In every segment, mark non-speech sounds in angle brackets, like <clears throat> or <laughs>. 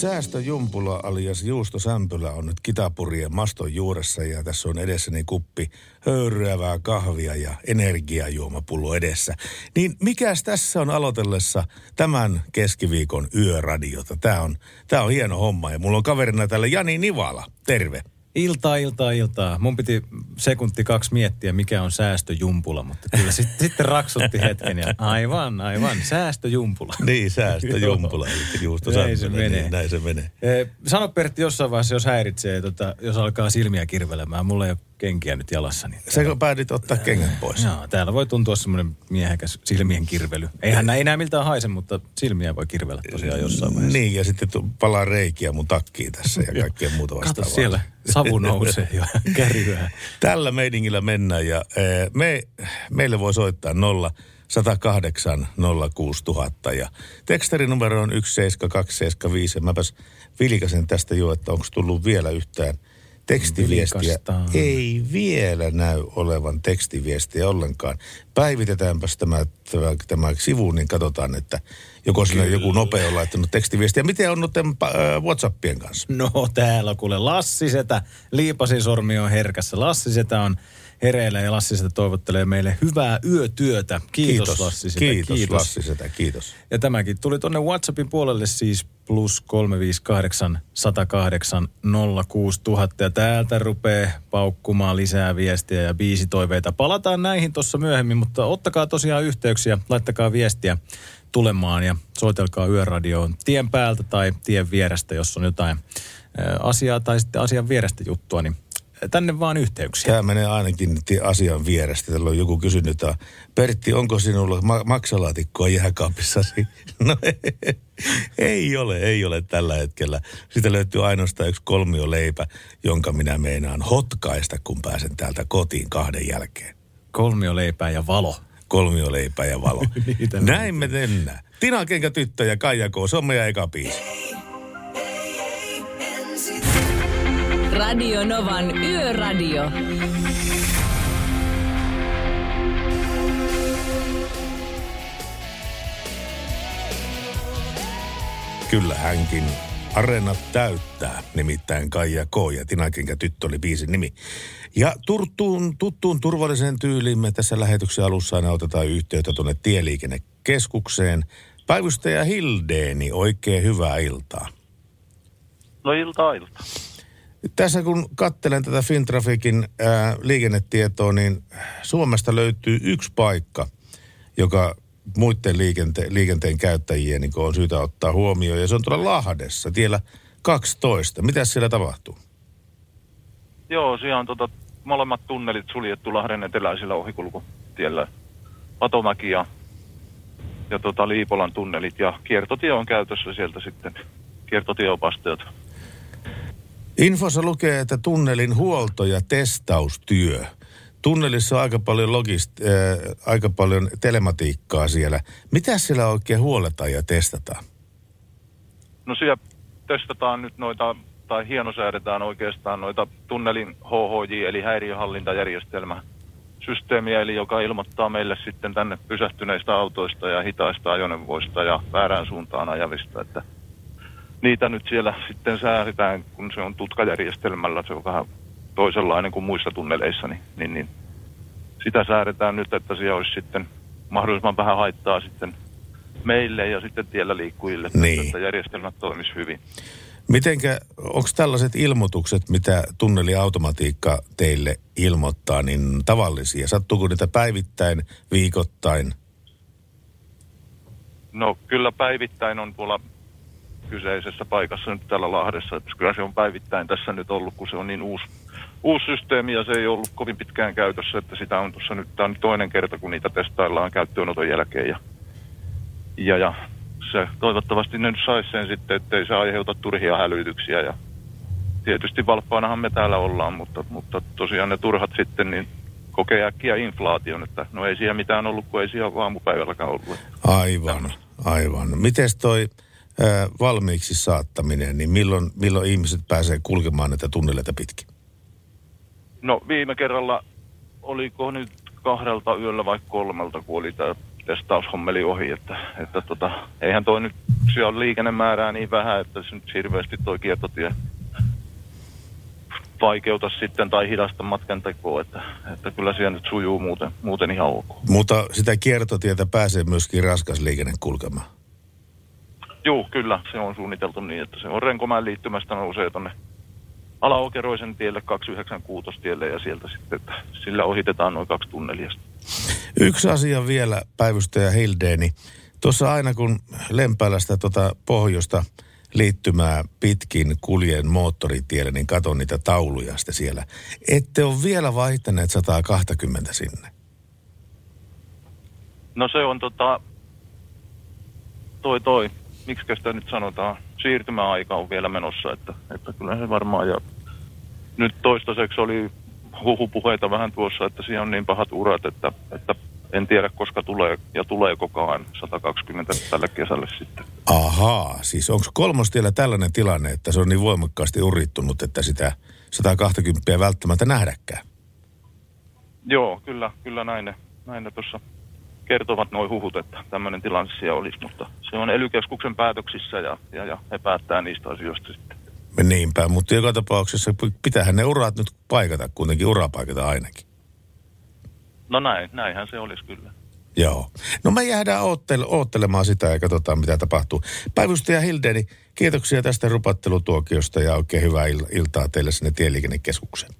Säästö Jumpula alias Juusto Sämpylä on nyt kitapurien maston juuressa ja tässä on edessäni kuppi höyryävää kahvia ja energiajuomapullo edessä. Niin mikäs tässä on aloitellessa tämän keskiviikon yöradiota? Tämä on, tämä on hieno homma ja mulla on kaverina täällä Jani Nivala. Terve. Iltaa, iltaa, iltaa. Mun piti sekunti kaksi miettiä, mikä on säästöjumpula, mutta kyllä sit, <laughs> sitten raksutti hetken ja aivan, aivan, säästöjumpula. <laughs> Niin, säästöjumpula, <laughs> eli Juusto Näin se Sämpylä, menee. Niin, näin se menee. Eh, Sano Pertti jossain vaiheessa, jos häiritsee, tota, jos alkaa silmiä kirvelemään. Mulla ei ole kenkiä nyt jalassa. Niin Sä päädit ottaa kengät pois. Joo, täällä voi tuntua semmoinen miehekäs silmien kirvely. Eihän näin enää miltään haise, mutta silmiä voi kirvellä tosiaan jossain vaiheessa. Niin, ja sitten palaa reikiä mun takkiin tässä ja kaikkea muuta Kato vastaavaa. siellä, savu nousee jo <laughs> käryää. Tällä meiningillä mennään ja eh, me, meille voi soittaa 0 108 06000 ja tekstarinumero on 17275 ja mäpäs vilkasen tästä jo, että onko tullut vielä yhtään tekstiviestiä. Ei vielä näy olevan tekstiviestiä ollenkaan. Päivitetäänpäs tämä, tämä, tämä sivu, niin katsotaan, että joko siinä joku nopea on laittanut tekstiviestiä. Miten on nyt äh, Whatsappien kanssa? No täällä kuule Lassisetä, liipasin sormi on herkässä. Lassisetä on hereillä ja Lassisetä toivottelee meille hyvää yötyötä. Kiitos, kiitos Lassisetä. Kiitos, kiitos. Lassisetä, kiitos. Ja tämäkin tuli tuonne WhatsAppin puolelle siis plus 358 108 06000. Ja täältä rupeaa paukkumaan lisää viestiä ja biisitoiveita. Palataan näihin tuossa myöhemmin, mutta ottakaa tosiaan yhteyksiä, laittakaa viestiä tulemaan ja soitelkaa yöradioon tien päältä tai tien vierestä, jos on jotain asiaa tai sitten asian vierestä juttua, niin tänne vaan yhteyksiä. Tämä menee ainakin ti- asian vierestä. Täällä on joku kysynyt, että Pertti, onko sinulla ma- maksalaatikkoa jääkaapissasi? <laughs> No <laughs> ei ole, ei ole tällä hetkellä. Siitä löytyy ainoastaan yksi kolmioleipä, jonka minä meinaan hotkaista, kun pääsen täältä kotiin kahden jälkeen. Kolmio leipää ja valo. Kolmioleipä ja valo. <laughs> Näin me mennään. Tina Kenkä tyttö ja Kaija K. Se on meidän eka biisi. Radio Novan Yöradio. Kyllä hänkin. Areenat täyttää, nimittäin Kaija K. ja Tina Kenkä tyttö oli biisin nimi. Ja turttuun, tuttuun turvalliseen tyyliin me tässä lähetyksen alussa aina otetaan yhteyttä tuonne tieliikennekeskukseen. Päivystäjä Hildeeni, oikein hyvää iltaa. No ilta ilta. Tässä kun kattelen tätä Fintrafikin ää, liikennetietoa, niin Suomesta löytyy yksi paikka, joka muiden liikente- liikenteen käyttäjien niin on syytä ottaa huomioon. Ja se on tuolla Lahdessa, tiellä 12. Mitä siellä tapahtuu? Joo, siellä on tota, molemmat tunnelit suljettu Lahden eteläisellä ohikulkutiellä. Patomäki ja, ja tota, Liipolan tunnelit ja kiertotie on käytössä sieltä sitten. Kiertotieopastajat. Infossa lukee, että tunnelin huolto- ja testaustyö. Tunnelissa on aika paljon, logist, äh, aika paljon telematiikkaa siellä. Mitä siellä oikein huoletaan ja testataan? No siellä testataan nyt noita, tai hienosäädetään oikeastaan noita tunnelin HHJ, eli häiriöhallintajärjestelmä systeemiä, eli joka ilmoittaa meille sitten tänne pysähtyneistä autoista ja hitaista ajoneuvoista ja väärään suuntaan ajavista, että niitä nyt siellä sitten säädetään, kun se on tutkajärjestelmällä, se on vähän toisenlainen kuin muissa tunneleissa, niin, niin, niin sitä säädetään nyt, että siellä olisi sitten mahdollisimman vähän haittaa sitten meille ja sitten tiellä liikkujille, Niin. että järjestelmät toimisi hyvin. Mitenkä, onko tällaiset ilmoitukset, mitä tunneliautomatiikka teille ilmoittaa, niin tavallisia? Sattuuko niitä päivittäin, viikoittain? No kyllä päivittäin on tuolla kyseisessä paikassa nyt täällä Lahdessa. Että kyllä se on päivittäin tässä nyt ollut, kun se on niin uusi, uusi systeemi ja se ei ollut kovin pitkään käytössä, että sitä on tuossa nyt, tämä on nyt toinen kerta, kun niitä testaillaan käyttöönoton jälkeen ja, ja, ja se toivottavasti ne nyt saisi sen sitten, ettei se aiheuta turhia hälytyksiä ja tietysti valppaanahan me täällä ollaan, mutta, mutta tosiaan ne turhat sitten niin kokee äkkiä inflaation, että no ei siellä mitään ollut, kun ei siellä aamupäivälläkään ollut. Aivan, aivan. Mites toi valmiiksi saattaminen, niin milloin, milloin ihmiset pääsee kulkemaan näitä tunneleita pitkin? No viime kerralla oliko nyt kahdelta yöllä vai kolmelta, kun oli tämä testaushommeli ohi, että, että tota, eihän toi nyt, siellä on liikennemäärää niin vähän, että se nyt hirveästi toi kiertotie vaikeuta sitten tai hidasta matkan tekoa, että, että kyllä siellä nyt sujuu muuten, muuten ihan ok. Mutta sitä kiertotietä pääsee myöskin raskas liikenne kulkemaan. Joo, kyllä, se on suunniteltu niin, että se on Renkomäen liittymästä nousee tuonne Alaokeroisen tielle 296 tielle ja sieltä sitten, että sillä ohitetaan noin kaksi tunnelia. Yksi asia vielä, päivystäjä Hildeeni. Tuossa aina kun Lempäälästä tuota pohjoista liittymää pitkin kuljen moottoritielle, niin katon niitä tauluja sitten siellä. Ette ole vielä vaihtaneet 120 sinne. No se on tota, toi toi, miksi sitä nyt sanotaan, siirtymäaika on vielä menossa, että, että kyllä se varmaan ja nyt toistaiseksi oli huhupuheita vähän tuossa, että siinä on niin pahat urat, että, että en tiedä koska tulee ja tulee koko ajan 120 tälle kesälle sitten. Ahaa, siis onko kolmostiellä tällainen tilanne, että se on niin voimakkaasti urittunut, että sitä 120 välttämättä nähdäkään? Joo, kyllä, kyllä näin ne, näin ne tuossa kertovat nuo huhut, että tämmöinen tilanne siellä olisi, mutta se on ely päätöksissä ja, ja, ja he päättää niistä asioista sitten. Niinpä, mutta joka tapauksessa pitäähän ne urat nyt paikata, kuitenkin urapaikata ainakin. No näin, näinhän se olisi kyllä. Joo. No me jäädään oottele- oottelemaan sitä ja katsotaan mitä tapahtuu. Päivystäjä Hildeni, kiitoksia tästä rupattelutuokiosta ja oikein hyvää il- iltaa teille sinne Tieliikennekeskukseen.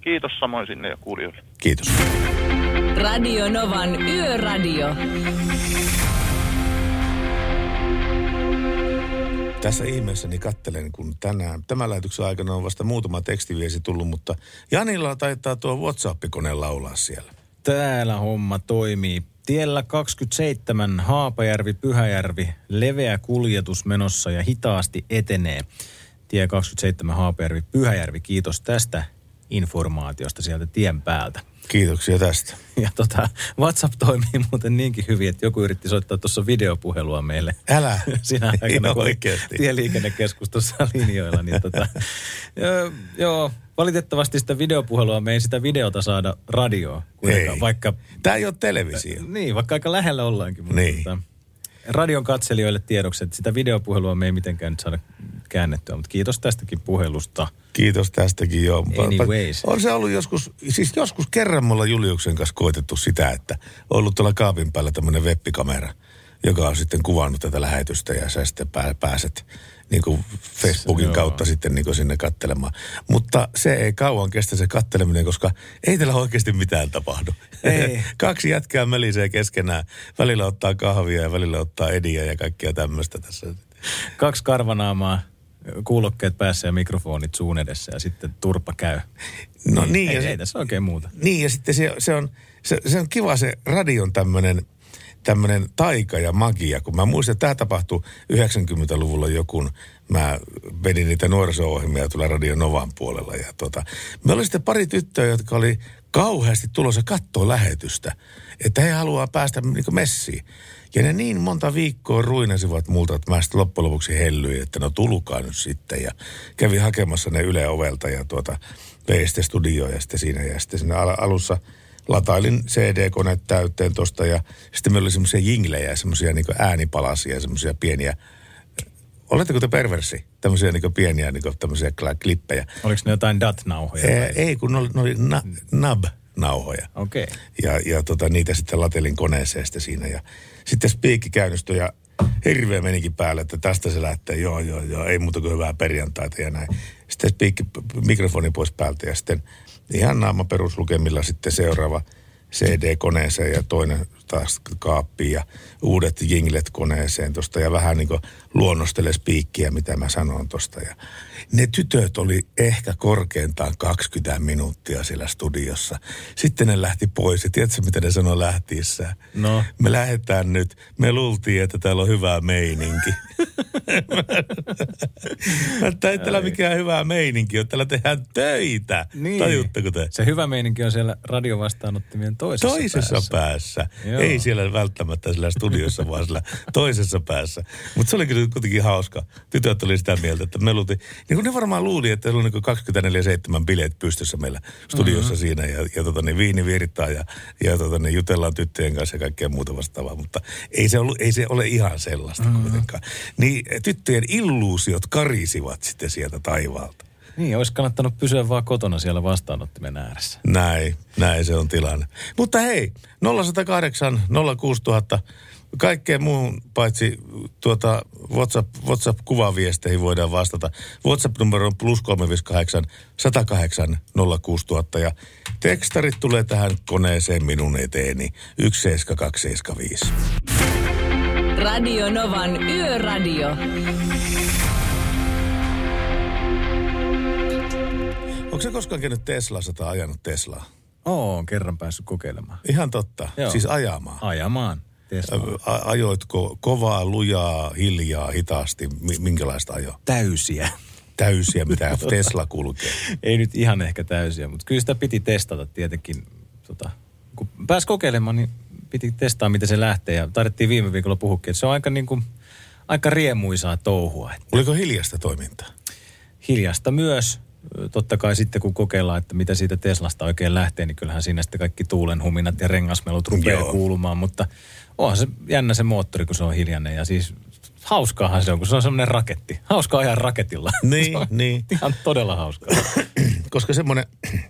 Kiitos samoin sinne ja kuulijoille. Kiitos. Radio Novan Yöradio. Tässä ihmeessäni kattelen, kun tänään, tämän lähetyksen aikana on vasta muutama tekstiviesi tullut, mutta Janilla taitaa tuo WhatsApp-kone laulaa siellä. Täällä homma toimii. Tiellä 27 Haapajärvi, Pyhäjärvi, leveä kuljetus menossa ja hitaasti etenee. Tie 27 Haapajärvi, Pyhäjärvi, kiitos tästä informaatiosta sieltä tien päältä. Kiitoksia tästä. <laughs> Ja tota, WhatsApp toimii muuten niinkin hyvin, että joku yritti soittaa tuossa videopuhelua meille. Älä. <laughs> Sinä aikana, kun oli oikeasti. tieliikennekeskus tuossa <laughs> linjoilla. Niin tota, joo, joo, valitettavasti sitä videopuhelua me ei sitä videota saada radioon. Ei. Vaikka, Tämä ei ole televisio. niin, vaikka aika lähellä ollaankin. Mutta Niin. tota, radion katselijoille tiedoksi, että sitä videopuhelua me ei mitenkään nyt saada käännettyä. Mutta kiitos tästäkin puhelusta. Kiitos tästäkin jo. Anyways. On se ollut joskus, siis joskus kerran mulla Juliuksen kanssa koetettu sitä, että on ollut tuolla kaapin päällä tämmöinen webbikamera, joka on sitten kuvannut tätä lähetystä ja sä sitten pää, pääset niin kuin Facebookin Joo. kautta sitten niin kuin sinne kattelemaan. Mutta se ei kauan kestä se katteleminen, koska ei teillä oikeasti mitään tapahdu. Ei. <laughs> Kaksi jätkää melisee keskenään. Välillä ottaa kahvia ja välillä ottaa ediä ja kaikkea tämmöistä tässä. Kaksi karvanaamaa, kuulokkeet päässä ja mikrofonit suun edessä ja sitten turpa käy. No niin, ei, ja ei, se- ei tässä oikein muuta. Niin, ja sitten se, se, on, se, se on kiva se radion tämmöinen tämmöinen taika ja magia, kun mä muistan, että tämä tapahtui 90-luvulla joku, mä vedin niitä nuoriso-ohjelmia tuolla Radio Novan puolella ja tota, me oli sitten pari tyttöä, jotka oli kauheasti tulossa kattoa lähetystä, että he haluaa päästä niin messiin. Ja ne niin monta viikkoa ruinasivat multa, että mä sitten loppujen lopuksi hellyin, että no tulkaa nyt sitten. Ja kävi hakemassa ne Yle Ovelta ja tuota, vei sitten studioon ja sitten siinä. Ja sitten siinä al- alussa latailin CD-kone täyteen tosta ja sitten meillä oli semmoisia jinglejä, semmoisia niin äänipalasia, semmoisia pieniä, oletteko te perversi? Tämmöisiä niin pieniä niin tämmöisiä klippejä. Oliko ne jotain DAT-nauhoja? Ei, ei, kun ne oli, ne oli na, nab-nauhoja. Okei. Okay. Ja, ja tota, niitä sitten latelin koneeseen sitten siinä. Ja sitten spiikki käynnistyi ja hirveä menikin päälle, että tästä se lähtee. Joo, joo, joo, ei muuta kuin hyvää perjantaita ja näin. Sitten spiikki, mikrofoni pois päältä ja sitten ihan naama peruslukemilla sitten seuraava CD-koneeseen ja toinen taas kaappiin ja uudet jinglet koneeseen tuosta ja vähän niin kuin luonnostele spiikkiä, mitä mä sanon tuosta. Ja ne tytöt oli ehkä korkeintaan 20 minuuttia siellä studiossa. Sitten ne lähti pois ja tiedätkö mitä ne sanoi lähtiessään? No. Me lähdetään nyt. Me luultiin, että täällä on hyvä meininki. <laughs> että ei täällä mikään hyvä meininki on. Täällä tehdään töitä. Niin. Tajutteko te? Se hyvä meininki on siellä radiovastaanottimien toisessa, Toisessa päässä. päässä. Joo. Ei siellä välttämättä sillä studiossa, vaan sillä toisessa päässä. Mutta se oli kyllä kuitenkin hauska. Tytöt oli sitä mieltä, että me luultiin, niin kuin ne varmaan luuli, että se oli niin 24-7 bileet pystyssä meillä studiossa mm-hmm. siinä. Ja, ja tota, niin viini virtaa ja, ja tota, niin jutellaan tyttöjen kanssa ja kaikkea muuta vastaavaa. Mutta ei se, ollut, ei se ole ihan sellaista mm-hmm. kuitenkaan. Niin tyttöjen illuusiot karisivat sitten sieltä taivaalta. Niin, olisi kannattanut pysyä vaan kotona siellä vastaanottimen ääressä. Näin, näin se on tilanne. Mutta hei, 0108 06000, kaikkeen muuhun paitsi tuota WhatsApp, WhatsApp-kuvaviesteihin voidaan vastata. WhatsApp-numero on plus 358 108 06000 ja tekstarit tulee tähän koneeseen minun eteeni 17275. Radio Novan Yöradio. Onko se koskaan käynyt Teslassa tai ajanut Teslaa? Oo, kerran päässyt kokeilemaan. Ihan totta. Joo. Siis ajamaan. Ajamaan. Tesla. A- ajoitko kovaa, lujaa, hiljaa, hitaasti? Mi- minkälaista ajoa? Täysiä. Täysiä, mitä <laughs> Tesla kulkee. Ei nyt ihan ehkä täysiä, mutta kyllä sitä piti testata tietenkin. Tota, kun pääsi kokeilemaan, niin piti testaa, miten se lähtee. Ja taidettiin viime viikolla puhukin, että se on aika, niin kuin, aika riemuisaa touhua. Että Oliko hiljasta toimintaa? hiljasta myös. Totta kai sitten kun kokeillaan, että mitä siitä Teslasta oikein lähtee, niin kyllähän siinä sitten kaikki tuulenhuminat ja rengasmelut rupeaa Joo. kuulumaan. Mutta onhan se jännä se moottori, kun se on hiljainen. Ja siis hauskaahan se on, kun se on semmoinen raketti. Hauska ajaa raketilla. <laughs> Niin, se on niin. Ihan todella hauskaa. <clears throat> Koska semmoinen <clears throat>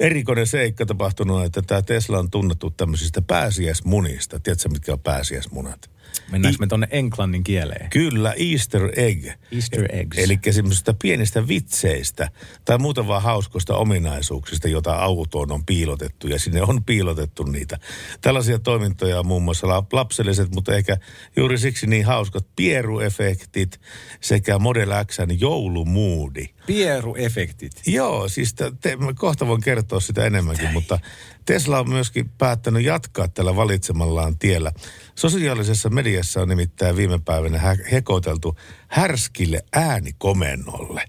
erikoinen seikka tapahtunut, että tämä Tesla on tunnettu tämmöisistä pääsiäismunista. Tiedätkö, mitkä on pääsiäismunat? Mennäänkö me tonne englannin kieleen? Kyllä, Easter egg. Easter eggs. Eli semmoisista pienistä vitseistä tai muuta vaan hauskoista ominaisuuksista, joita autoon on piilotettu ja sinne on piilotettu niitä. Tällaisia toimintoja on muun muassa lap- lapselliset, mutta ehkä juuri siksi niin hauskat pieruefektit sekä Model Xn joulumuudi. Pieru-efektit. Joo, siis te, kohta voin kertoa sitä enemmänkin, mutta Tesla on myöskin päättänyt jatkaa tällä valitsemallaan tiellä. Sosiaalisessa mediassa on nimittäin viime päivänä hekoteltu härskille äänikomennolle.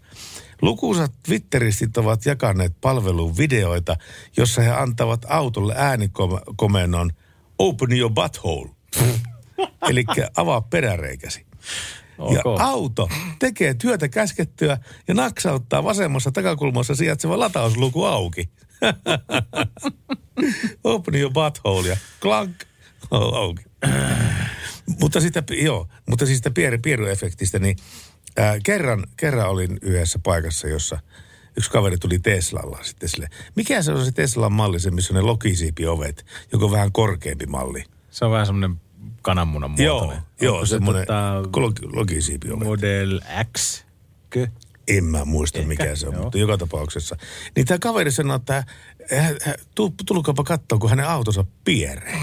Lukuisat Twitteristit ovat jakaneet palvelun videoita, jossa he antavat autolle äänikomennon Open your butthole. <laughs> Eli avaa peräreikäsi. Ja Ok. auto tekee työtä käskettyä ja naksauttaa vasemmassa takakulmassa sijaitseva latausluku auki. <laughs> <laughs> Open your butthole ja klank auki. <clears throat> mutta sitä, joo, mutta siis sitä pier, pieruefektistä, niin ää, kerran, kerran olin yhdessä paikassa, jossa yksi kaveri tuli Teslalla sitten sille. Mikä se on se Teslan malli, se missä on ne lokisiipiovet, joka on vähän korkeampi malli? Se on vähän semmoinen kananmunan Joo, muotoinen. joo, se semmoinen tota, log- lokisiipiovet. Model X? Kö? En mä muista, Ehkä, mikä se on, joo. mutta joka tapauksessa. Niin tämä kaveri sanoi, että tulkaapa katsoa, kun hänen autonsa pieree.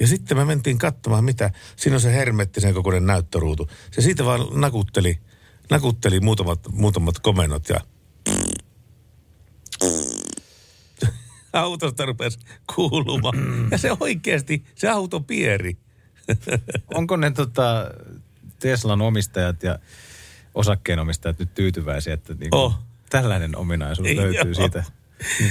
Ja sitten me mentiin katsomaan, mitä. Siinä on se hermettisen kokoinen näyttöruutu. Se siitä vaan nakutteli, nakutteli muutamat, muutamat komennot ja autosta rupesi kuulumaan. Ja se oikeasti, se auto pieri. Onko ne tota, Teslan omistajat ja osakkeenomistajat nyt tyytyväisiä, että niinku Oh. tällainen ominaisuus Ei, löytyy joo. siitä?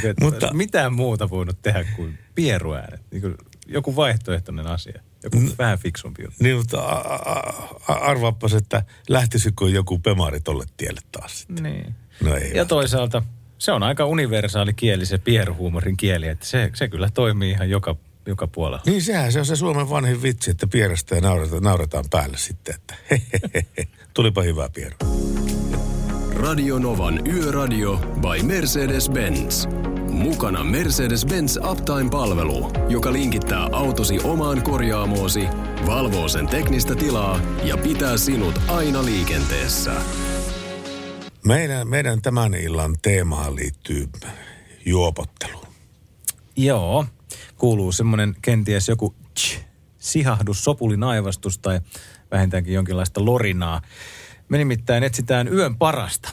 Että Mutta- mitään muuta voinut tehdä kuin pieruäänet. Niinku, joku vaihtoehtoinen asia. Joku Mm. vähän fiksumpi juttu. Niin, mutta a- a- a- arvaapas, että lähtisikö joku pemari tolle tielle taas sitten. Niin. No ei Ja vaan. toisaalta se on aika universaali kieli, se pieruhuumorin kieli, että se, se kyllä toimii ihan joka, joka puolella. Niin sehän se on se Suomen vanhin vitsi, että pierestä ja nauretaan, nauretaan päälle sitten, että hehehe, tulipa hyvä pieru. Radio Novan Yöradio by Mercedes-Benz. Mukana Mercedes-Benz Uptime-palvelu, joka linkittää autosi omaan korjaamoosi, valvoo sen teknistä tilaa ja pitää sinut aina liikenteessä. Meidän, meidän tämän illan teemaan liittyy juopotteluun. Joo, kuuluu semmoinen kenties joku tsch, sihahdus, sopulinaivastus tai vähintäänkin jonkinlaista lorinaa. Me nimittäin etsitään yön parasta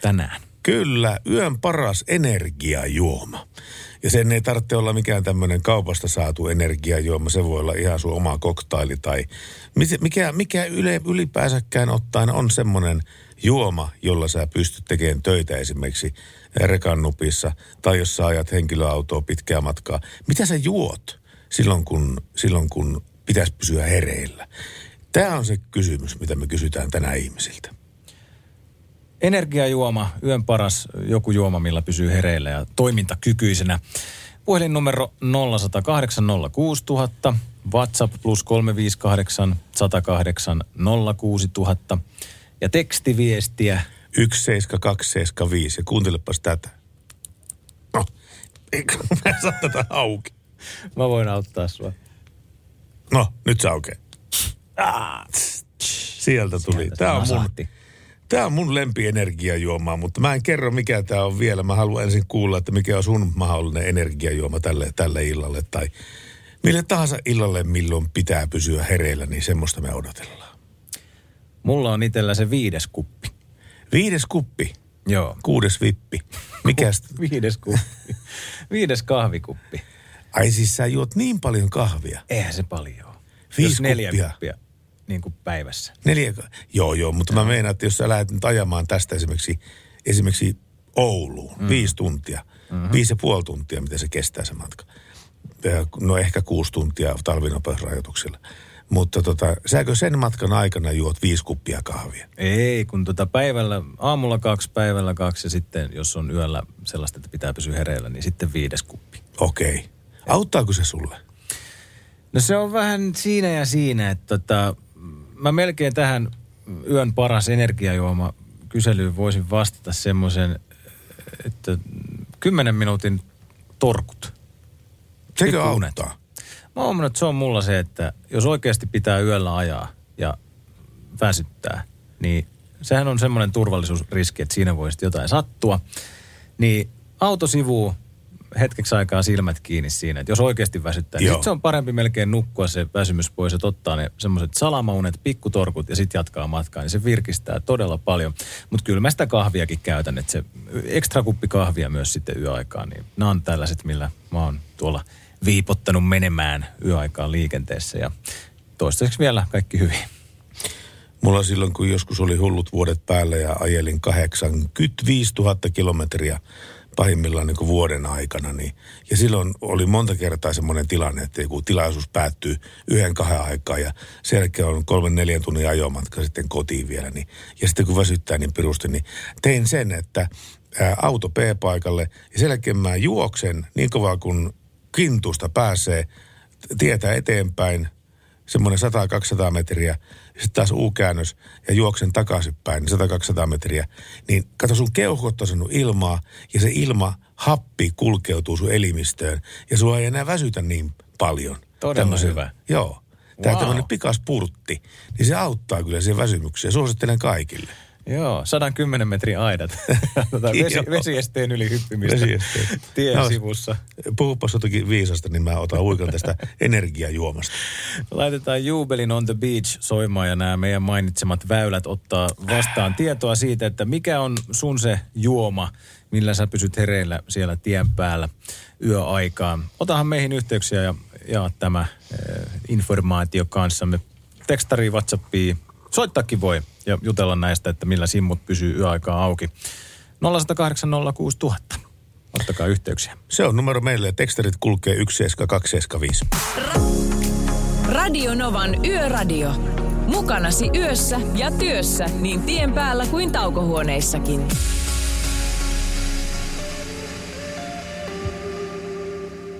tänään. Kyllä, yön paras energiajuoma. Ja sen ei tarvitse olla mikään tämmöinen kaupasta saatu energiajuoma. Se voi olla ihan sun oma koktaili tai mikä, mikä yle, ylipäänsäkään ottaen on semmoinen juoma, jolla sä pystyt tekemään töitä esimerkiksi rekannupissa tai jos sä ajat henkilöautoa pitkää matkaa. Mitä sä juot silloin, kun, silloin, kun pitäisi pysyä hereillä? Tämä on se kysymys, mitä me kysytään tänään ihmisiltä. Energiajuoma, yön paras joku juoma, millä pysyy hereillä ja toimintakykyisenä. Puhelinnumero 0108 06000, WhatsApp plus 358 108 06000 ja tekstiviestiä 17275 ja kuuntelepas tätä. No, eikö mä saa tätä auki? Mä voin auttaa sua. No, nyt se aukeaa. Ah, tss, tss, Sieltä tuli. Sieltä Tämä on, mun, tämä on mun lempienergiajuoma, mutta mä en kerro mikä tämä on vielä. Mä haluan ensin kuulla, että mikä on sun mahdollinen energiajuoma tälle, tälle illalle tai mille tahansa illalle, milloin pitää pysyä hereillä, niin semmoista me odotellaan. Mulla on itellä se viides kuppi. Viides kuppi, Joo. kuudes vippi. Mikäs? <laughs> Viides kuppi. viides kahvikuppi. Ai siis sä juot niin paljon kahvia. Eihän se paljon. Viisi Jos neljä kuppia. kuppia niin kuin päivässä. Neljä, joo joo, mutta mä meinaan, että jos sä lähdet nyt ajamaan tästä esimerkiksi, esimerkiksi Ouluun, mm. viisi tuntia, mm-hmm. viisi ja puoli tuntia, mitä se kestää se matka. No ehkä kuusi tuntia talvinopeusrajoituksilla. Mutta tota, säkö sen matkan aikana juot viisi kuppia kahvia? Ei, kun tota päivällä, aamulla kaksi, päivällä kaksi ja sitten jos on yöllä sellaista, että pitää pysyä hereillä, niin sitten viides kuppi. Okei. Okay. Auttaako se sulle? No se on vähän siinä ja siinä, että tota, mä melkein tähän yön paras energiajuoma kyselyyn voisin vastata semmoisen, että 10 minuutin torkut. Sekö auttaa? Mä oon huomannut, että se on mulla se, että jos oikeasti pitää yöllä ajaa ja väsyttää, niin sehän on semmoinen turvallisuusriski, että siinä voi sitten jotain sattua. Niin auto sivuu hetkeksi aikaa silmät kiinni siinä, että jos oikeasti väsyttää, niin se on parempi melkein nukkua se väsymys pois ja ottaa ne semmoiset salamaunet, pikkutorkut ja sitten jatkaa matkaa, niin se virkistää todella paljon. Mutta kyllä mä sitä kahviakin käytän, että se ekstra kuppi kahvia myös sitten yöaikaan, niin nämä on tällaiset, millä mä oon tuolla viipottanut menemään yöaikaan liikenteessä ja toistaiseksi vielä kaikki hyvin. Mulla silloin, kun joskus oli hullut vuodet päällä ja ajelin 85 000 kilometriä pahimmillaan niin kuin vuoden aikana. Niin, ja silloin oli monta kertaa semmoinen tilanne, että joku tilaisuus päättyy yhden kahden aikaa ja sen jälkeen on kolmen neljän tunnin ajomatka sitten kotiin vielä. Niin, ja sitten kun väsyttää niin pirusti, niin tein sen, että ää, auto P-paikalle ja sen jälkeen mä juoksen niin kovaa kun kintusta pääsee tietä eteenpäin, semmoinen 100-200 metriä, sitten taas U-käännös ja juoksen takaisinpäin, niin 100-200 metriä, niin kato sun keuhkot on ilmaa, ja se ilma, happi kulkeutuu sun elimistöön, ja sua ei enää väsytä niin paljon. Todella Tämmöisen- hyvä. Joo. Tämä Wow. tämmöinen pikaspurtti, niin se auttaa kyllä siihen väsymykseen. Suosittelen kaikille. Joo, 110 metrin aidat. <laughs> tota, vesi, vesiesteen yli hyppimistä Vesiesteen. tien No, sivussa. Puhupas jotakin viisasta, niin mä otan uikan tästä <laughs> energiajuomasta. Laitetaan Juubelin on the beach soimaan ja nämä meidän mainitsemat väylät ottaa vastaan tietoa siitä, että mikä on sun se juoma, millä sä pysyt hereillä siellä tien päällä yöaikaan. Otahan meihin yhteyksiä ja jaa tämä eh, informaatio kanssamme. Tekstari, Whatsappiin, soittaakin voi ja jutella näistä, että millä simmut pysyy yöaikaa auki. 0108 06000. Ottakaa yhteyksiä. Se on numero meille ja tekstarit kulkee 17275. Radio Novan Yöradio. Mukanasi yössä ja työssä niin tien päällä kuin taukohuoneissakin.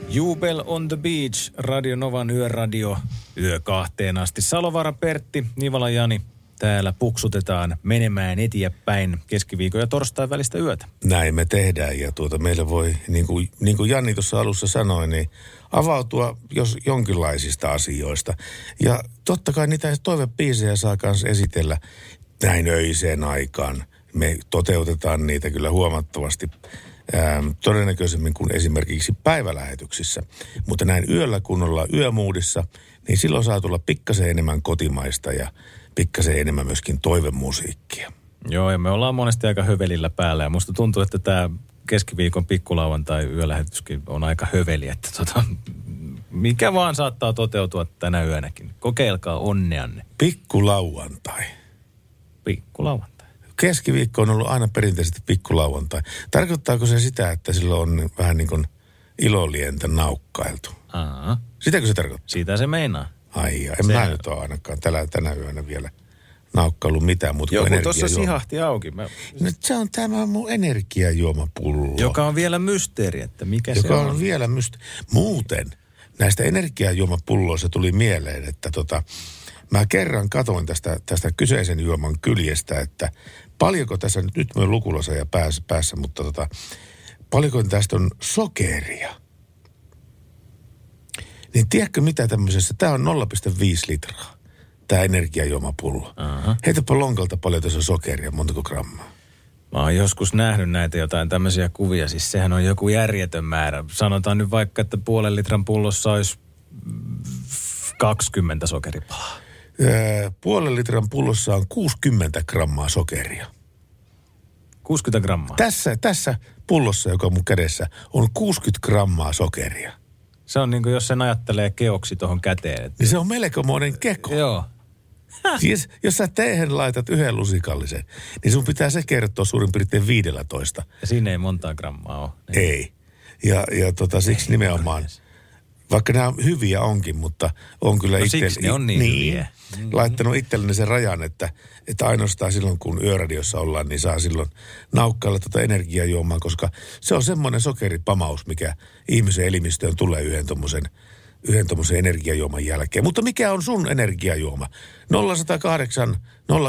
Jubel on the beach, Radio Novan yöradio, yö kahteen asti. Salovara Pertti, Nivala Jani, täällä puksutetaan menemään eteenpäin keskiviikon ja torstain välistä yötä. Näin me tehdään ja tuota meille voi, niin kuin, niin kuin Janni tuossa alussa sanoi, niin avautua jos jonkinlaisista asioista. Ja totta kai niitä toivepiisejä saa myös esitellä näin öiseen aikaan. Me toteutetaan niitä kyllä huomattavasti ähm, todennäköisemmin kuin esimerkiksi päivälähetyksissä. Mutta näin yöllä, kun ollaan yömuudissa, niin silloin saa tulla pikkasen enemmän kotimaista ja pikkasen enemmän myöskin toivemusiikkia. Joo, ja me ollaan monesti aika hövelillä päällä. Ja musta tuntuu, että tämä keskiviikon pikkulauantai yölähetyskin on aika höveli. Että tota, mikä vaan saattaa toteutua tänä yönäkin. Kokeilkaa onneanne. Pikkulauantai. Pikkulauantai. Keskiviikko on ollut aina perinteisesti pikkulauantai. Tarkoittaako se sitä, että silloin on vähän niin kuin ilolientä naukkailtu? Aa, Sitäkö se tarkoittaa? siitä se meinaa. Ai ja en Se- mä nyt ole ainakaan tällä, tänä yönä vielä naukkaillut mitään muuta Joku kuin tuossa sihahti auki. Mä, No, se on tämä mun energiajuomapullo. joka on vielä mysteeri, että mikä se joka on. on vielä myst... Muuten näistä energiajuomapulloista tuli mieleen, että tota, mä kerran katoin tästä, tästä kyseisen juoman kyljestä, että paljonko tässä nyt, nyt on lukulasa ja päässä, päässä mutta tota, paljonko tästä on sokeria. Niin tiedätkö mitä tämmöisessä, tämä on 0,5 litraa, tämä energiajuomapullo. Aha. Heitäpä lonkalta paljon tässä on sokeria, montako grammaa. Mä oon joskus nähnyt näitä jotain tämmöisiä kuvia. Siis sehän on joku järjetön määrä. Sanotaan nyt vaikka, että puolen litran pullossa olisi mm, 20 sokeripalaa. Öö, puolen litran pullossa on 60 grammaa sokeria. 60 grammaa. Tässä, tässä pullossa, joka on mun kädessä, on 60 grammaa sokeria. Se on niin kuin jos sen ajattelee keoksi tuohon käteen. Että, Niin se on melkomoinen keko. joo. <laughs> Siis, jos sä teehen laitat yhden lusikallisen, niin sun pitää se kertoa suurin piirtein 15. Ja siinä ei montaa grammaa ole. Niin. Ei. Ja, ja tota, siksi nimenomaan, vaikka nämä hyviä onkin, mutta on kyllä No itse... ne on niin hyviä. Mm. Laittanut itselleni sen rajan, että, että ainoastaan silloin, kun yöradiossa ollaan, niin saa silloin naukkailla tuota energiajuomaa, koska se on semmoinen sokeripamaus, mikä ihmisen elimistöön tulee yhden tommosen, yhden tommosen energiajuoman jälkeen. Mutta mikä on sun energiajuoma? 0108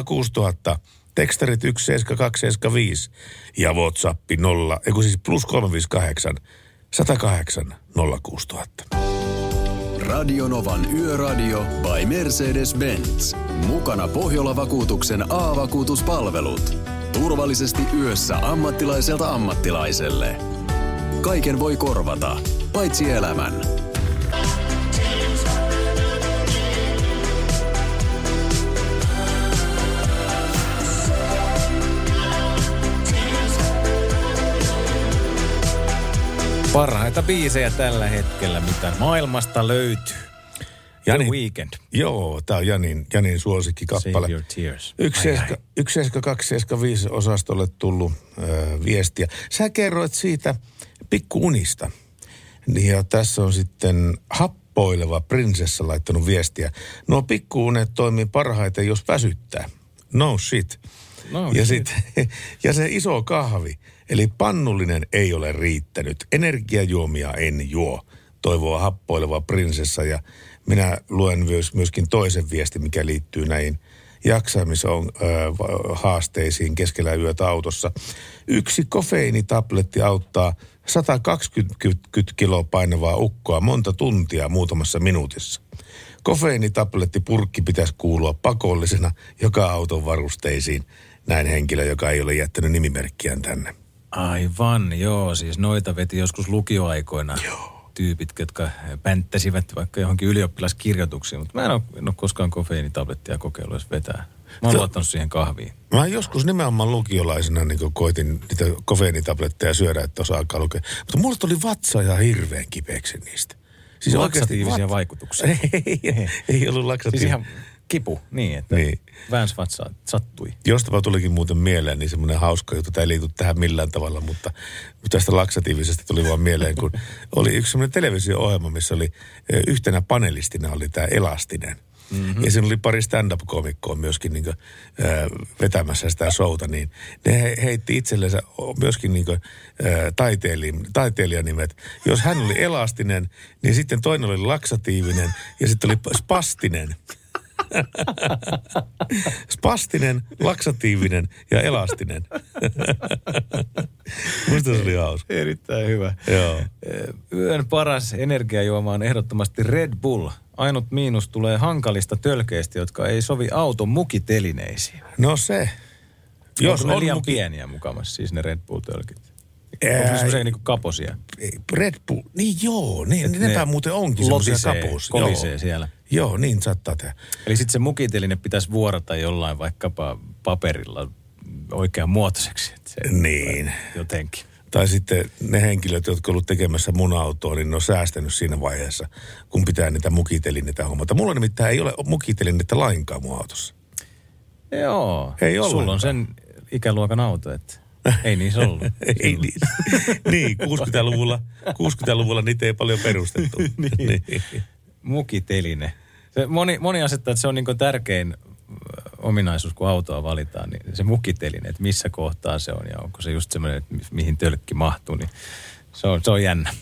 06000, tekstarit 17275 ja Whatsappi 0, eiku siis plus 358 108 06000. Radionovan Yöradio by Mercedes-Benz. Mukana Pohjola-vakuutuksen A-vakuutuspalvelut. Turvallisesti yössä ammattilaiselta ammattilaiselle. Kaiken voi korvata, paitsi elämän. Parhaita biisejä tällä hetkellä, mitä maailmasta löytyy. Jani, The Weekend. Joo, tämä on Janin, Janin suosikkikappale. Save your tears. 17275 osastolle tullut ö, viestiä. Sä kerroit siitä pikkuunista. Niin ja tässä on sitten happoileva prinsessa laittanut viestiä. No pikkuunet toimii parhaiten, jos väsyttää. No shit. No ja, shit. sit, <laughs> ja se iso kahvi, eli pannullinen ei ole riittänyt. Energiajuomia en juo, toivoo happoileva prinsessa. Ja minä luen myös, myöskin toisen viestin, mikä liittyy näihin jaksamisen haasteisiin keskellä yötä autossa. Yksi kofeiinitabletti auttaa 120 kiloa painavaa ukkoa monta tuntia muutamassa minuutissa. Kofeiinitablettipurkki pitäisi kuulua pakollisena joka auton varusteisiin. Näin henkilö, joka ei ole jättänyt nimimerkkiään tänne. Aivan, joo. Siis noita veti joskus lukioaikoina. Joo. Tyypit, jotka pänttäsivät vaikka johonkin ylioppilaskirjoituksiin. Mutta mä en ole, en ole koskaan kofeiinitablettia kokeillut edes vetää. Mä oon luottanut siihen kahviin. Mä joskus nimenomaan lukiolaisena niin koitin niitä kofeiinitabletteja syödä, että osaa alkaa lukea. Mutta mulla tuli vatsa ja hirveän kipeäksi niistä. Siis Laksatiivisia vat- vaikutuksia. <laughs> ei, ei ollut Siis laksatiivisia. ihan kipu, niin että Niin. väänsi vatsaa, sattui. Jostapa tulikin muuten mieleen, niin semmoinen hauska juttu, tämä ei liity tähän millään tavalla, mutta tästä laksatiivisesta tuli vaan mieleen, kun <laughs> oli yksi semmoinen televisio-ohjelma, missä oli ö, yhtenä panelistina oli tämä Elastinen. Mm-hmm. Ja siinä oli pari stand-up-komikkoa myöskin niin kuin, ö, vetämässä sitä showta, niin ne he- heitti itsellensä myöskin niin kuin, ö, taiteili- taiteilijanimet. Jos hän oli elastinen, niin sitten toinen oli laksatiivinen ja sitten oli spastinen. <laughs> Spastinen, laksatiivinen ja elastinen. <laughs> Musta se oli hauska. Erittäin hyvä. Joo. Yön paras energiajuoma on ehdottomasti Red Bull. Ainut miinus tulee hankalista tölkeistä, jotka ei sovi auton mukitelineisiin. No se. Jos on ne liian muki- pieniä mukamassa, siis ne Red Bull-tölkit. Onko ne semmoisia niinku kaposia? Red Bull, niin joo, niin, Et nepä ne muuten onkin semmoisia kaposia. kolisee joo. siellä. Joo, niin saattaa tehdä. Eli sitten se mukiteline pitäisi vuorata jollain vaikkapa paperilla oikean muotoiseksi. että Se Niin. Jotenkin. Tai sitten ne henkilöt, jotka ovat ollut tekemässä mun autoa, niin ne on säästänyt siinä vaiheessa, kun pitää niitä mukitelineitä hommata. Mulla nimittäin ei ole mukitelineitä lainkaan mun autossa. Joo. Ei Sulla ollenkaan. on sen ikäluokan auto, että <laughs> ei niin se ollut. Ei <laughs> niin. niin, 60-luvulla, 60-luvulla niitä ei paljon perustettu. <laughs> niin. Mukiteline. Se moni, moni asettaa, että se on niin tärkein ö, ominaisuus, kun autoa valitaan, niin se mukiteline, että missä kohtaa se on ja onko se just semmoinen, että mi- mihin tölkki mahtuu, niin se on, se on jännä.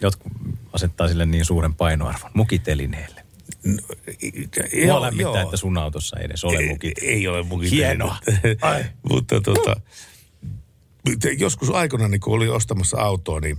Jotkut asettaa sille niin suuren painoarvon mukitelineelle. Mua lämmittää, että sun autossa ei edes ole ei, mukit. ei ole mukitelineitä. Hienoa. <laughs> Mutta tota, joskus aikana, niin kun oli ostamassa autoa, niin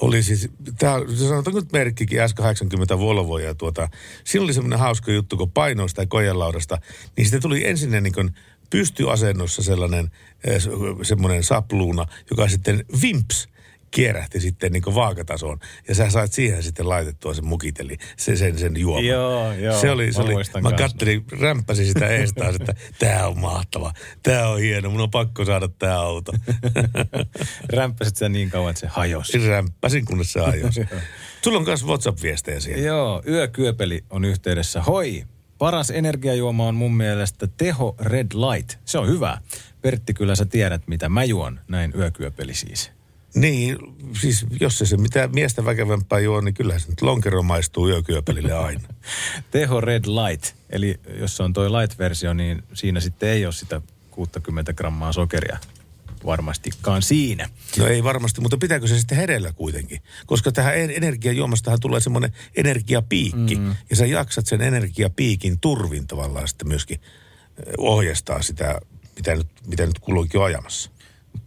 oli siis, tämä, sanotaanko nyt merkkikin S80 Volvo ja tuota, siinä oli semmoinen hauska juttu, kun painoi sitä kojenlaudasta, niin sitten tuli ensin niin kuin pystyasennossa sellainen eh, se- semmoinen sapluuna, joka sitten vimps kierähti sitten niin vaakatasoon. Ja sä sait siihen sitten laitettua sen mukiteli, sen, sen, sen juoman. Joo, joo. Se oli, se Mä oli, mä kans. kattelin, rämppäsin sitä eestaan, että tämä on mahtava, tämä on hieno, mun on pakko saada tämä auto. <laughs> Rämppäsit sitä niin kauan, että se hajosi. Rämppäsin, kunnes se ajosi. <laughs> Sulla on myös WhatsApp-viestejä siellä. Joo, yökyöpeli on yhteydessä. Hoi, paras energiajuoma on mun mielestä Teho Red Light. Se on hyvä. Pertti, kyllä sä tiedät, mitä mä juon, näin yökyöpeli siis. Niin, siis jos se, se mitään miestä väkevämpää juo, niin kyllähän se nyt lonkero maistuu yökyöpelille aina. <laughs> Teho Red Light, eli jos se on toi light-versio, niin siinä sitten ei ole sitä 60 grammaa sokeria varmastikaan siinä. No ei varmasti, mutta pitääkö se sitten hereillä kuitenkin? Koska tähän en- energiajuomastahan tulee semmoinen energiapiikki. Mm. Ja sä jaksat sen energiapiikin turvin tavallaan sitten myöskin ohjastaa sitä, mitä nyt, mitä nyt kulloinkin on ajamassa.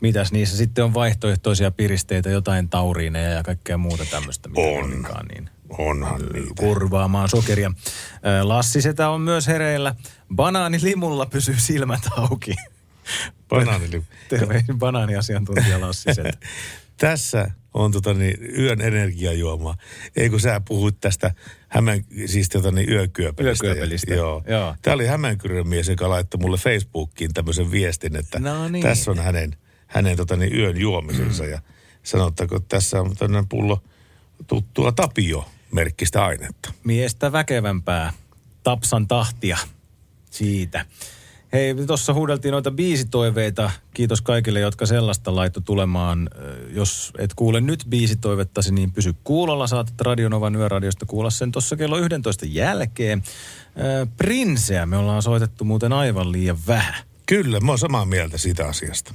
Mitäs niissä sitten on vaihtoehtoisia piristeitä, jotain tauriineja ja kaikkea muuta tämmöistä, mitä On. onkaan, niin Onhan niitä. kurvaamaan sokeria. Lassi Setä on myös hereillä. Banaanilimulla pysyy silmät auki. Banaanilimu. Terveisin banaaniasiantuntija Lassi Setä. <laughs> Tässä on tota niin, yön energiajuoma. Ei kun sä puhuit tästä Hämeen, siis tota niin, yökyöpelistä. Yökyöpelistä, Joo. joo. Tämä oli Hämeenkyrön mies, joka laittoi mulle Facebookiin tämmöisen viestin, että No niin. tässä on hänen, hänen tota niin, yön juomisensa. Ja sanottaako, että tässä on tämmöinen pullo tuttua Tapio-merkkistä ainetta. Miestä väkevämpää. Tapsan tahtia siitä. Hei, tuossa huudeltiin noita biisitoiveita. Kiitos kaikille, jotka sellaista laitto tulemaan. Jos et kuule nyt biisitoivettasi, niin pysy kuulolla. Saatat Radionovan yöradiosta kuulla sen tuossa kello 11 jälkeen. Prinseä me ollaan soitettu muuten aivan liian vähän. Kyllä, mä oon samaa mieltä siitä asiasta.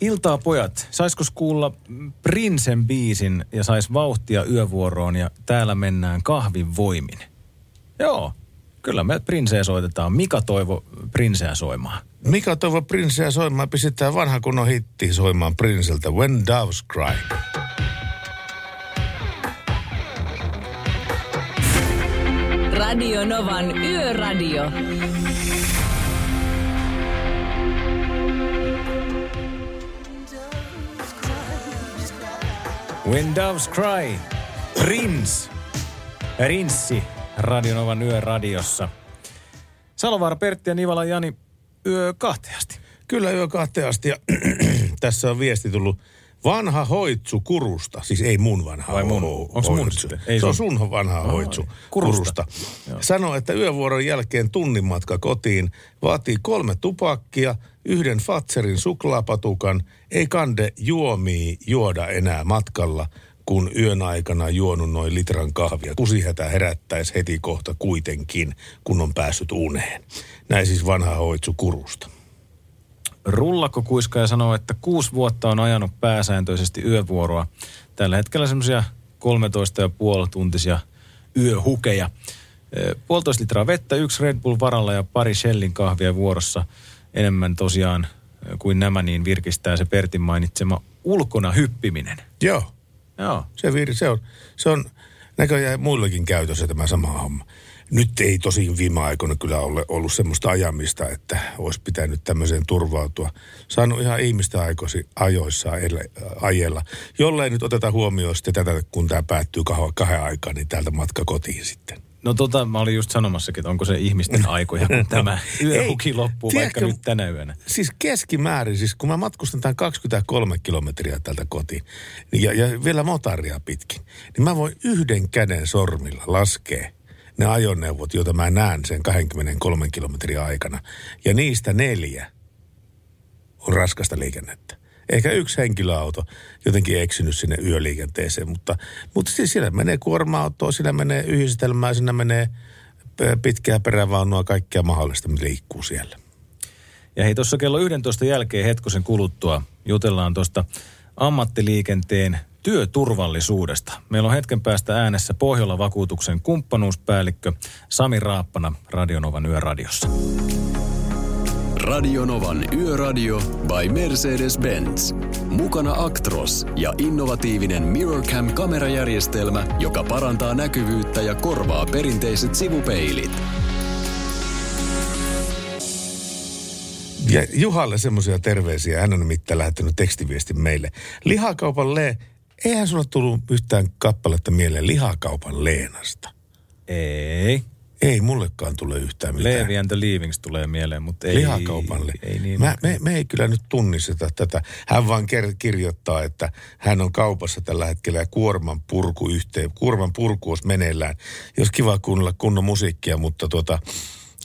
Iltaa pojat, saiskos kuulla Prinsen biisin ja sais vauhtia yövuoroon ja täällä mennään kahvin voimin? Joo, kyllä me Prinseä soitetaan. Mika toivo Prinseä soimaan. Mika toivo Prinseä soimaan, pistetään vanha kunnon hitti soimaan Prinseltä When Doves Cry. Radio Novan Yöradio. When Doves Cry, Prince, Rinssi, Radionovan yöradiossa. Salovaara, Pertti ja Nivala Jani, yö kahteasti. Kyllä yö kahteen asti ja <clears throat> tässä on viesti tullut vanha hoitsu kurusta. Siis ei mun vanha Vai mun? ho- Onks mun sitten? Ei Se on sun. vanha hoitsu kurusta. kurusta. Sanoo, että yövuoron jälkeen tunnin matka kotiin vaatii kolme tupakkia, yhden Fatserin suklaapatukan, ei kande juomii juoda enää matkalla, kun yön aikana juonut noin litran kahvia. Kusihätä herättäisi heti kohta kuitenkin, kun on päässyt uneen. Näin siis vanha hoitsu kurusta. Rullakko kuiskaaja sanoo, että kuusi vuotta on ajanut pääsääntöisesti yövuoroa. Tällä hetkellä semmoisia 13 ja puoli tuntisia yöhukeja. Puolitoista litraa vettä, yksi Red Bull varalla ja pari Shellin kahvia vuorossa. Enemmän tosiaan kuin nämä, niin virkistää se Pertin mainitsema ulkona hyppiminen. Joo. Joo. Se, vir, se on, se on näköjään muillekin käytössä tämä sama homma. Nyt ei tosin viime aikoina kyllä ole ollut semmoista ajamista, että olisi pitänyt tämmöiseen turvautua. Saanut ihan ihmistä aikoisi, ajoissa ele, ajella. Jollei nyt oteta huomioon sitten tätä, kun tämä päättyy kahden, kahden aikaa, niin täältä matka kotiin sitten. No tota, mä olin just sanomassakin, että onko se ihmisten <laughs> aikoja, kun tämä yöhuki loppuu tiedätkö, vaikka nyt tänä yönä. Siis keskimäärin, siis kun mä matkustan tämän 23 kilometriä täältä kotiin niin ja, ja vielä motaria pitkin, niin mä voin yhden käden sormilla laskea ne ajoneuvot, joita mä näen sen 23 kilometrin aikana. Ja niistä neljä on raskasta liikennettä. Ehkä yksi henkilöauto jotenkin eksynyt sinne yöliikenteeseen, mutta, mutta siis siellä menee kuorma-autoa, siinä menee yhdistelmää, siinä menee pitkää perävaunua, kaikkea mahdollista, mitä liikkuu siellä. Ja hei, tuossa kello 11 jälkeen hetkosen kuluttua jutellaan tuosta ammattiliikenteen työturvallisuudesta. Meillä on hetken päästä äänessä Pohjola-vakuutuksen kumppanuuspäällikkö Sami Raappana Radionovan yöradiossa. Radionovan Yöradio by Mercedes-Benz. Mukana Actros ja innovatiivinen MirrorCam-kamerajärjestelmä, joka parantaa näkyvyyttä ja korvaa perinteiset sivupeilit. Ja Juhalle semmoisia terveisiä. Hän on nimittäin lähettänyt tekstiviestin meille. Lihakaupan Le... Eihän sulla tullut yhtään kappaletta mieleen lihakaupan Leenasta. Ei. Ei mullekaan tule yhtään mitään. Levi and the Leavings tulee mieleen, mutta ei... Lihakaupalle. Ei niin. Mä, me, me ei kyllä nyt tunnisteta tätä. Hän vaan ker- kirjoittaa, että hän on kaupassa tällä hetkellä ja kuorman purku yhteen. Kuorman purku olisi meneillään. Jos kiva kuunnella kunnon musiikkia, mutta tuota,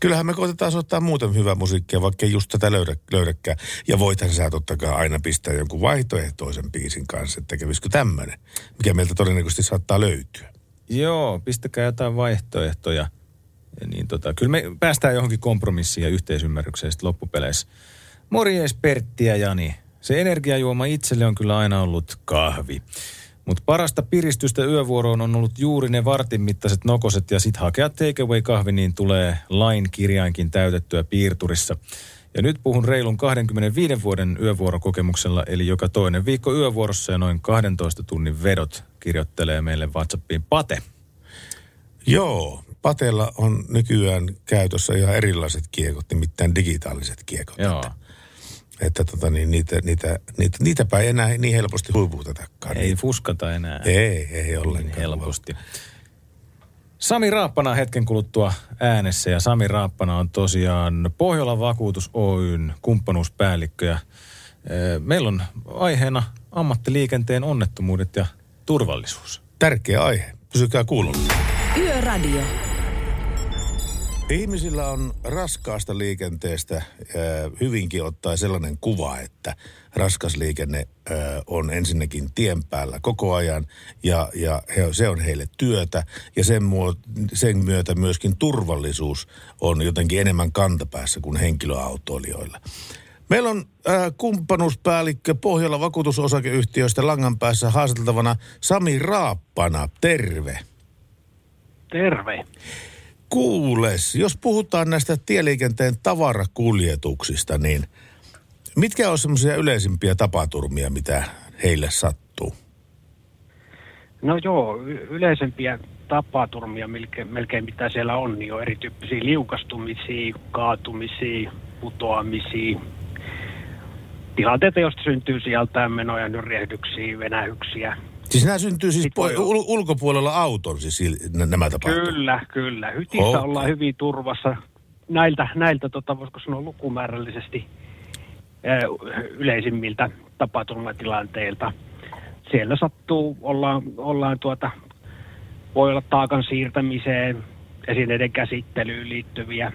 kyllähän me koitetaan soittaa muuten hyvää musiikkia, vaikka ei just tätä löydä, löydäkään. Ja voithan sä totta kai aina pistää jonkun vaihtoehtoisen biisin kanssa, että kävisikö tämmöinen, mikä meiltä todennäköisesti saattaa löytyä. Joo, pistäkää jotain vaihtoehtoja. Ja niin tota, kyllä me päästään johonkin kompromissiin ja yhteisymmärrykseen sitten loppupeleissä. Morjes Pertti ja Jani. Se energiajuoma itselle on kyllä aina ollut kahvi. Mutta parasta piristystä yövuoroon on ollut juuri ne vartin mittaiset nokoset ja sit hakea takeaway kahvi, niin tulee lain kirjainkin täytettyä piirturissa. Ja nyt puhun reilun 25 vuoden yövuorokokemuksella, eli joka toinen viikko yövuorossa ja noin 12 tunnin vedot kirjoittelee meille WhatsAppiin Pate. Joo, Patella on nykyään käytössä ihan erilaiset kiekot, nimittäin digitaaliset kiekot. Joo. Että, että tota, niin niitä, niitä, niitä, niitäpä ei enää niin helposti huiputetakaan. Ei fuskata enää. ei, ei ollenkaan. niin helposti. Sami Raappana hetken kuluttua äänessä ja Sami Raappana on tosiaan Pohjolan vakuutus Oyn kumppanuuspäällikkö ja eh, meillä on aiheena ammattiliikenteen onnettomuudet ja turvallisuus. Tärkeä aihe. Pysykää kuulolla. Yöradio. Ihmisillä on raskaasta liikenteestä hyvinkin ottaa sellainen kuva, että raskas liikenne on ensinnäkin tien päällä koko ajan ja, ja he, se on heille työtä ja sen, muo, sen myötä myöskin turvallisuus on jotenkin enemmän kantapäässä kuin henkilöautoilijoilla. Meillä on äh, kumppanuuspäällikkö Pohjola vakuutusosakeyhtiöistä langan päässä haastateltavana Sami Raappana. Terve. Terve. Kuules, jos puhutaan näistä tieliikenteen tavarakuljetuksista, niin mitkä on semmoisia yleisimpiä tapaturmia, mitä heille sattuu? No joo, yleisempiä tapaturmia, melkein, melkein mitä siellä on, niin on erityyppisiä liukastumisia, kaatumisia, putoamisia, tilanteita, joista syntyy sieltä menoja, nyrjehdyksiä, venähyksiä. Siis nämä syntyy siis voi po- ul- ulkopuolella auton, siis nämä tapahtuu? Kyllä, kyllä. Hytissä okay. ollaan hyvin turvassa näiltä, näiltä tota, voisiko sanoa lukumäärällisesti yleisimmiltä tapaturmatilanteilta. Siellä sattuu, ollaan, ollaan tuota, voi olla taakan siirtämiseen, esineiden käsittelyyn liittyviä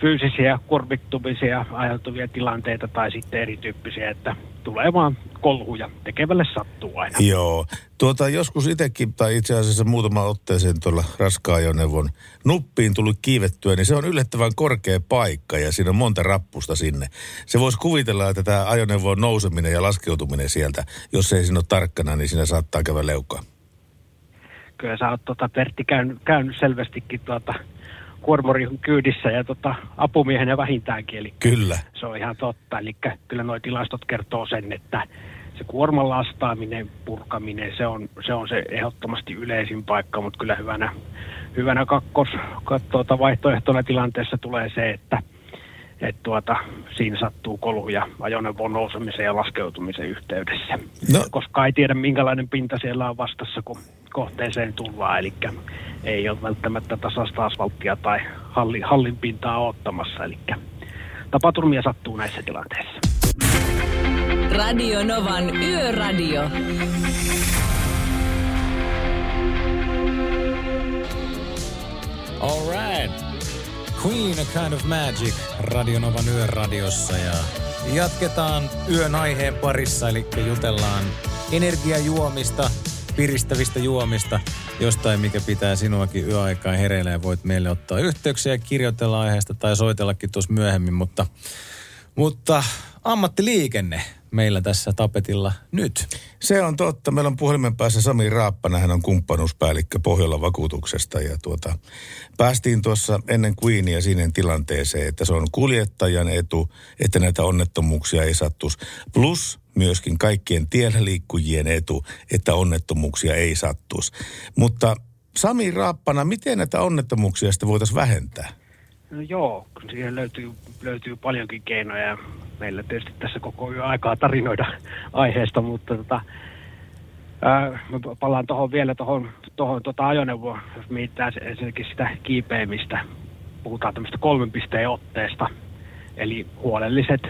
fyysisiä kuormittumisia aiheutuvia tilanteita tai sitten erityyppisiä, että tulee vaan kolhuja. Tekevälle sattuu aina. Joo. Tuota, joskus itsekin, tai itse asiassa muutama otteeseen tuolla raskaan ajoneuvon nuppiin tullut kiivettyä, niin se on yllättävän korkea paikka ja siinä on monta rappusta sinne. Se voisi kuvitella, että tämä ajoneuvon nouseminen ja laskeutuminen sieltä, jos ei siinä ole tarkkana, niin siinä saattaa käydä leukaa. kyllä sä oot tota, Pertti käynyt, käynyt selvästikin tuota, kuormorin kyydissä ja tota, apumiehenä vähintäänkin, eli Kyllä. se on ihan totta. Eli kyllä nuo tilastot kertoo sen, että se kuorman lastaaminen, purkaminen, se on se, on se ehdottomasti yleisin paikka, mutta kyllä hyvänä, hyvänä kakkos tuota, vaihtoehtona tilanteessa tulee se, että et tuota, siinä sattuu koluja ajoneuvon nousemisen ja laskeutumisen yhteydessä. No. Koska ei tiedä minkälainen pinta siellä on vastassa, kun kohteeseen tullaan. Eli ei ole välttämättä tasasta asfalttia tai halli, hallin pintaa ottamassa. Eli tapaturmia sattuu näissä tilanteissa. Radio Novan Yöradio. All right. Queen, a kind of magic, Radionovan yöradiossa. Ja jatketaan yön aiheen parissa, eli jutellaan energiajuomista, piristävistä juomista, jostain mikä pitää sinuakin yöaikaan hereillä ja voit meille ottaa yhteyksiä ja kirjoitella aiheesta tai soitellakin tuossa myöhemmin, mutta, mutta ammattiliikenne meillä tässä tapetilla nyt. Se on totta. Meillä on puhelimen päässä Sami Raappana, hän on kumppanuuspäällikkö Pohjola vakuutuksesta ja tuota, päästiin tuossa ennen Queenia siinä tilanteeseen, että se on kuljettajan etu, että näitä onnettomuuksia ei sattuisi. Plus myöskin kaikkien tiellä liikkujien etu, että onnettomuuksia ei sattuisi. Mutta Sami Raappana, miten näitä onnettomuuksia sitten voitaisiin vähentää? No joo, siihen löytyy, löytyy paljonkin keinoja. Meillä tietysti tässä koko yö aikaa tarinoida <laughs> aiheesta, mutta tota, ää, palaan tuohon vielä tuohon tohon, tota ajoneuvoon, jos mietitään ensinnäkin sitä kiipeämistä. Puhutaan tämmöistä kolmen pisteen otteesta, eli huolelliset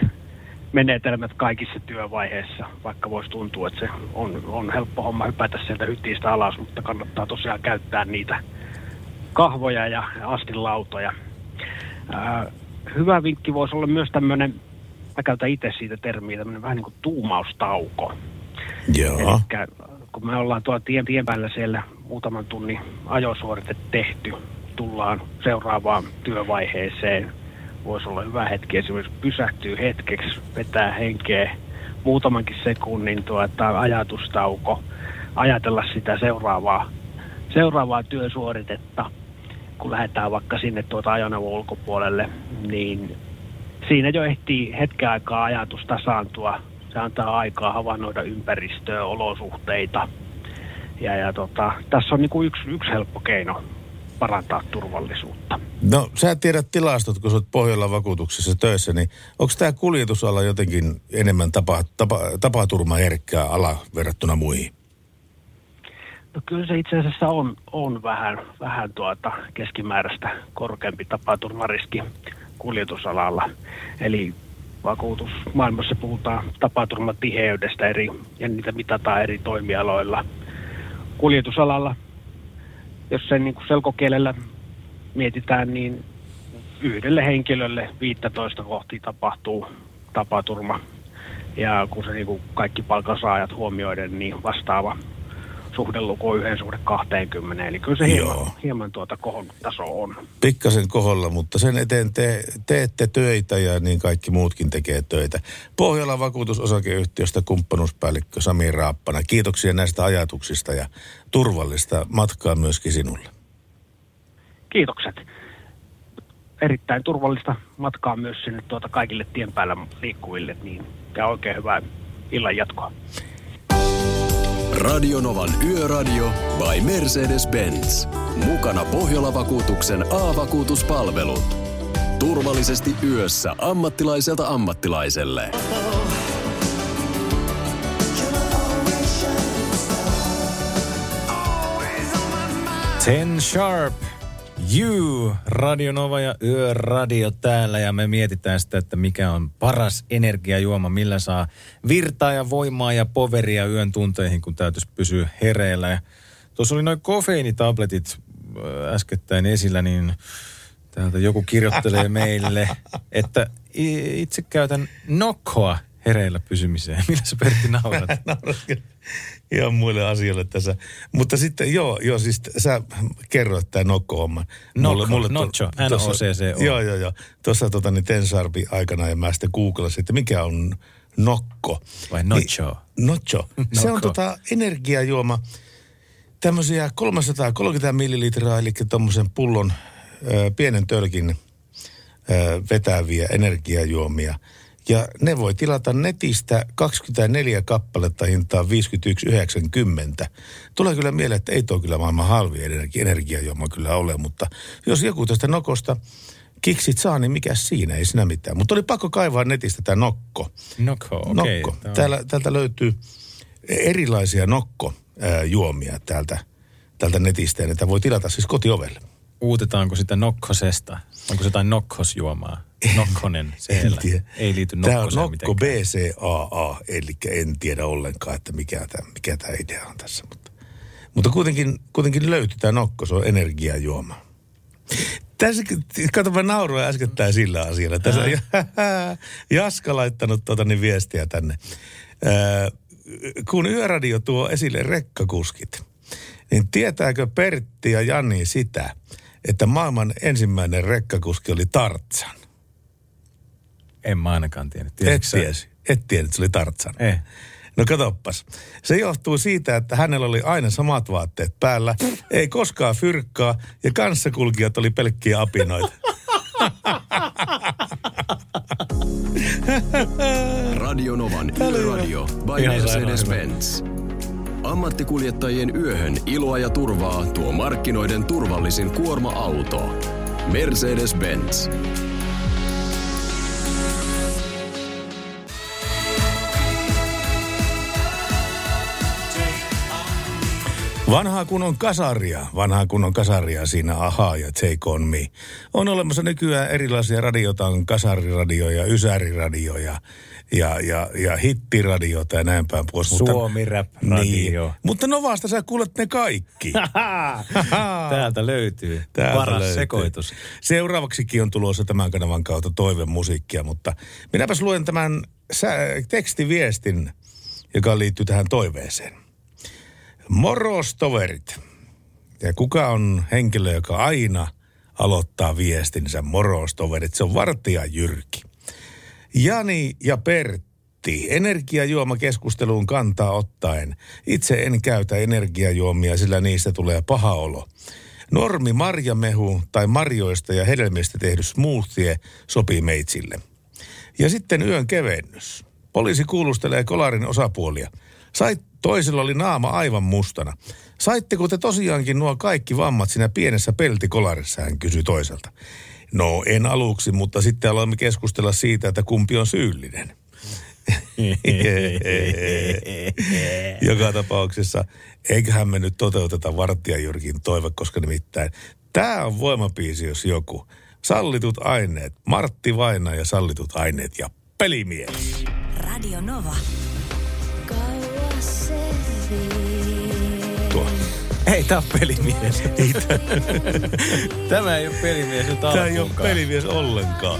menetelmät kaikissa työvaiheissa, vaikka voisi tuntua, että se on, on helppo homma hypätä sieltä hytistä alas, mutta kannattaa tosiaan käyttää niitä kahvoja ja astinlautoja Ää, hyvä vinkki voisi olla myös tämmöinen, mä käytän itse siitä termiä, tämmöinen vähän niin kuin tuumaustauko. Joo. Elikkä, kun me ollaan tuolla tien, tien päällä siellä muutaman tunnin ajosuorite tehty, tullaan seuraavaan työvaiheeseen. Voisi olla hyvä hetki esimerkiksi pysähtyy hetkeksi, vetää henkeä muutamankin sekunnin tuota, ajatustauko, ajatella sitä seuraavaa, seuraavaa työsuoritetta – kun lähdetään vaikka sinne tuota ajoneuvon ulkopuolelle, niin siinä jo ehtii hetken aikaa ajatus tasaantua. Se antaa aikaa havainnoida ympäristöä, olosuhteita. Ja, ja tota, tässä on niin kuin yksi, yksi helppo keino parantaa turvallisuutta. No sä tiedät tilastot, kun sä oot Pohjolan vakuutuksessa töissä, niin onko tämä kuljetusala jotenkin enemmän tapa, tapa, tapaturmaherkkää ala verrattuna muihin? No kyllä se itse asiassa on, on vähän, vähän tuota keskimääräistä korkeampi tapaturmariski kuljetusalalla. Eli vakuutusmaailmassa puhutaan tapaturmatiheydestä eri, ja niitä mitataan eri toimialoilla. Kuljetusalalla, jos sen niin kuin selkokielellä mietitään, niin yhdelle henkilölle 15 kohti tapahtuu tapaturma. Ja kun se niin kuin kaikki palkansaajat huomioiden, niin vastaava suhdeluku on yhden suhde 20, eli kyllä se hieman, hieman tuota kohon taso on. Pikkasen koholla, mutta sen eteen te, teette töitä ja niin kaikki muutkin tekee töitä. Pohjola vakuutusosakeyhtiöstä kumppanuuspäällikkö Sami Raappana. Kiitoksia näistä ajatuksista ja turvallista matkaa myöskin sinulle. Kiitokset. Erittäin turvallista matkaa myös sinne tuota kaikille tien päällä liikkuville, niin ja oikein hyvää illan jatkoa. Radionovan Yöradio by Mercedes-Benz. Mukana Pohjola-vakuutuksen A-vakuutuspalvelut. Turvallisesti yössä ammattilaiselta ammattilaiselle. Ten Sharp You, Radio Nova ja Yöradio täällä ja me mietitään sitä, että mikä on paras energiajuoma, millä saa virtaa ja voimaa ja poveria yön tunteihin, kun täytyisi pysyä hereillä. Ja tuossa oli noin kofeiinitabletit äh, äskettäin esillä, niin täältä joku kirjoittelee meille, että itse käytän nokkoa hereillä pysymiseen. <laughs> Millä sä Pertti naurat? <laughs> ihan muille asioille tässä. Mutta sitten joo, joo siis sä kerroit tämän nokko-homman. Nokko, mulle, notcho, n Joo, joo, joo. Tuossa tota, niin Tensarbi aikana ja mä sitten googlasin, että mikä on nokko. Vai nocho? Niin, nocho. <laughs> Se on tota energiajuoma, tämmöisiä 330 millilitraa, eli tuommoisen pullon ö, pienen tölkin ö, vetäviä energiajuomia. Ja ne voi tilata netistä 24 kappaletta hintaa 51,90. Tulee kyllä mieleen, että ei tuo kyllä maailman halvi energia, energiajuoma kyllä ole, mutta jos joku tästä Nokosta kiksit saa, niin mikä siinä, ei siinä mitään. Mutta oli pakko kaivaa netistä tämä Nokko. Nokko, okei. Nokko. Tämä Täällä, täältä löytyy erilaisia Nokko-juomia täältä, täältä netistä. Ja niitä voi tilata siis kotiovelle. Uutetaanko sitä nokkosesta? Onko se jotain nokkosjuomaa? <laughs> Nokkonen, siellä. Ei liity Tämä on Nokko. BCAA, eli en tiedä ollenkaan, että mikä tämä, mikä tämä idea on tässä. Mutta, mutta kuitenkin, kuitenkin löytyy tämä Nokko, se on energiajuoma. Tässä, kato mä nauroin äskettäin sillä asialla. Tässä on <laughs> Jaska laittanut tuota niin viestiä tänne. Ää, kun Yöradio tuo esille rekkakuskit, niin tietääkö Pertti ja Jani sitä, että maailman ensimmäinen rekkakuski oli Tartsan? En mä ainakaan tiennyt. Et Tiesitkö sä? tiesi. Et tiennyt, että se oli Tartsan. Ei. No katoppas. Se johtuu siitä, että hänellä oli aina samat vaatteet päällä, ei koskaan fyrkkaa ja kanssakulkijat oli pelkkiä apinoita. <laughs> Radionovan Yöradio by Mercedes-Benz. Ammattikuljettajien yöhön iloa ja turvaa tuo markkinoiden turvallisin kuorma-auto. Mercedes-Benz. Vanhaa kunnon kasaria, vanhaa kunnon kasaria siinä Ahaa ja Take On Me. On olemassa nykyään erilaisia radioita, on kasariradioja, ysäriradioja ja, ja, ja hittiradioita ja näin päin pois. Suomi Rap Radio. Niin. Mutta Novasta sä kuulet ne kaikki. <laughs> Täältä löytyy Täältä paras löytyy. sekoitus. Seuraavaksikin on tulossa tämän kanavan kautta toivemusiikkia, mutta minäpäs luen tämän sä- tekstiviestin, joka liittyy tähän toiveeseen. Moros toverit. Ja kuka on henkilö, joka aina aloittaa viestinsä moros toverit? Se on vartija Jyrki. Jani ja Pertti, energiajuomakeskusteluun kantaa ottaen. Itse en käytä energiajuomia, sillä niistä tulee paha olo. Normi marjamehu tai marjoista ja hedelmistä tehty smoothie sopii meitsille. Ja sitten yön kevennys. Poliisi kuulustelee kolarin osapuolia. Sait, toisella oli naama aivan mustana. Saitteko te tosiaankin nuo kaikki vammat siinä pienessä peltikolarissa, hän kysyi toiselta. No en aluksi, mutta sitten aloimme keskustella siitä, että kumpi on syyllinen. <laughs> Joka tapauksessa, eiköhän me nyt toteuteta Vartija Jyrkin toive, koska nimittäin tämä on voimapiisi, jos joku. Sallitut aineet, Martti Vaina ja sallitut aineet ja pelimies. Radio Nova. Ei, tää on pelimies. Tämä ei ole pelimies nyt Tämä ei ole pelimies ollenkaan.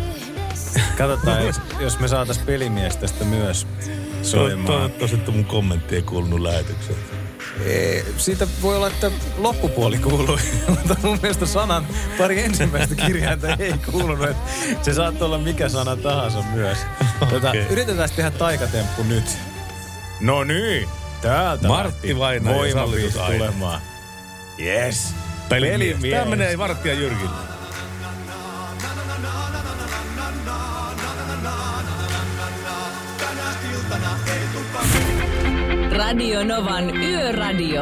Katsotaan, jos, jos me saatais pelimies tästä myös soimaan. Toivottavasti, että mun kommentti ei kuulunut lähetykseen. Ee, Siitä voi olla, että loppupuoli kuului, <laughs> mutta mun mielestä sanan pari ensimmäistä kirjainta ei kuulunut. että Se saattoi olla mikä sana tahansa myös. <laughs> Tota, Okei. yritetään tehdä taikatemppu nyt. No niin, täältä Martti Vaina tulemaan. Yes. Pelimies. Tämä menee Vartija Jyrkille. Radio Novan Yöradio.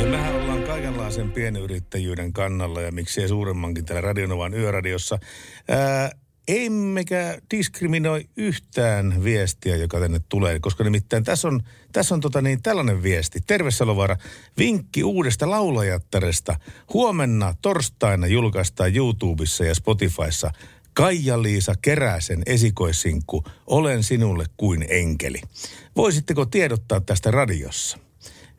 Ja mehän ollaan kaikenlaisen pienyrittäjyyden kannalla ja miksei suuremmankin täällä Radionovan yöradiossa. Ää, emmekä diskriminoi yhtään viestiä, joka tänne tulee, koska nimittäin tässä on, tässä on tota niin, tällainen viesti. Terve Salovaara, vinkki uudesta laulajattaresta. Huomenna torstaina julkaistaan YouTubessa ja Spotifyssa Kaija-Liisa Keräsen esikoissinkku Olen sinulle kuin enkeli. Voisitteko tiedottaa tästä radiossa?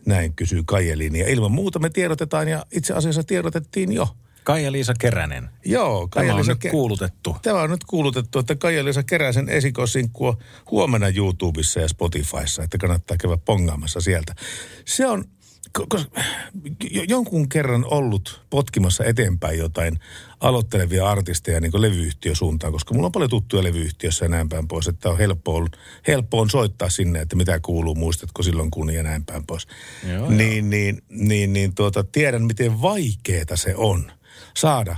Näin kysyy Kaijelin. Ja ilman muuta me tiedotetaan ja itse asiassa tiedotettiin jo. Kaija-Liisa Keränen. Joo, Tämä on nyt kuulutettu. Tämä on nyt kuulutettu, että Kaija-Liisa Keräsen esikoissinkku on huomenna YouTubessa ja Spotifyssa, että kannattaa käydä pongaamassa sieltä. Se on jonkun kerran ollut potkimassa eteenpäin jotain aloittelevia artisteja niin levyyhtiösuuntaan, koska mulla on paljon tuttuja levyyhtiössä ja näin päin pois, että on helppo, ollut, helppo on soittaa sinne, että mitä kuuluu, muistatko silloin kun ja näin päin pois. Joo, niin, niin, niin, niin tuota, tiedän, miten vaikeeta se on saada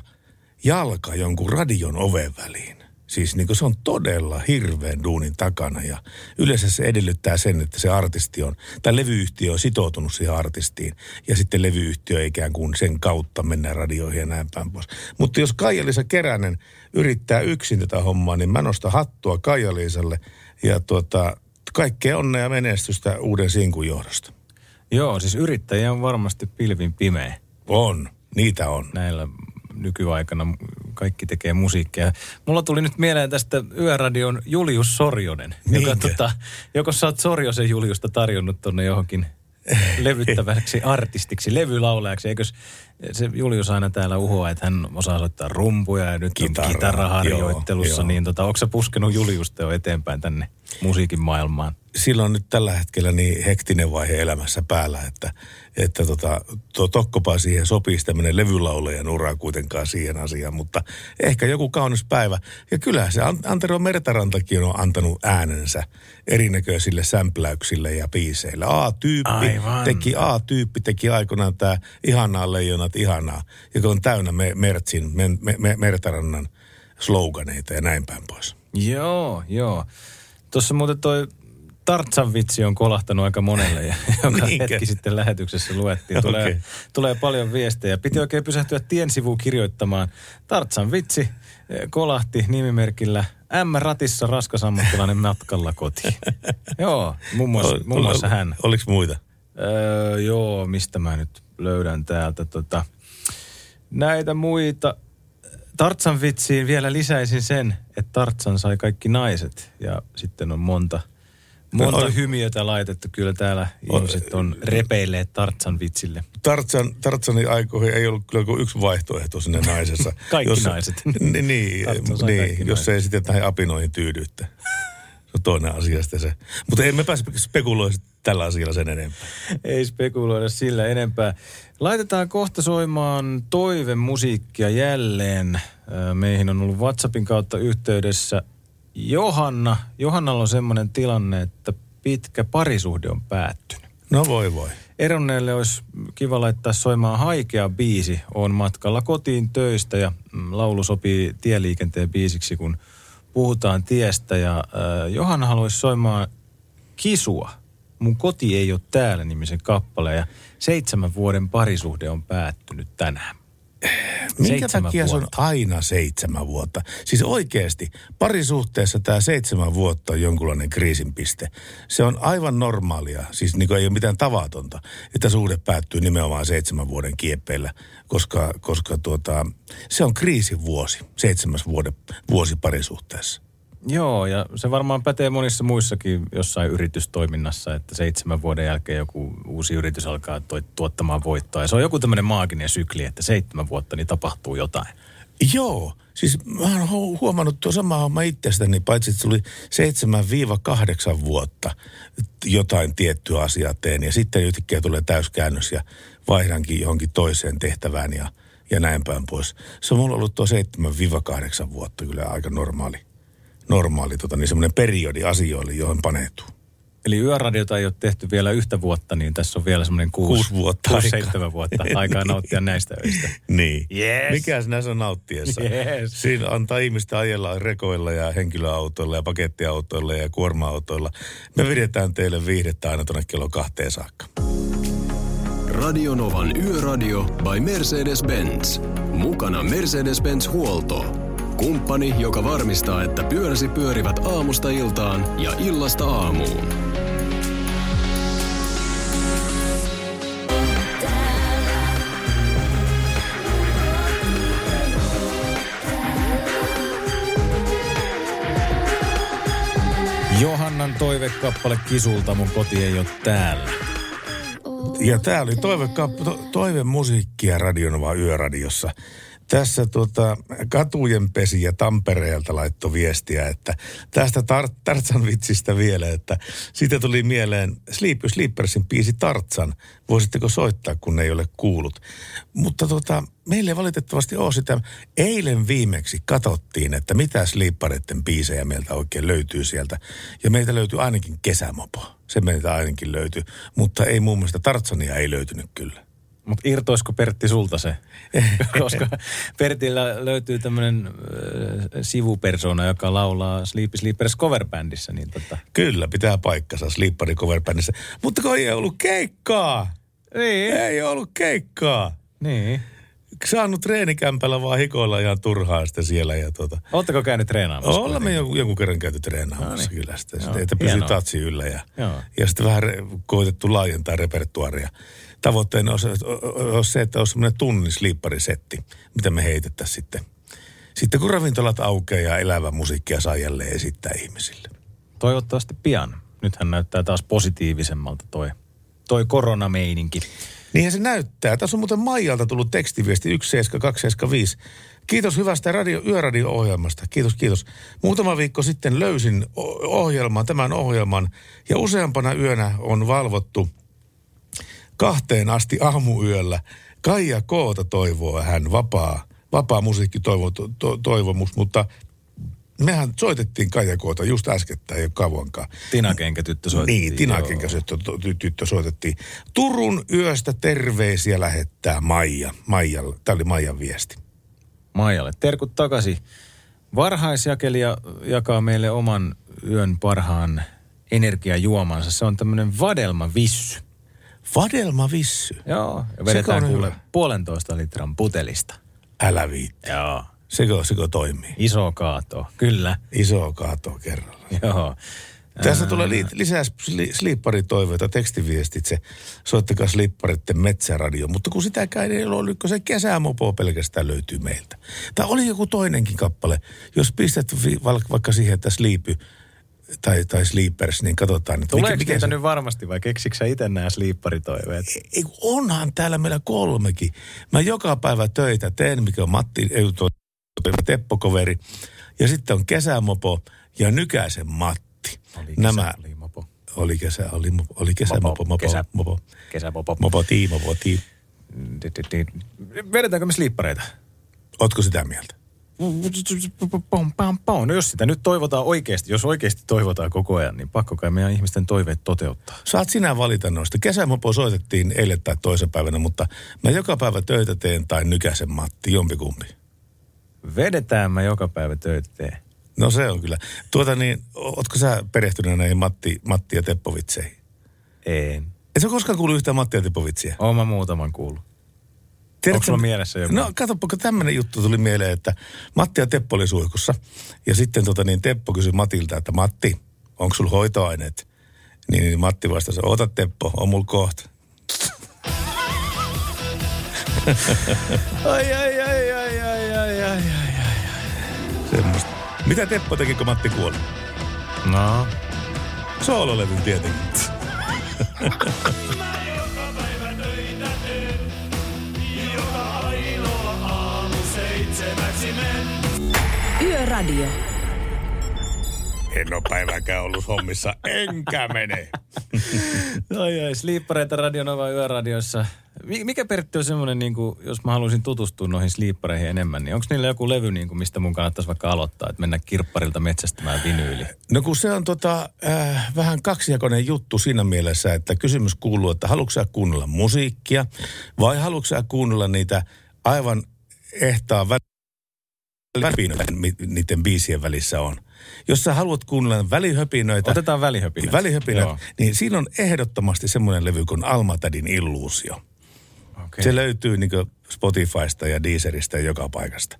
jalka jonkun radion oven väliin. Siis niin se on todella hirveän duunin takana ja yleensä se edellyttää sen, että se artisti on, tai levyyhtiö on sitoutunut siihen artistiin ja sitten levyyhtiö ikään kuin sen kautta mennään radioihin ja näin päin pois. Mutta jos Kaija-Liisa Keränen yrittää yksin tätä hommaa, niin mä nostan hattua Kaija-Liisalle ja tuota, kaikkea onnea ja menestystä uuden sinkun johdosta. Joo, siis yrittäjiä on varmasti pilvin pimeä. On, niitä on. Näillä nykyaikana kaikki tekee musiikkia. Mulla tuli nyt mieleen tästä Yöradion Julius Sorjonen, joka tota, joko sä oot Sorjosen Juliusta tarjonnut tonne johonkin <laughs> levyttäväksi artistiksi, levylaulajaksi. Eikös se Julius aina täällä uhoa, että hän osaa soittaa rumpuja ja nyt Kitara, on kitaraharjoittelussa. Joo, niin tota, onko sä puskenut Juliusta jo eteenpäin tänne musiikin maailmaan? Silloin nyt tällä hetkellä niin hektinen vaihe elämässä päällä, että että tota, tuo Tokkopa siihen sopii tämmöinen levylaulajan ura kuitenkaan siihen asiaan, mutta ehkä joku kaunis päivä. Ja kyllä se Antero Mertarantakin on antanut äänensä erinäköisille sämpläyksille ja biiseille. A-tyyppi Aivan. teki, A-tyyppi teki aikoinaan tämä Ihanaa leijonat, ihanaa, joka on täynnä me, Mertsin, me, me, me, Mertarannan sloganeita ja näin päin pois. Joo, joo. Tuossa muuten toi Tartsan vitsi on kolahtanut aika monelle, ja, <laughs> joka Niinkä? hetki sitten lähetyksessä luettiin. <laughs> Tulee, okay. tulee paljon viestejä. Piti oikein pysähtyä tien sivuun kirjoittamaan. Tartsan vitsi eh, kolahti nimimerkillä M-ratissa raskas ammattilainen matkalla kotiin. <laughs> joo, muun muassa, muun muassa hän. Oliko muita? Öö, joo, mistä mä nyt löydän täältä tota, näitä muita. Tartsan vitsiin vielä lisäisin sen, että Tartsan sai kaikki naiset ja sitten on monta – Monta on, hymiötä laitettu kyllä täällä. Ihmiset on repeilleet Tartsan vitsille. Tartsan, Tartsanin aikoihin ei ollut kyllä kuin yksi vaihtoehto sinne naisessa. <laughs> kaikki jos, naiset. <laughs> niin, niin, niin jos naiset. ei sitten näihin apinoihin tyydytte. Se on toinen asia sitten se. Mutta emme pääse spekuloida tällä asialla sen enempää. Ei spekuloida sillä enempää. Laitetaan kohta soimaan toivemusiikkia jälleen. Meihin on ollut WhatsAppin kautta yhteydessä Johanna, Johannalla on semmoinen tilanne, että pitkä parisuhde on päättynyt. No voi voi. Eronneelle olisi kiva laittaa soimaan haikea biisi. On matkalla kotiin töistä ja mm, laulu sopii tieliikenteen biisiksi, kun puhutaan tiestä. Ja äh, Johanna haluaisi soimaan Kisua. Mun koti ei ole täällä nimisen kappaleen ja seitsemän vuoden parisuhde on päättynyt tänään. Minkä takia vuotta. se on aina seitsemän vuotta? Siis oikeasti, parisuhteessa tämä seitsemän vuotta on jonkunlainen kriisinpiste. Se on aivan normaalia, siis niin ei ole mitään tavatonta, että suhde päättyy nimenomaan seitsemän vuoden kieppeillä, koska, koska tuota, se on kriisivuosi, seitsemäs vuoden, vuosi parisuhteessa. Joo, ja se varmaan pätee monissa muissakin jossain yritystoiminnassa, että seitsemän vuoden jälkeen joku uusi yritys alkaa tuottamaan voittoa. Ja se on joku tämmöinen maaginen sykli, että seitsemän vuotta niin tapahtuu jotain. Joo, siis mä oon huomannut tuo sama homma itsestäni, paitsi että oli 7-8 vuotta jotain tiettyä asiaa teen. Ja sitten yhtäkkiä tulee täyskäännös ja vaihdankin johonkin toiseen tehtävään ja, ja näin päin pois. Se on mulla ollut tuo 7-8 vuotta kyllä aika normaali normaali tota, niin semmoinen periodi asioille, johon paneutuu. Eli yöradiota ei ole tehty vielä yhtä vuotta, niin tässä on vielä semmoinen kuusi, kuusi vuotta kuusi, aikaa. seitsemän vuotta <laughs> aikaa nauttia näistä öistä. niin. Yes. Mikäs näissä on nauttiessa? Yes. Siinä antaa ihmistä ajella rekoilla ja henkilöautoilla ja pakettiautoilla ja kuorma-autoilla. Me vedetään teille viihdettä aina tuonne kello kahteen saakka. Radionovan Yöradio by Mercedes-Benz. Mukana Mercedes-Benz Huolto. Kumppani, joka varmistaa, että pyöräsi pyörivät aamusta iltaan ja illasta aamuun. Johannan toivekappale Kisulta, mun koti ei ole täällä. Ja tää oli toivekappa, to, toivemusiikkia Radionova Yöradiossa. Tässä tuota, katujen pesiä Tampereelta laittoi viestiä, että tästä tar- Tartsan vitsistä vielä, että siitä tuli mieleen Sleep Sleepersin biisi Tartsan. Voisitteko soittaa, kun ei ole kuullut? Mutta tota, meille valitettavasti ole sitä. Eilen viimeksi katsottiin, että mitä Sleepareiden biisejä meiltä oikein löytyy sieltä. Ja meiltä löytyy ainakin kesämopo. Se meiltä ainakin löytyy. Mutta ei muun muassa Tartsania ei löytynyt kyllä. Mutta irtoisiko Pertti sulta se? <laughs> Koska Pertillä löytyy tämmöinen äh, sivupersona, joka laulaa Sleepy Sleepers coverbändissä. Niin tota. Kyllä, pitää paikkansa Slippari coverbändissä. Mutta kun ei ollut keikkaa. Niin. Ei ollut keikkaa. Niin. Saanut treenikämpällä vaan hikoilla ihan turhaa sitten siellä. Ja tuota. Oletteko käynyt treenaamassa? Ollaan me jonkun, jonkun kerran käyty treenaamassa No niin. kyllä sitten, sitten että pysyy tatsi yllä ja, Joo. ja sitten vähän re- koitettu laajentaa repertuaria. Tavoitteena olisi, olisi se, että olisi semmoinen tunnin sliipparisetti, mitä me heitettäisiin sitten. Sitten kun ravintolat aukeaa ja elävä musiikkia saa jälleen esittää ihmisille. Toivottavasti pian. Nythän näyttää taas positiivisemmalta toi, toi koronameininki. Niinhän se näyttää. Tässä on muuten Maijalta tullut tekstiviesti 17275. Kiitos hyvästä radio, yöradio-ohjelmasta. Kiitos, kiitos. Muutama viikko sitten löysin ohjelman, tämän ohjelman, ja useampana yönä on valvottu kahteen asti aamuyöllä. Kaija Koota toivoo hän, vapaa, vapaa musiikki toivo, to, to, toivomus, mutta mehän soitettiin Kaija Koota just äskettäin, ei ole kauankaan. Tina Kenkä-tyttö soitettiin. Niin, Tina joo. Kenkäsyttö tyttö soitettiin. Turun yöstä terveisiä lähettää Maija. Maijalle. Tämä oli Maijan viesti. Maijalle. Terkut takaisin. Varhaisjakelija jakaa meille oman yön parhaan energiajuomansa. Se on tämmöinen vadelma vissy. Vadelma Vissy. Joo. Ja vedetään on kuule hyvä? puolentoista litran putelista. Älä viitti. Joo. Sekö, sekö toimii? Iso kaato. Kyllä. Iso kaato kerralla. Joo. Tässä tulee li- lisää sli- sliipparitoiveita, tekstiviestitse. Soittakaa slipparitten metsäradio. Mutta kun sitäkään ei ole, oliko se kesämopo pelkästään löytyy meiltä. Tai oli joku toinenkin kappale. Jos pistät vi- vaikka siihen, että sleepy tai, tai sleepers, niin katsotaan. Että Tuleeko niitä se- nyt varmasti vai keksitkö sä itse nämä sliipparitoiveet? ei, kun onhan täällä meillä kolmekin. Mä joka päivä töitä teen, mikä on Matti, ei tuo Teppo-koveri. Ja sitten on kesämopo ja Nykäisen Matti. Oli kesä, Nämä oli mopo. oli kesä, oli, mo- oli kesämopo, mopo, Kesä- mopo, Kesäpopo. mopo, tii, mopo, tii. Vedetäänkö me sliippareita? Ootko sitä mieltä? No jos sitä nyt toivotaan oikeasti, jos oikeasti toivotaan koko ajan, niin pakko kai meidän ihmisten toiveet toteuttaa. Saat sinä valita noista. Kesämopo soitettiin eilen tai toisen päivänä, mutta mä joka päivä töitä teen tai Nykäisen Matti, jompikumpi. Vedetään mä joka päivä töitä teen. No se on kyllä. Tuota niin, ootko sä perehtynyt näihin Matti, Matti ja Teppo-vitseihin? En. Et sä koskaan kuullut yhtään Matti ja Teppo-vitsiä? Oon mä muutaman kuullut. Onko sulla mielessä joku? No katsoppa, kun tämmöinen juttu tuli mieleen, että Matti ja Teppo oli suihkussa. Ja sitten tota, niin Teppo kysyi Matilta, että Matti, onko sulla hoitoaineet? Niin, niin Matti vastasi, ota Teppo, on mulla kohta. <laughs> Ai, ai, ai, ai, ai, ai, ai, ai, ai. Semmosta. Mitä Teppo teki, kun Matti kuoli? No, Soololevyn tietenkin. <laughs> Yöradio. En ole päivääkään ollut hommissa, enkä mene. <laughs> ai, ai, sliippareita Radionova yöradiossa. Mi- Mikä Pertti on semmoinen, niin kuin, jos mä haluaisin tutustua noihin sliippareihin enemmän, niin onko niillä joku levy, niin kuin, mistä mun kannattaisi vaikka aloittaa, että mennä kirpparilta metsästämään vinyyli? No kun se on tota, äh, vähän kaksijakoinen juttu siinä mielessä, että kysymys kuuluu, että haluatko sä kuunnella musiikkia vai haluatko sä kuunnella niitä aivan ehtaa vä- välihöpinöitä, niiden biisien välissä on. Jos sä haluat kuunnella välihöpinöitä, Otetaan välihöpinät. välihöpinät Joo. niin siinä on ehdottomasti semmoinen levy kuin Almatadin Illuusio. Okei. Se löytyy niin Spotifysta ja Deezeristä ja joka paikasta.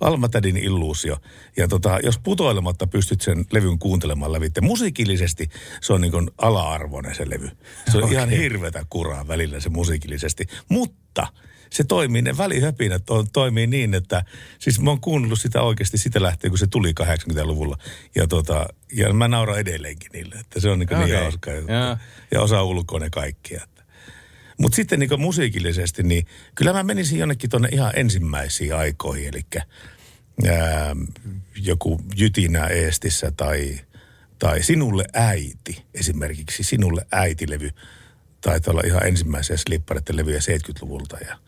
Almatadin illuusio. Ja tota, jos putoilematta pystyt sen levyn kuuntelemaan lävitse, musiikillisesti se on niin ala-arvoinen se levy. Se on <laughs> okay. ihan hirvetä kuraa välillä se musiikillisesti. Mutta se toimii, ne välihöpinät on, toimii niin, että siis mä oon kuunnellut sitä oikeasti sitä lähtien, kun se tuli 80-luvulla. Ja, tota, ja mä nauran edelleenkin niille, että se on niin, okay. Niin hauska. Joo. Ja osaa ulkoa ne kaikkia. Mutta sitten niin musiikillisesti, niin kyllä mä menisin jonnekin tuonne ihan ensimmäisiin aikoihin, eli ää, joku Jytinä Eestissä tai, tai Sinulle äiti, esimerkiksi Sinulle äitilevy, taitaa olla ihan ensimmäisiä slippareiden levyjä 70-luvulta ja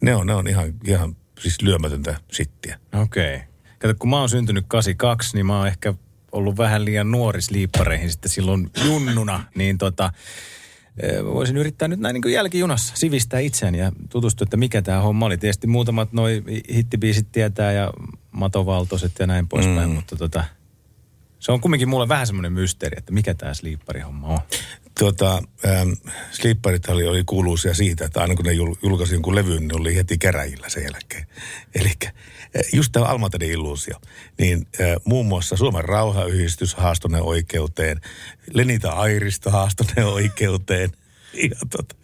ne on, ne on ihan, ihan siis lyömätöntä sittiä. Okei. Okay. Kato, kun mä oon syntynyt 82, niin mä oon ehkä ollut vähän liian nuori sliippareihin sitten silloin junnuna. <laughs> Niin tota, eh, voisin yrittää nyt näin niin kuin jälkijunassa sivistää itseäni ja tutustua, että mikä tämä homma oli. Tietysti muutamat noi hittibiisit tietää ja matovaltoiset ja näin poispäin, Mm. mutta tota, se on kumminkin mulle vähän semmoinen mysteeri, että mikä tämä sleepari-homma on. Tuota, ähm, Slipparit oli, oli kuuluisia siitä, että aina kun ne jul, julkaisi jonkun levyn, niin oli heti käräjillä sen jälkeen. <laughs> Eli just tämä Almatedin illuusio. Niin äh, muun muassa Suomen rauhayhdistys haastoneen oikeuteen, Lenita Airisto haastoneen oikeuteen. Ja, tota,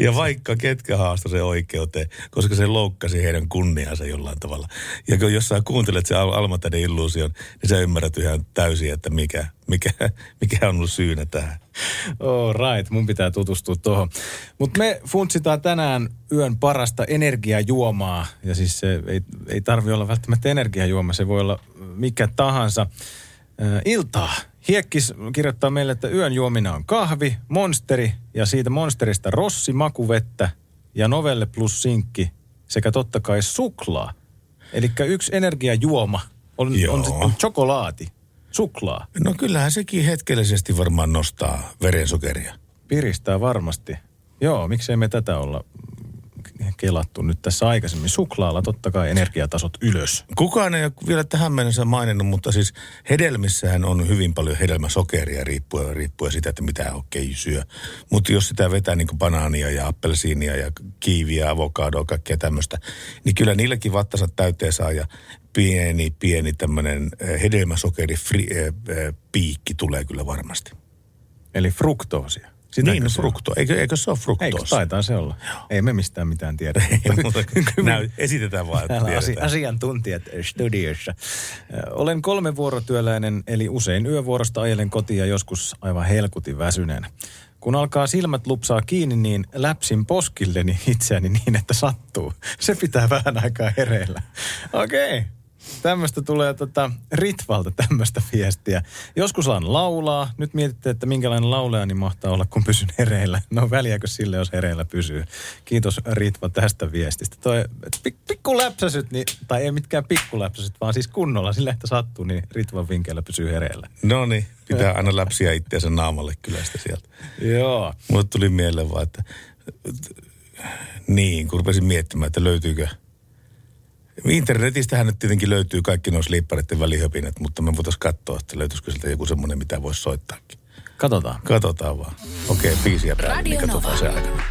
ja vaikka ketkä haastoi sen oikeuteen, koska se loukkasi heidän kunniansa jollain tavalla. Ja kun jos sä kuuntelet sen Al- Almatedin illuusion, niin sä ymmärrät ihan täysin, että mikä, mikä, <laughs> mikä on ollut syynä tähän. Oh, right, mun pitää tutustua tuohon. Mutta me funtsitaan tänään yön parasta energiajuomaa. Ja siis se ei, ei tarvi olla välttämättä energiajuoma, se voi olla mikä tahansa. Äh, iltaa. Hiekkis kirjoittaa meille, että yön juomina on kahvi, monsteri ja siitä monsterista rossi, makuvettä ja novelle plus sinkki sekä totta kai suklaa. Eli yksi energiajuoma on, Joo. on sitten chokolaati, suklaa. No kyllähän sekin hetkellisesti varmaan nostaa verensokeria. Piristää varmasti. Joo, miksei me tätä olla kelattu nyt tässä aikaisemmin. Suklaalla totta kai energiatasot ylös. Kukaan ei ole vielä tähän mennessä maininnut, mutta siis hedelmissähän on hyvin paljon hedelmäsokeria riippuen, riippuen siitä, että mitä okei syö. Mutta jos sitä vetää niin kuin banaania ja appelsiinia ja kiiviä, avokadoa, kaikkea tämmöistä, niin kyllä niilläkin vattansa täyteen saa ja pieni, pieni tämmöinen hedelmäsokeri fri, äh, äh, piikki tulee kyllä varmasti. Eli fruktoosia. Sitäkö niin, no, frukto. Eikö, eikö se ole Eikö fruktoosa? taitaa se olla? Ei me mistään mitään tiedä. <laughs> Ei kuin näy, esitetään vaan, että asi- asiantuntijat studiossa. Olen kolme vuorotyöläinen, eli usein yövuorosta ajelen kotiin ja joskus aivan helkutin väsyneenä. Kun alkaa silmät lupsaa kiinni, niin läpsin poskilleni itseäni niin, että sattuu. Se pitää vähän aikaa hereillä. Okei. Okay. Tämmöistä tulee tota Ritvalta tämmöistä viestiä. Joskus saan laulaa. Nyt mietitte, että minkälainen laulaja niin mahtaa olla, kun pysyn hereillä. No väliäkö sille, jos hereillä pysyy. Kiitos Ritva tästä viestistä. Toi pik, pikkuläpsäsyt, niin, tai ei mitkään pikkuläpsäsyt, vaan siis kunnolla sillä, että sattuu, niin Ritvan vinkeillä pysyy hereillä. No niin, pitää aina läpsiä itseänsä naamalle kyllä sitä sieltä. Joo. Mulle tuli mieleen vaan, että niin, kun rupesin miettimään, että löytyykö Internetistähän nyt tietenkin löytyy kaikki nuo slippareiden välihöpinät, mutta me voitaisiin katsoa, että löytyisikö sieltä joku semmoinen, mitä voisi soittaakin. Katsotaan. Katsotaan vaan. Okei, okay, biisiä päälle, niin Radio katsotaan se aikana.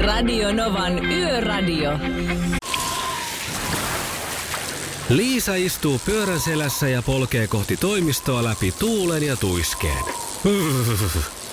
Radio Novan Yöradio. Liisa istuu pyörän selässä ja polkee kohti toimistoa läpi tuulen ja tuiskeen. <laughs>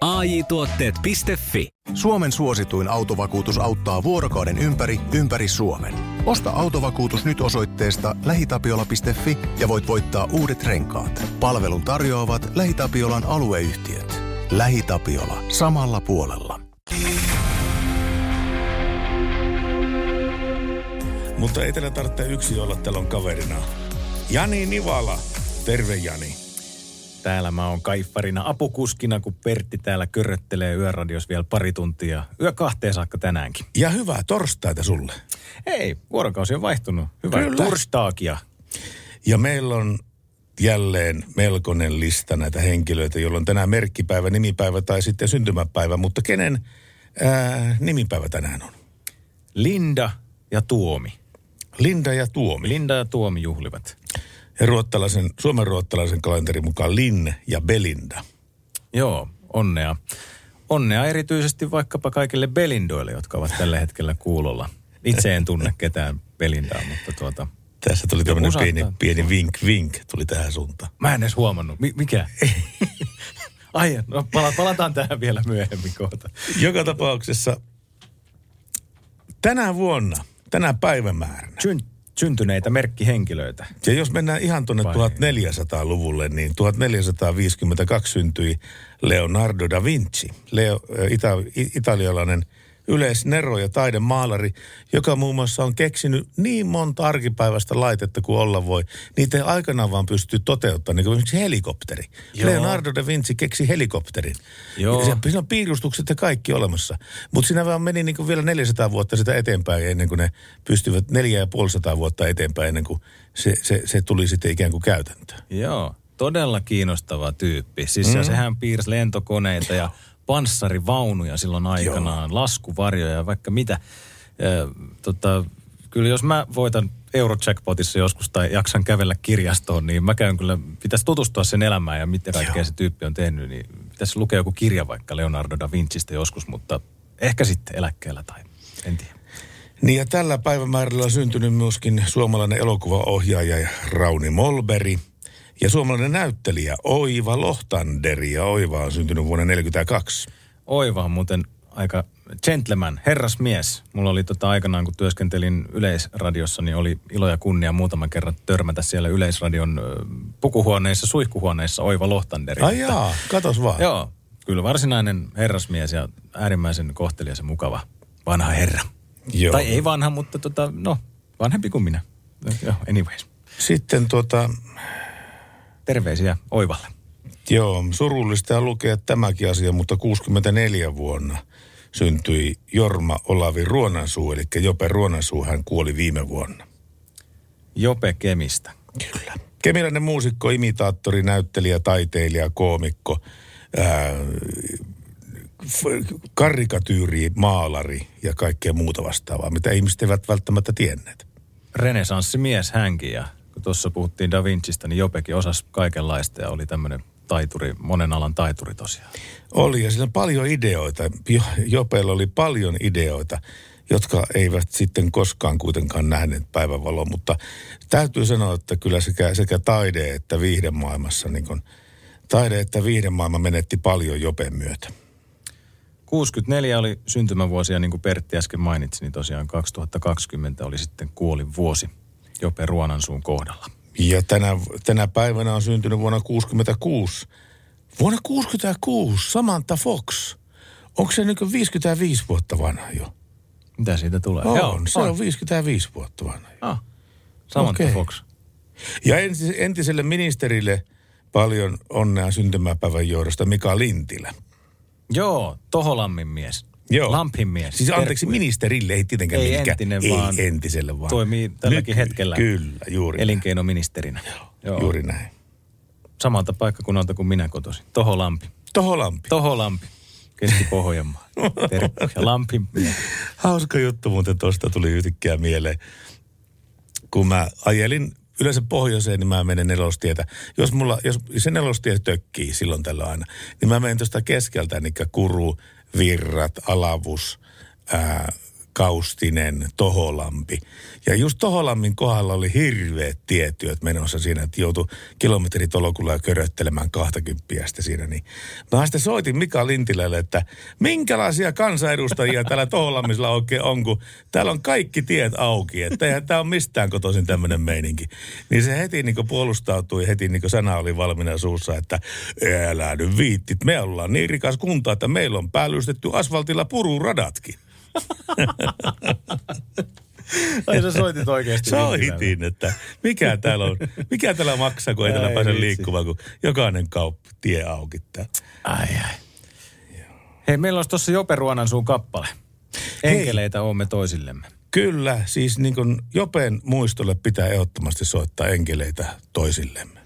AJ Tuotteet.fi Suomen suosituin autovakuutus auttaa vuorokauden ympäri, ympäri Suomen. Osta autovakuutus nyt osoitteesta lähitapiola.fi ja voit voittaa uudet renkaat. Palvelun tarjoavat LähiTapiolan alueyhtiöt. LähiTapiola. Samalla puolella. Mutta ei teillä tarvitse yksi olla, täällä on kaverina. Jani Nivala. Terve Jani. Täällä mä oon kaiffarina apukuskina, kun Pertti täällä köröttelee yöradios vielä pari tuntia. Yö kahteen saakka tänäänkin. Ja hyvää torstaita sulle. Ei, vuorokausi on vaihtunut. Hyvää Kyllä. turstaakia. Ja meillä on jälleen melkoinen lista näitä henkilöitä, joilla on tänään merkkipäivä, nimipäivä tai sitten syntymäpäivä. Mutta kenen ää, nimipäivä tänään on? Linda ja Tuomi. Linda ja Tuomi. Linda ja Tuomi juhlivat. Ja ruottalaisen, Suomen ruottalaisen kalenterin mukaan Linne ja Belinda. Joo, onnea. Onnea erityisesti vaikkapa kaikille Belindoille, jotka ovat tällä hetkellä kuulolla. Itse en tunne ketään Belindaa, mutta tuota, Tässä tuli tämmöinen pieni, pieni vink vink tuli tähän suuntaan. mä en edes huomannut. Mi- mikä? <laughs> Ai, no pala- palataan tähän vielä myöhemmin kohta. Joka tapauksessa tänä vuonna, tänä päivämääränä. Syn- syntyneitä merkkihenkilöitä. Ja jos mennään ihan tuonne Vai 1400-luvulle, niin 1452 syntyi Leonardo da Vinci, Leo, ita, italialainen yleisnero ja taidemaalari, joka muun muassa on keksinyt niin monta arkipäiväistä laitetta kuin olla voi. Niitä ei aikanaan vaan pysty toteuttamaan, niin kuin esimerkiksi helikopteri. Joo. Leonardo da Vinci keksi helikopterin. Joo. Siinä on piirustukset ja kaikki olemassa. Mutta siinä vaan meni niin kuin vielä 400 vuotta sitä eteenpäin ennen kuin ne pystyvät, neljä ja puolisataa vuotta eteenpäin ennen kuin se, se, se tuli sitten ikään kuin käytäntöön. Joo, todella kiinnostava tyyppi. Siis mm. sehän piirsi lentokoneita ja panssarivaunuja silloin aikanaan, Joo. laskuvarjoja ja vaikka mitä. Ja, tota, kyllä jos mä voitan Eurojackpotissa joskus tai jaksan kävellä kirjastoon, niin mä käyn kyllä, pitäisi tutustua sen elämään ja mitä kaikkea Joo. se tyyppi on tehnyt, niin pitäisi lukea joku kirja vaikka Leonardo da Vincistä joskus, mutta ehkä sitten eläkkeellä tai en tiedä. Niin ja tällä päivämäärällä on syntynyt myöskin suomalainen elokuvaohjaaja ja Rauni Molberi. Ja suomalainen näyttelijä Oiva Lohtanderi. Ja Oiva on syntynyt vuonna 1942. Oiva on muuten aika gentleman, herrasmies. Mulla oli tota aikanaan, kun työskentelin Yleisradiossa, niin oli ilo ja kunnia muutaman kerran törmätä siellä Yleisradion pukuhuoneissa, suihkuhuoneissa Oiva Lohtanderi. Ai jaa, katos vaan. Joo, kyllä varsinainen herrasmies ja äärimmäisen kohtelias ja mukava vanha herra. Joo. Tai ei vanha, mutta tota, no, vanhempi kuin minä. Joo, anyways. Sitten tuota, Terveisiä Oivalle. joo, surullista lukea tämäkin asia, mutta 64 vuonna syntyi Jorma Olavi Ruonansuu, eli Jope Ruonansuu, hän kuoli viime vuonna. Jope Kemistä. Kyllä. Kemiläinen muusikko, imitaattori, näyttelijä, taiteilija, koomikko, ää, f- karikatyyri, maalari ja kaikkea muuta vastaavaa, mitä ihmiset eivät välttämättä tienneet. renesanssimies hänkin ja kun tuossa puhuttiin Da Vincistä, niin Jopekin osasi kaikenlaista ja oli tämmöinen taituri, monen alan taituri tosiaan. Oli ja sillä on paljon ideoita. Jo- Jopeella oli paljon ideoita, jotka eivät sitten koskaan kuitenkaan nähneet päivänvaloa, mutta täytyy sanoa, että kyllä sekä, sekä taide että viihdemaailmassa, niin kun, taide että viihdemaailma menetti paljon Jopen myötä. 64 oli syntymävuosi ja niin kuin Pertti äsken mainitsi, niin tosiaan 2020 oli sitten kuolin vuosi Jope Ruonansuun kohdalla. Ja tänä, tänä päivänä on syntynyt vuonna 66. Vuonna 66 Samantha Fox. Onko se niin 55 vuotta vanha jo? Mitä siitä tulee? On, se on 55 vuotta vanha. jo. Ah, Samantha Okei. Fox. Ja entis- entiselle ministerille paljon onnea syntymäpäivän johdosta Mika Lintilä. Joo, Toholammin mies. Joo. Lampin mies. Siis anteeksi, Terkkuja. ministerille ei tietenkään Ei mihinkään. entinen, ei vaan entiselle vaan. Toimii tälläkin Nyt- hetkellä Kyllä, juuri näin. elinkeinoministerinä. Joo. Juuri näin. Samalta paikkakunnalta kuin minä kotoisin. Toholampi. Toholampi. Toholampi. Keski-Pohjanmaa. <laughs> Terkkuja. Lampin mies. Hauska juttu muuten tuosta tuli yhtäkkiä mieleen. Kun mä ajelin yleensä pohjoiseen, niin mä menen nelostietä. Jos, mulla, jos se nelostie tökkii silloin tällä aina, niin mä menen tuosta keskeltä, niin Kuru, Virrat, Alavus, ää, Kaustinen, Toholampi. Ja just Toholammin kohdalla oli hirveät tietyöt menossa siinä, että joutui kilometritolokulla ja köröttelemään 20 sitten siinä. Niin. Mä sitten soitin Mika Lintilälle, että minkälaisia kansanedustajia täällä Toholammilla oikein on, kun täällä on kaikki tiet auki. Että eihän tämä ole mistään kotoisin tämmöinen meininki. Niin se heti niin puolustautui, heti niin sana oli valmiina suussa, että älä nyt viittit, me ollaan niin rikas kunta, että meillä on päällystetty asfaltilla pururadatkin. Ai sä soitit oikeasti. Soitin, että mikä täällä on, mikä täällä maksaa, kun ei täällä pääse liikkumaan, kun jokainen kauppa tie auki tää. Ai ai. Hei, meillä olisi tuossa Jope Ruonansuun kappale. Hei. Enkeleitä oomme toisillemme. Kyllä, siis niin kuin Jopen muistolle pitää ehdottomasti soittaa enkeleitä toisillemme.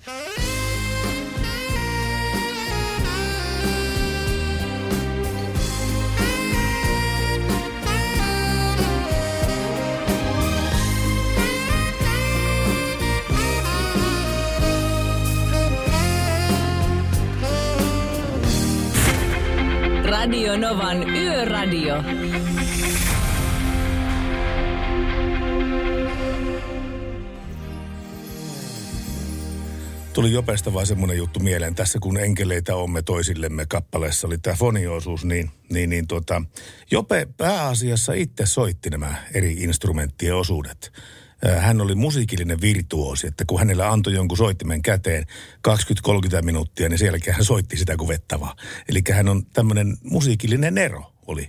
Radio Novan Yöradio. Tuli Jopesta vaan semmoinen juttu mieleen. Tässä kun enkeleitä omme toisillemme kappaleessa oli tämä foniosuus, niin, niin, niin tuota, Jope pääasiassa itse soitti nämä eri instrumenttien osuudet. Hän oli musiikillinen virtuosi, että kun hänellä antoi jonkun soittimen käteen 20-30 minuuttia, niin sen jälkeen hän soitti sitä kuin vettä vaan. Eli hän on tämmöinen musiikillinen nero oli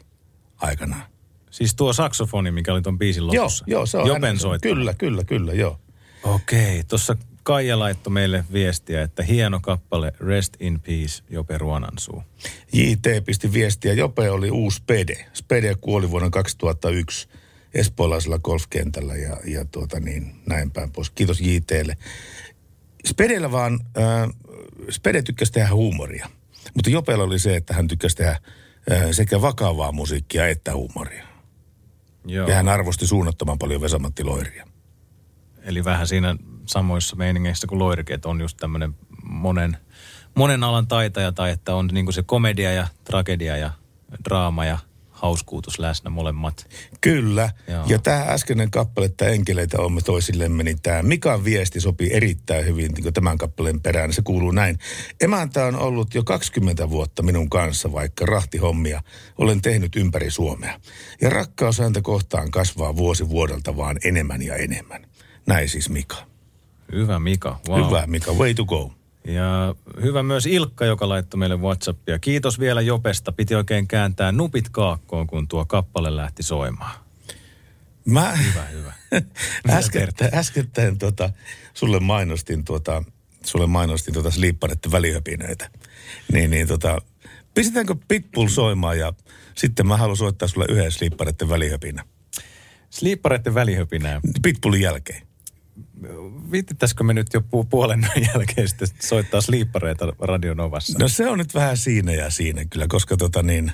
aikanaan. Siis tuo saksofoni, mikä oli ton biisin Joo, lopussa. joo, se on Jopen hänen- soittama. Kyllä, kyllä, kyllä, joo. Okei, tuossa Kaija laittoi meille viestiä, että hieno kappale Rest in Peace Jope Ruonansuu. JT pisti viestiä, Jope oli uusi Spede. Spede kuoli vuonna 2001 espoolaisella golfkentällä ja, ja tuota niin, näin päin pois. Kiitos JTlle. Spedellä vaan, äh, Spede tykkäsi tehdä huumoria. Mutta Jopella oli se, että hän tykkäsi tehdä äh, sekä vakavaa musiikkia että huumoria. Joo. Ja hän arvosti suunnattoman paljon Vesamatti Loiria. Eli vähän siinä samoissa meiningeissä kuin Loirikin, että on just tämmöinen monen, monen alan taitaja tai että on niinku se komedia ja tragedia ja draama ja hauskuutus läsnä molemmat. Kyllä. Joo. Ja tämä äskeinen kappale, että enkeleitä olemme toisillemme, niin tämä Mikan viesti sopii erittäin hyvin niin tämän kappaleen perään. Se kuuluu näin. Emäntä on ollut jo 20 vuotta minun kanssa, vaikka rahtihommia olen tehnyt ympäri Suomea. Ja rakkaus häntä kohtaan kasvaa vuosi vuodelta vaan enemmän ja enemmän. Näin siis Mika. Hyvä Mika, wow. Hyvä Mika, way to go. Ja hyvä myös Ilkka, joka laittoi meille Whatsappia. Kiitos vielä Jopesta. Piti oikein kääntää nupit kaakkoon, kun tuo kappale lähti soimaan. Mä Hyvä, hyvä. <laughs> äskettäin, äskettäin tota, sulle mainostin tuota, sulle mainostin tuota sleepparetten välihöpinöitä. Niin, niin tota, pistetäänkö Pitbull soimaan ja sitten mä haluan soittaa sulle yhden sleepparetten välihöpinä. Sliippareiden välihöpinää. Pitbullin jälkeen. Viittittäisikö me nyt jo pu- puolen yön <laughs> jälkeen sitten soittaa sliippareita Radionovassa? No se on nyt vähän siinä ja siinä kyllä, koska tota niin...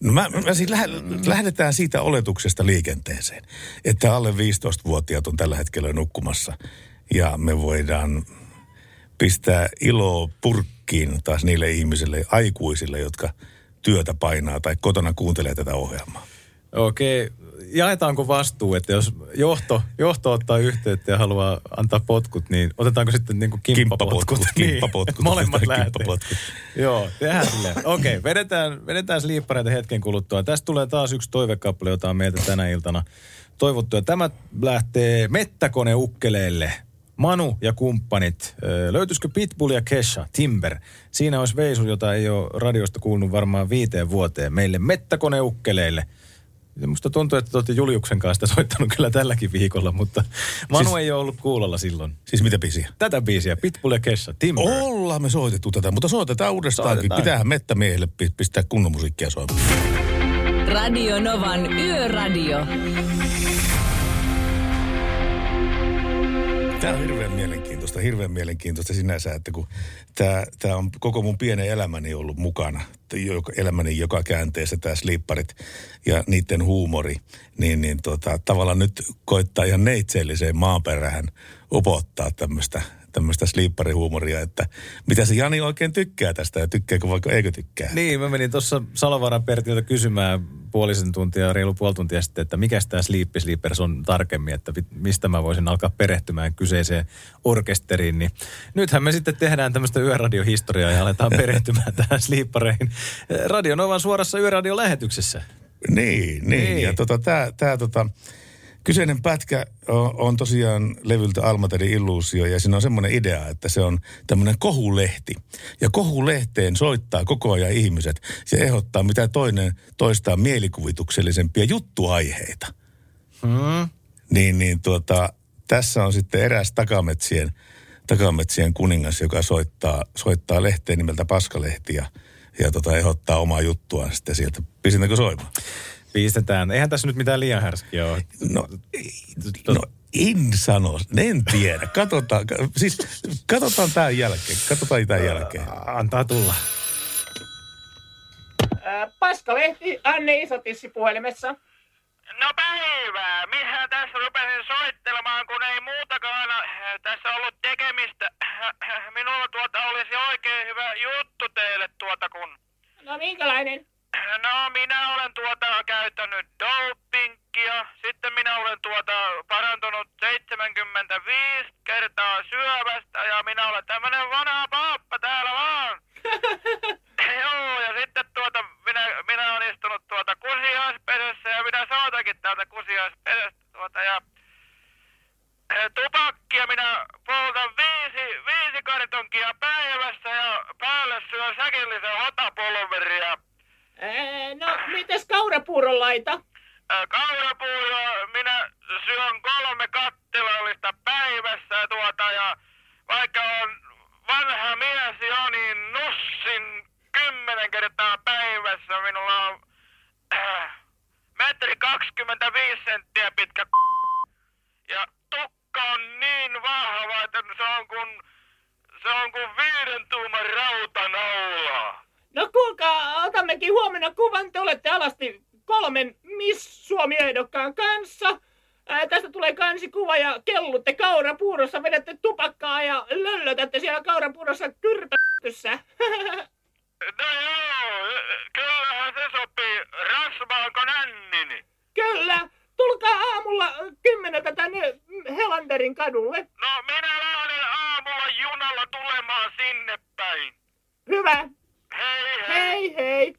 No mä, mä siis lähe, lähdetään siitä oletuksesta liikenteeseen, että alle 15-vuotiaat on tällä hetkellä nukkumassa ja me voidaan pistää iloa purkkiin taas niille ihmisille, aikuisille, jotka työtä painaa tai kotona kuuntelee tätä ohjelmaa. Okei, jaetaanko vastuu, että jos johto, johto ottaa yhteyttä ja haluaa antaa potkut, niin otetaanko sitten niin kuin kimppapotkut? Kimppapotkut, kimppapotkut. Niin, molemmat Otetaan lähtee. kimppapotkut. Joo, tehdään silleen. Okei, vedetään, vedetään sliippareita hetken kuluttua. Tästä tulee taas yksi toivekappale, jota on meiltä tänä iltana toivottu. Ja tämä lähtee Mettäkone Ukkeleelle. Manu ja kumppanit. Ö, Löytyisikö Pitbull ja Kesha, Timber? Siinä olisi veisu, jota ei ole radiosta kuulunut varmaan viiteen vuoteen. Meille Mettäkone Ukkeleille. Ja Musta tuntuu, että te olette Juliuksen kanssa soittanut kyllä tälläkin viikolla, mutta Manu Siis- ei ole ollut kuulolla silloin. Siis mitä pisiä? Tätä biisiä, Pitbull ja Kesha, Timber. Ollaan me soitettu tätä, mutta soitetaan uudestaankin. Soitetaan. Pitäähän mettämiehelle pi- pistää kunnon musiikkia soimaan. Radio Novan Yöradio. Tämä on hirveän mielenkiintoista, hirveän mielenkiintoista sinänsä, että kun tämä, tämä on koko mun pienen elämäni ollut mukana, elämäni joka käänteessä tämä slipparit ja niiden huumori, niin, niin tota, tavallaan nyt koittaa ihan neitseelliseen maaperään opottaa tämmöistä tämmöistä sliipparihuumoria, että mitä se Jani oikein tykkää tästä ja tykkääkö vaikka eikö tykkää. Niin, mä menin tuossa Salovaaran Pertiltä kysymään puolisen tuntia, reilu puoli tuntia sitten, että mikä tämä Sleepy Sleepers on tarkemmin, että mistä mä voisin alkaa perehtymään kyseiseen orkesteriin. Niin nythän me sitten tehdään tämmöistä yöradiohistoriaa ja aletaan <laughs> perehtymään tähän sleepareihin. Radio Novan suorassa yöradiolähetyksessä. Niin, niin. Niin. Ja tota, tämä tää, tota, kyseinen pätkä on, on tosiaan levyltä Almateri Illuusio ja siinä on semmoinen idea, että se on tämmöinen kohulehti. Ja kohulehteen soittaa koko ajan ihmiset ja ehdottaa mitä toinen toistaan mielikuvituksellisempia juttuaiheita. Hmm. Niin, niin tuota, tässä on sitten eräs takametsien, takametsien kuningas, joka soittaa, soittaa lehteen nimeltä Paskalehti ja, ja tota, ehdottaa omaa juttuaan sitten sieltä. Pistetäänkö soimaan? Pistetään. Eihän tässä nyt mitään liian härskiä ole. No, no en sano, en tiedä. Katsotaan, ka- siis katsotaan tämän jälkeen. Katsotaan tämän jälkeen. Antaa tulla. Paskalehti, Anne Isotissi puhelimessa. No päivää. Mihän tässä rupesin soittelemaan, kun ei muutakaan tässä ollut tekemistä. Minulla tuota olisi oikein hyvä juttu teille tuota kun... No minkälainen? No minä olen tuota käyttänyt dopingia. Sitten minä olen tuota parantunut 75 kertaa syövästä ja minä olen tämmönen vanha paappa täällä vaan. <laughs> Joo, ja sitten tuota, minä, minä olen istunut tuota kusiaispesässä ja minä soitankin täältä kusiaispesästä tuota ja eh, tupakkia minä poltan viisi, viisi kartonkia päivässä ja päälle syön säkillisen hotapulveria. No, mites kaurapuuron laita? ää, kaurapuuroa minä syön kolme kattilallista päivässä tuota ja vaikka on vanha mies jo, niin nussin kymmenen kertaa päivässä. Minulla on äh, metri 25 senttiä pitkä ja tukka on niin vahva, että se on kuin, se on kuin viiden tuuman rautanaula. No kuulkaa, otammekin huomenna kuvan. Te olette alasti kolmen Miss Suomi-ehdokkaan kanssa. Ää, tästä tulee kansikuva ja kellutte kaurapuurossa, vedätte tupakkaa ja löllötätte siellä kaurapuurossa kyrpätyssä. <laughs> No joo, kyllähän se sopii. Rasvaanko nännini? Kyllä, tulkaa aamulla kymmeneltä tänne Helanderin kadulle. No minä lähden aamulla junalla tulemaan sinne päin. Hyvä. Hei Hei.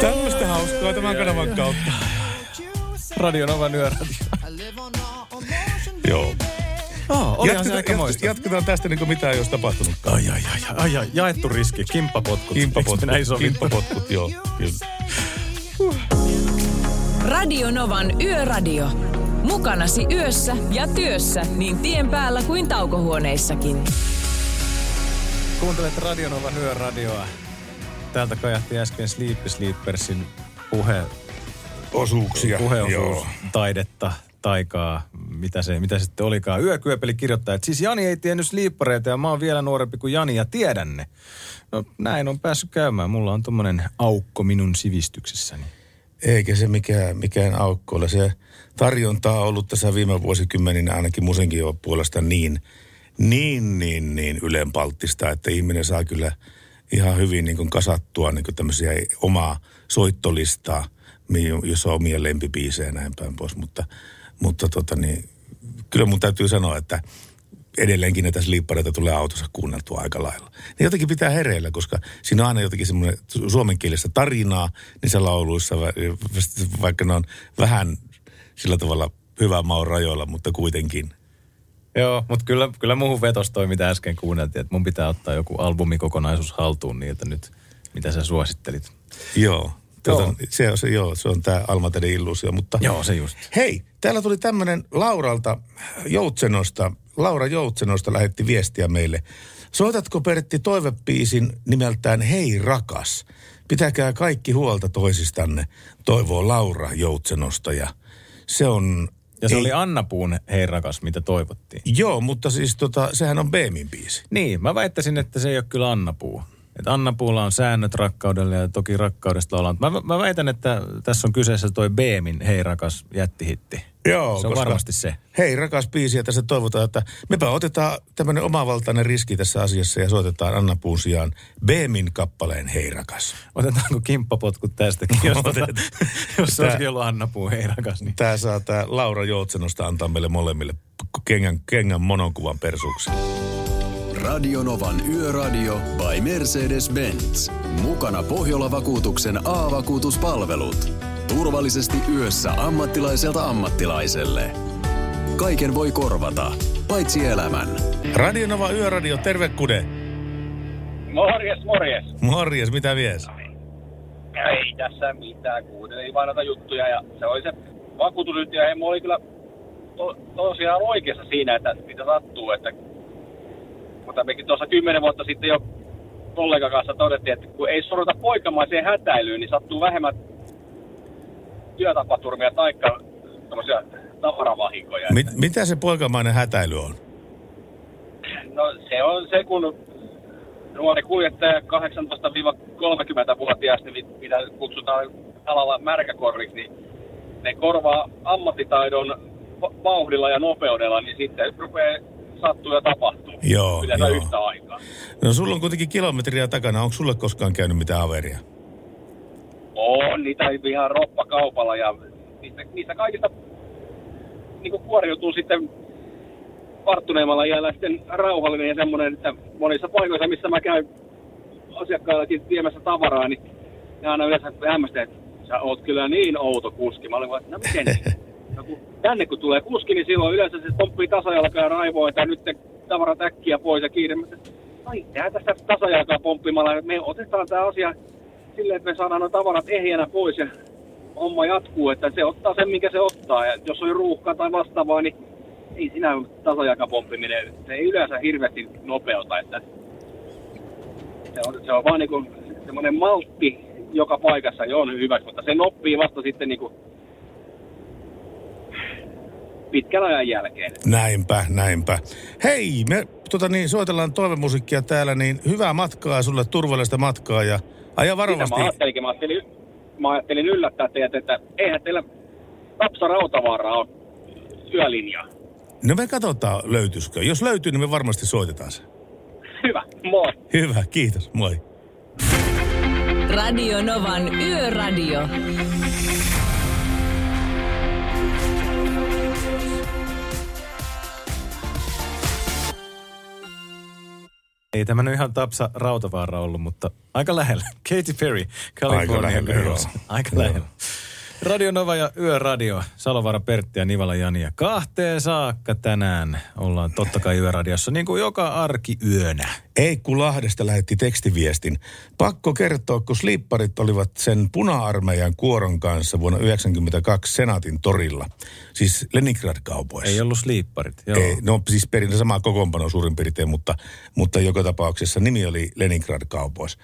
Tämmöistä hauskaa tämän kanavan kautta. Radio Novan yöradio. Joo. Oh, olihan se Jatketaan, aika jatketaan tästä niin kuin mitään ei olisi tapahtunutkaan. Ai, ai, ai, ai, ai, jaettu riski, kimppapotkut. Kimppapotkut, näin sovittu? kimppapotkut, joo, kyllä. Radio Novan Yöradio. Mukanasi yössä ja työssä niin tien päällä kuin taukohuoneissakin. Kuuntelet Radionovan yöradioa. Täältä kajahti äsken Sleepy Sleepersin puhe, Osuuksia, puheosuus, taidetta, taikaa, mitä se, mitä se sitten olikaan. Yökyöpeli kirjoittaa, että siis Jani ei tiennyt sleepareita ja mä oon vielä nuorempi kuin Jani ja tiedän ne. No näin on päässyt käymään. Mulla on tommonen aukko minun sivistyksessäni. Eikä se mikään, mikään aukko ole. Se tarjonta on ollut tässä viime vuosikymmeninä ainakin musiikin puolesta niin, niin, niin, niin ylenpalttista, että ihminen saa kyllä ihan hyvin niin kuin kasattua niin kuin tämmöisiä omaa soittolistaa, jossa on omia lempibiisejä ja näin päin pois. Mutta, mutta tota niin, kyllä mun täytyy sanoa, että edelleenkin näitä sliippareita tulee autossa kuunneltua aika lailla. Ne jotenkin pitää hereillä, koska siinä on aina jotenkin semmoinen suomenkielistä tarinaa niissä lauluissa, va- vaikka ne on vähän sillä tavalla hyvän maun rajoilla, mutta kuitenkin. Joo, mutta kyllä, kyllä muuhun vetos toi, mitä äsken kuunneltiin, että mun pitää ottaa joku albumikokonaisuus haltuun niiltä nyt, mitä sä suosittelit. Joo. Tuota, Joo. Se, on se, joo, se on tämä Almaterin illuusio, mutta... Joo, se just. Hei, täällä tuli tämmöinen Lauralta Joutsenosta. Laura Joutsenosta lähetti viestiä meille. Soitatko Pertti toivepiisin nimeltään Hei rakas? Pitäkää kaikki huolta toisistanne, toivoo Laura Joutsenosta. Ja se on... Ja se ei- oli Anna Puun Hei rakas, mitä toivottiin. Joo, mutta siis tota, sehän on Beemin biisi. Niin, mä väittäisin, että se ei ole kyllä Anna Puu. Että Anna Puulla on säännöt rakkaudelle ja toki rakkaudesta ollaan. Mä, mä väitän, että tässä on kyseessä toi Beemin Hei rakas jättihitti. Joo, se on koska- varmasti se. Hei, rakas biisi, ja tässä toivotaan, että mepä otetaan tämmöinen omavaltainen riski tässä asiassa ja soitetaan Anna Puun sijaan Beemin kappaleen Hei rakas. Otetaanko kimppapotkut tästäkin, jos, <laughs> tota, jos se olisikin ollut Anna Puu Hei rakas. Niin. Tää saa tää Laura Joutsenosta antaa meille molemmille kengän, kengän mononkuvan persuuksen. Radionovan Yöradio by Mercedes-Benz. Mukana Pohjola-vakuutuksen A-vakuutuspalvelut. Turvallisesti yössä ammattilaiselta ammattilaiselle. Kaiken voi korvata, paitsi elämän. Radionova Yöradio, terve kude. Morjes, morjes. Morjes, mitä vies? Ei tässä mitään, kuuntelin vaan noita juttuja ja se oli se vakuutusyhtiö, mulla oli kyllä to, tosiaan oikeassa siinä, että mitä sattuu, että mutta mekin tuossa kymmenen vuotta sitten jo kollegan kanssa todettiin, että kun ei sorota poikamaiseen hätäilyyn, niin sattuu vähemmän työtapaturmia tämmöisiä tavaravahinkoja. Mit, mitä se poikamainen hätäily on? No se on se, kun nuori kuljettaja 18-30-vuotias, niin mit- mitä kutsutaan alalla märkäkorriksi, niin ne korvaa ammattitaidon va- vauhdilla ja nopeudella, niin sitten rupeaa sattuu ja tapahtuu. Joo, Yleensä joo. yhtä aikaa. No sulla on kuitenkin kilometriä takana. Onko sulle koskaan käynyt mitään averia? On niitä ihan roppakaupalla ja niistä, niistä kaikista niin kuin kuoriutuu sitten varttuneemmalla iällä sitten rauhallinen ja semmoinen, että monissa paikoissa, missä mä käyn asiakkaillakin viemässä tavaraa, niin ne aina yleensä hämmästää, että sä oot kyllä niin outo kuski. Mä olin vaan, että no miten niin? <laughs> Kun tänne kun tulee kuski, niin silloin yleensä se pomppii tasajalka ja raivoo, että nyt tavarat äkkiä pois ja kiire. Ai, tehdään tässä tasajalkaa pomppimalla. Me otetaan tämä asia silleen, että me saadaan nuo tavarat ehjänä pois ja homma jatkuu, että se ottaa sen, minkä se ottaa. Ja jos on ruuhka tai vastaavaa, niin ei sinä tasajakapomppiminen, se ei yleensä hirveästi nopeuta. Että se on, se on vaan niin kuin semmoinen maltti joka paikassa on hyväksi, mutta se noppii vasta sitten niin kuin pitkän ajan jälkeen. Näinpä, näinpä. Hei, me tota niin, soitellaan toivemusiikkia täällä, niin hyvää matkaa sulle, turvallista matkaa ja aja varovasti. Mä ajattelinkin, mä ajattelin, mä ajattelin yllättää teidät, että eihän teillä Tapsa Rautavaara on yölinja. No me katsotaan löytyisikö. Jos löytyy, niin me varmasti soitetaan se. Hyvä, moi. Hyvä, kiitos, moi. Radio Novan Yöradio. Ei tämä nyt ihan Tapsa Rautavaara ollut, mutta aika lähellä. <laughs> Katy Perry, California lähellä, Girls. Aika Joo. Radio Nova ja Yöradio, Salovaara Pertti ja Nivala Jani. Ja kahteen saakka tänään ollaan totta kai Yöradiossa, niin kuin joka arki yönä. Eikku Lahdesta lähetti tekstiviestin. Pakko kertoa, kun slipparit olivat sen puna-armeijan kuoron kanssa vuonna 1992 Senaatin torilla. Siis Leningrad-kaupoissa. Ei ollut sliipparit, joo. Ei, no siis perin sama kokoonpano suurin piirtein, mutta, mutta joka tapauksessa nimi oli Leningrad-kaupoissa.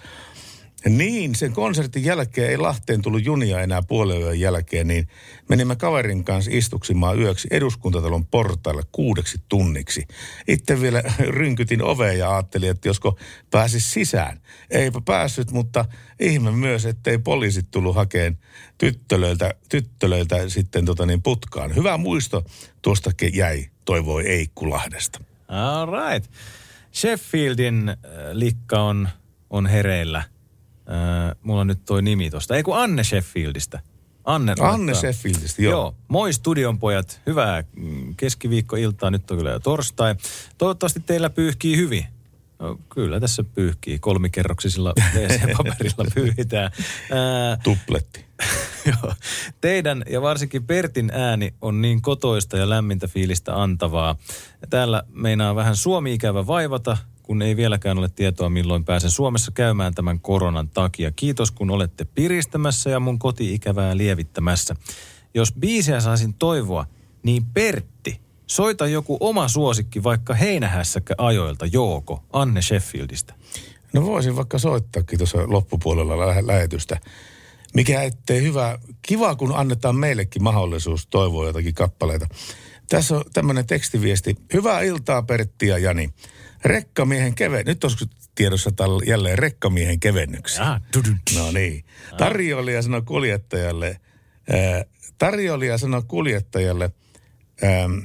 Niin, sen konsertin jälkeen ei Lahteen tullut junia enää puolen yön jälkeen, niin menimme kaverin kanssa istuksimaan yöksi eduskuntatalon portaille kuudeksi tunniksi. Itse vielä <laughs> rynkytin oveen ja ajattelin, että josko pääsis sisään. Eipä päässyt, mutta ihme myös, ettei poliisit tullut hakeen tyttölöiltä, tyttölöiltä sitten tota niin putkaan. Hyvä muisto tuosta jäi, toivoi Eikku Lahdesta. All right. Sheffieldin äh, likka on, on hereillä. Äh, mulla on nyt toi nimi tosta. Ei kun Anne Sheffieldistä. Anne, Anne Sheffieldistä, joo. Joo, moi studion pojat. Hyvää mm, keskiviikkoiltaa, nyt on kyllä jo torstai. Toivottavasti teillä pyyhkii hyvin. No, kyllä tässä pyyhkii. Kolmikerroksisilla <laughs> WC-paperilla pyyhitään. Ää, Tupletti. <laughs> Joo. Teidän ja varsinkin Pertin ääni on niin kotoista ja lämmintä fiilistä antavaa. Täällä meinaa vähän Suomi-ikävä vaivata, kun ei vieläkään ole tietoa, milloin pääsen Suomessa käymään tämän koronan takia. Kiitos, kun olette piristämässä ja mun koti-ikävää lievittämässä. Jos biisiä saisin toivoa, niin Pertti, soita joku oma suosikki vaikka heinähässäkkä ajoilta, Jooko, Anne Sheffieldistä. No voisin vaikka soittaakin tuossa loppupuolella lä- lähetystä. Mikä ettei hyvä, kiva kun annetaan meillekin mahdollisuus toivoa jotakin kappaleita. Tässä on tämmöinen tekstiviesti. Hyvää iltaa Pertti ja Jani. Rekkamiehen keven, nyt olisiko tiedossa jälleen rekkamiehen kevennyksiä. Ah. No niin. Tarjoilija sanoi kuljettajalle, ää, tarjoilija sanoi kuljettajalle, ähm,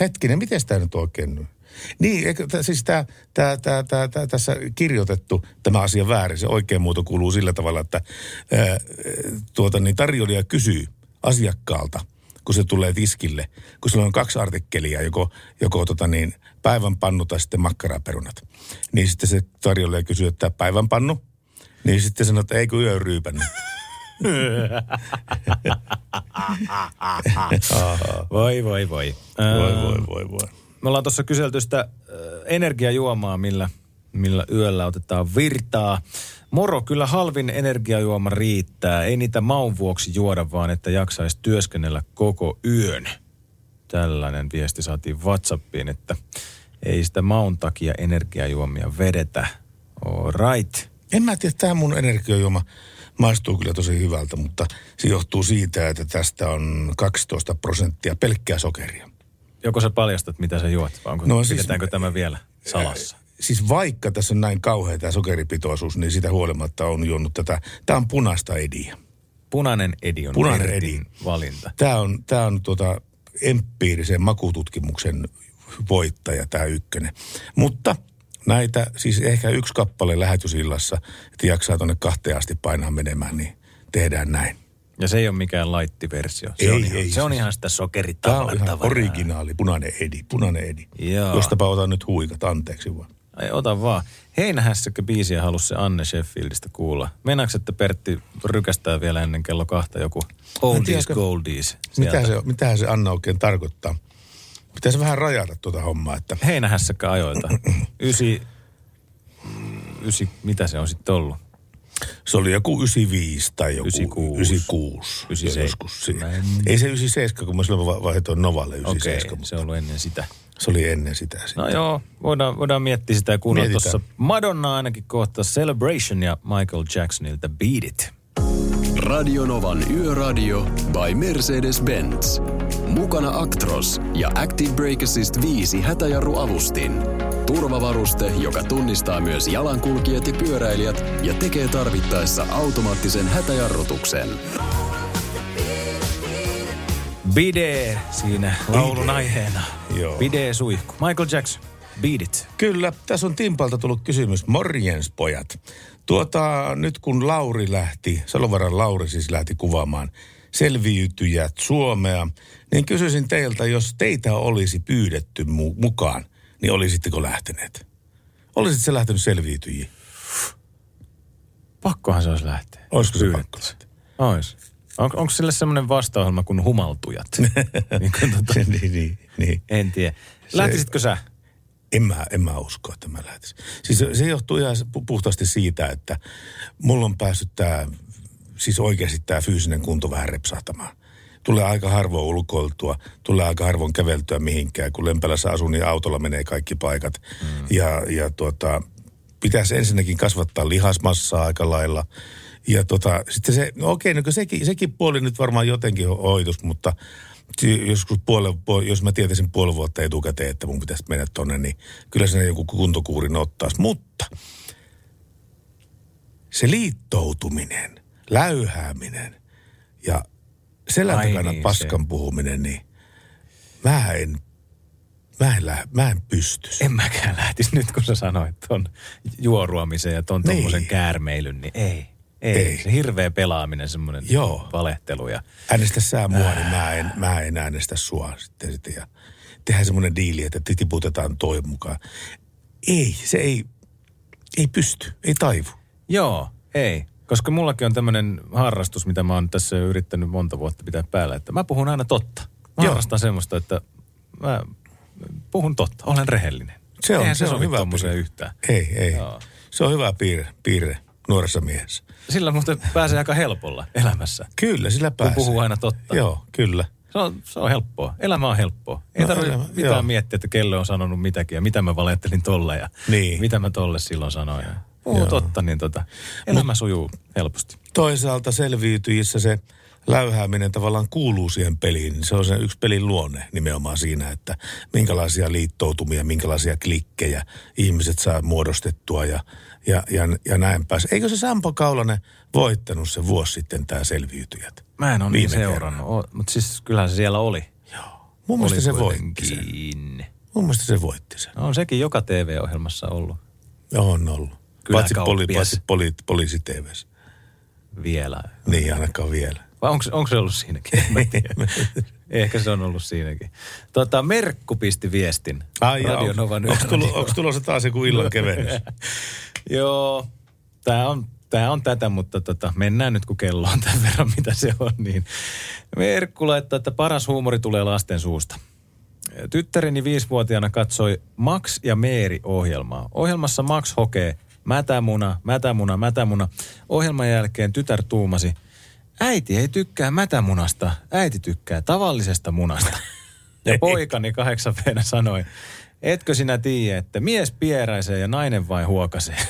hetkinen, miten tämä nyt oikein? Niin, eikö, siis tää, tää, tää, tää, tää, tässä kirjoitettu tämä asia väärin. Se oikein muoto kuuluu sillä tavalla, että ää, tuota, niin tarjoilija kysyy asiakkaalta, kun se tulee tiskille, kun sillä on kaksi artikkelia, joko, joko tota niin, päivän pannu tai sitten makkaraperunat. Niin sitten se tarjoilija kysyy, että päivän pannu. Niin sitten sanoo, että ei kun yö ryypännyt. <laughs> Voi, voi, voi. Voi, voi, voi, voi. Me ollaan tuossa kyselty sitä energiajuomaa, millä, millä yöllä otetaan virtaa. Moro, kyllä halvin energiajuoma riittää. Ei niitä maun vuoksi juoda, vaan että jaksaisi työskennellä koko yön. Tällainen viesti saatiin WhatsAppiin, että ei sitä maun takia energiajuomia vedetä. All right. En mä tiedä, tämä mun energiajuoma maistuu kyllä tosi hyvältä, mutta se johtuu siitä, että tästä on 12 prosenttia pelkkää sokeria. Joko sä paljastat, mitä sä juot, vai onko, No siis- pidetäänkö tämä vielä salassa? Siis vaikka tässä on näin kauhea tämä sokeripitoisuus, niin sitä huolimatta on juonut tätä. Tämä on punaista ediä. Punainen edi on Punainen edi. valinta. Tämä on, tämä on tuota empiirisen makututkimuksen voittaja, tämä ykkönen. Mutta näitä, siis ehkä yksi kappale lähetysillassa, että jaksaa tuonne kahteen asti painaa menemään, niin tehdään näin. Ja se ei ole mikään laittiversio. Se Ei, on ihan, ei, se on siis- ihan sitä Tämä on ihan originaali, punainen edi, punainen edi. Joo. Jostapa otan nyt huikat, anteeksi vaan. Ei, ota vaan. Heinähässäkö biisiä halusi se Anne Sheffieldistä kuulla? Meinaatko, että Pertti rykästää vielä ennen kello kahta joku oldies goldies? Mitä se, mitähän se Anna oikein tarkoittaa? Pitäisi vähän rajata tuota hommaa, että Heinähässäkkä ajoilta. Ysi, ysi, mitä se on sitten ollut? se oli joku 95 tai joku 96. 96. 97. Joskus siinä. Ei se 97, kun mä silloin va- vaihdoin Novalle Okei, 97, se on ollut ennen sitä. Se oli ennen sitä. sitten. No joo, voidaan, voidaan miettiä sitä ja kuunnella tuossa Madonna ainakin kohta Celebration ja Michael Jacksonilta Beat It. Radionovan Yöradio by Mercedes-Benz. Mukana Actros ja Active Brake Assist 5 hätäjarruavustin. Turvavaruste, joka tunnistaa myös jalankulkijat ja pyöräilijät ja tekee tarvittaessa automaattisen hätäjarrutuksen. Bide siinä laulun aiheena. Joo. Bide suihku. Michael Jackson, Beat It. Kyllä, tässä on Timpalta tullut kysymys. Morjens, pojat. Tuota, nyt kun Lauri lähti, Salovaran Lauri siis lähti kuvaamaan selviytyjät Suomea, niin kysyisin teiltä, jos teitä olisi pyydetty mu- mukaan, niin olisitteko lähteneet? Olisitko se lähtenyt selviytyjiin? Pakkohan se olisi lähteä. Olisiko se pakko lähteä? Ois. On, onko sille semmoinen vastaohjelma kuin Humaltujat? <laughs> niin, kuin tota, niin, niin, niin. en tiedä. Lähtisitkö sä? En mä, en mä usko, että mä lähtisin. Siis se, se johtuu ihan pu- puhtaasti siitä, että mulla on päässyt tämä, siis oikeasti tämä fyysinen kunto vähän repsahtamaan. Tulee aika harvoin ulkoiltua, tulee aika harvoin käveltyä mihinkään. Kun Lempälässä asun, niin autolla menee kaikki paikat. Mm. Ja, ja tuota, pitäisi ensinnäkin kasvattaa lihasmassaa aika lailla. Ja tota, sitten se, no okei, no sekin, sekin puoli nyt varmaan jotenkin ho- hoitus, mutta joskus puole, jos mä tietäisin puoli vuotta etukäteen, että mun pitäisi mennä tonne, niin kyllä se joku kuntokuurin ottaisi. Mutta se liittoutuminen, läyhääminen ja selän takana niin, paskan se. puhuminen, niin mä en, mä en, lä, mä en pysty. En mäkään lähtisi nyt, kun sä sanoit ton juoruamisen ja ton Niin. tommosen käärmeilyn, niin ei. Ei. Ei. Se hirveä pelaaminen, semmoinen Joo. valehtelu ja Äänestä sä mua, niin mä en, mä en äänestä sua sitten. sitten ja tehdään semmoinen diili, että tiputetaan toi mukaan. Ei, se ei, ei pysty, ei taivu. Joo, ei. Koska mullakin on tämmöinen harrastus, mitä mä oon tässä yrittänyt monta vuotta pitää päällä, että mä puhun aina totta. Mä Joo. harrastan semmoista, että mä puhun totta, olen rehellinen. Se on, Eihän se on sovi hyvä piirre. yhtään. Ei, ei. Joo. Se on hyvä piirre, piirre nuoressa miehessä. Sillä muuten pääsee aika helpolla elämässä. Kyllä, sillä Kun pääsee. puhuu aina totta. Joo, kyllä. Se on, se on helppoa. Elämä on helppoa. Ei No, tarvitse elämä- mitään joo. miettiä, että kello on sanonut mitäkin ja mitä mä valettelin tolle ja Niin. mitä mä tolle silloin sanoin. Puhuu Joo. totta, niin tota, elämä sujuu helposti. Toisaalta selviytyjissä se läyhääminen tavallaan kuuluu siihen peliin. Se on se yksi pelin luonne nimenomaan siinä, että minkälaisia liittoutumia, minkälaisia klikkejä ihmiset saa muodostettua ja, ja, ja, ja näin pääs. Eikö se Sampo Kaulanen voittanut se vuosi sitten tämä selviytyjät? Mä en ole niin seurannut, o, mutta siis kyllähän se siellä oli. Mun mielestä se voitti sen. Mun mielestä se voitti sen. No, on sekin joka TV-ohjelmassa ollut On ollut. Paitsi, poli, paitsi poli, poliisi TVssä. vielä. Niin ainakaan vielä. Vai onko, onko se ollut siinäkin? <laughs> Ehkä se on ollut siinäkin. Tota, Merkku pisti viestin. Radio Novan Onko onko tulossa taas joku illan kevennys? <laughs> Joo, tämä on, tää on tätä, mutta tota, mennään nyt kun kello on tämän verran, mitä se on. Niin. Merkku laittaa, että paras huumori tulee lasten suusta. Tyttäreni viisivuotiaana katsoi Max ja Meeri ohjelmaa. Ohjelmassa Max hokee mätämuna, mätämuna, mätämuna. Ohjelman jälkeen tytär tuumasi, äiti ei tykkää mätämunasta, äiti tykkää tavallisesta munasta. Ja <laughs> poikani kahdeksan sanoi, etkö sinä tiedä, että mies pieräisee ja nainen vain huokasee. <laughs>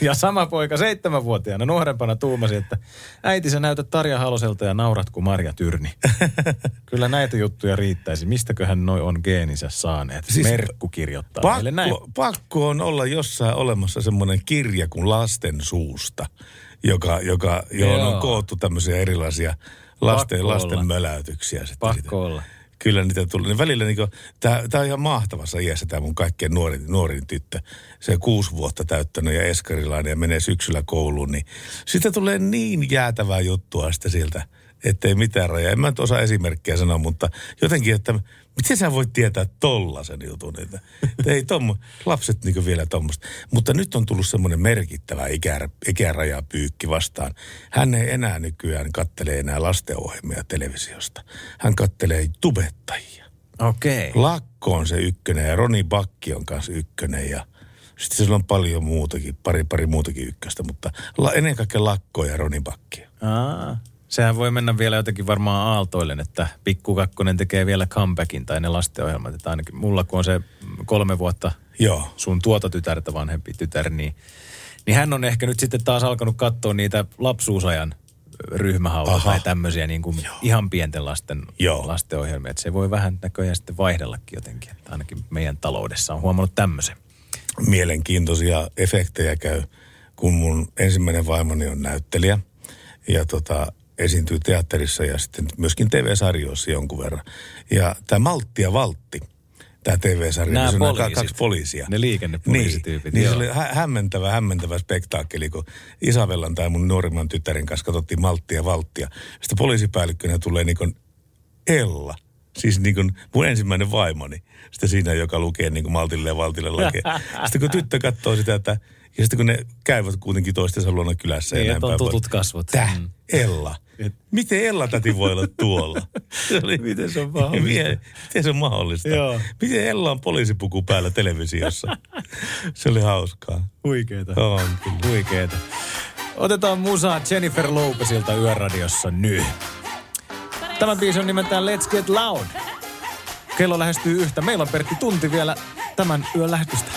Ja sama poika seitsemänvuotiaana nuorempana tuumasi, että äiti sä näytät Tarja Haloselta ja naurat kuin Marja Tyrni. <laughs> Kyllä näitä juttuja riittäisi. Mistäköhän noi on geeninsä saaneet? Siis Merkku kirjoittaa meille näin. Pakko, pakko on olla jossain olemassa semmoinen kirja kuin Lasten suusta, joka, joka, johon on Joo. koottu tämmöisiä erilaisia lasten, Pakko lasten olla. möläytyksiä. Sitten Pakko siitä. olla. Kyllä niitä tulee. Niin välillä niin tämä on ihan mahtavassa iässä tämä mun kaikkein nuorin, nuorin tyttö. Se kuusi vuotta täyttänyt ja eskarilainen ja menee syksyllä kouluun. Niin siitä tulee niin jäätävää juttua sitten sieltä, ettei mitään rajaa. En mä nyt osaa esimerkkejä sanoa, mutta jotenkin, että miten sä voit tietää tollasen jutun. Että, että ei tommo, lapset niin vielä tommoista. Mutta nyt on tullut semmoinen merkittävä ikä, ikärajapyykki vastaan. Hän ei enää nykyään kattele enää lastenohjelmia televisiosta. Hän kattelee tubettajia. Okei. Lakko on se ykkönen ja Roni Bakki on kanssa ykkönen ja sitten siellä on paljon muutakin, pari, pari muutakin ykköstä, mutta la, ennen kaikkea Lakko ja Roni Bakki. Aa, sehän voi mennä vielä jotenkin varmaan aaltoille, että Pikku Kakkonen tekee vielä comebackin tai ne lastenohjelmat. Että ainakin mulla kun on se kolme vuotta Joo. sun tuota tytärtä vanhempi tytär, niin, niin hän on ehkä nyt sitten taas alkanut katsoa niitä lapsuusajan ryhmähautoja tai tämmöisiä niin kuin ihan pienten lasten Joo. lastenohjelmia. Että se voi vähän näköjään sitten vaihdellakin jotenkin. Että ainakin meidän taloudessa on huomannut tämmöisen. Mielenkiintoisia efektejä käy, kun mun ensimmäinen vaimoni on näyttelijä ja tota, esiintyy teatterissa ja sitten myöskin TV-sarjoissa jonkun verran. Ja tämä Maltti ja Valtti, tämä TV-sarja, Nämä missä on poliisit. kaksi poliisia. Ne liikennepoliisityypit, Niin, niin se oli hä- hämmentävä, hämmentävä spektaakkeli, kun Isavellan tai mun nuorimman tyttären kanssa katsottiin Malttia ja Valttia. Sitten poliisipäällikkönä tulee niin kuin Ella. Siis niin kuin mun ensimmäinen vaimoni. Sitten siinä, joka lukee niin kuin Maltille ja Valtille lakeja. <laughs> Sitten kun tyttö katsoo sitä, että ja sitten kun ne käyvät kuitenkin toistensa luona kylässä Niin, ja että on pois. tutut kasvot. Täh, Mm. Ella. Miten Ella täti voi olla tuolla? <laughs> Se oli, Miten se on <laughs> mahdollista? Mie- Miten se on mahdollista? Joo. Miten Ella on poliisipuku päällä televisiossa? <laughs> se oli hauskaa. Huikeeta. On kyllä. Huikeeta. Otetaan musaa Jennifer Lopezilta Yöradiossa nyt. Tämä biisi on nimeltään Let's Get Loud. Kello lähestyy yhtä. Meillä on Pertti tunti vielä tämän yön lähetystä.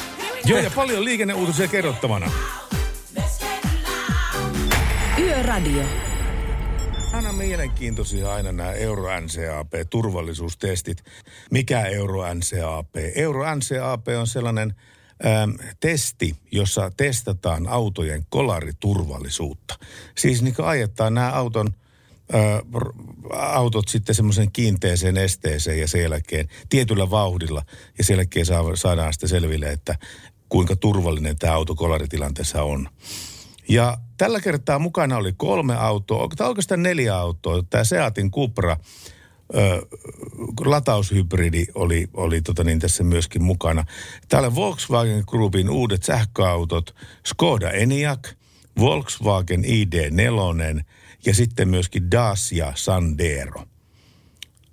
Joo, ja paljon liikenneuutisia kerrottavana. Yöradio. Aina mielenkiintoisia aina nämä Euro NCAP-turvallisuustestit. Mikä Euro NCAP? Euro NCAP on sellainen äm, testi, jossa testataan autojen kolariturvallisuutta. Siis niin ajetaan nämä auton, r- autot sitten semmoisen kiinteeseen esteeseen ja sen jälkeen tietyllä vauhdilla. Ja sen jälkeen saa, saadaan sitten selville, että kuinka turvallinen tämä auto kolaritilanteessa on. Ja tällä kertaa mukana oli kolme autoa, tai oikeastaan neljä autoa. Tämä Seatin Cupra, ö, lataushybridi oli, oli tota niin, tässä myöskin mukana. Täällä Volkswagen Groupin uudet sähköautot, Skoda Enyaq, Volkswagen ID4 ja sitten myöskin Dacia Sandero.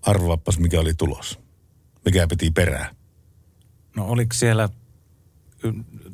Arvaapas, mikä oli tulos. Mikä piti perään. No oliko siellä,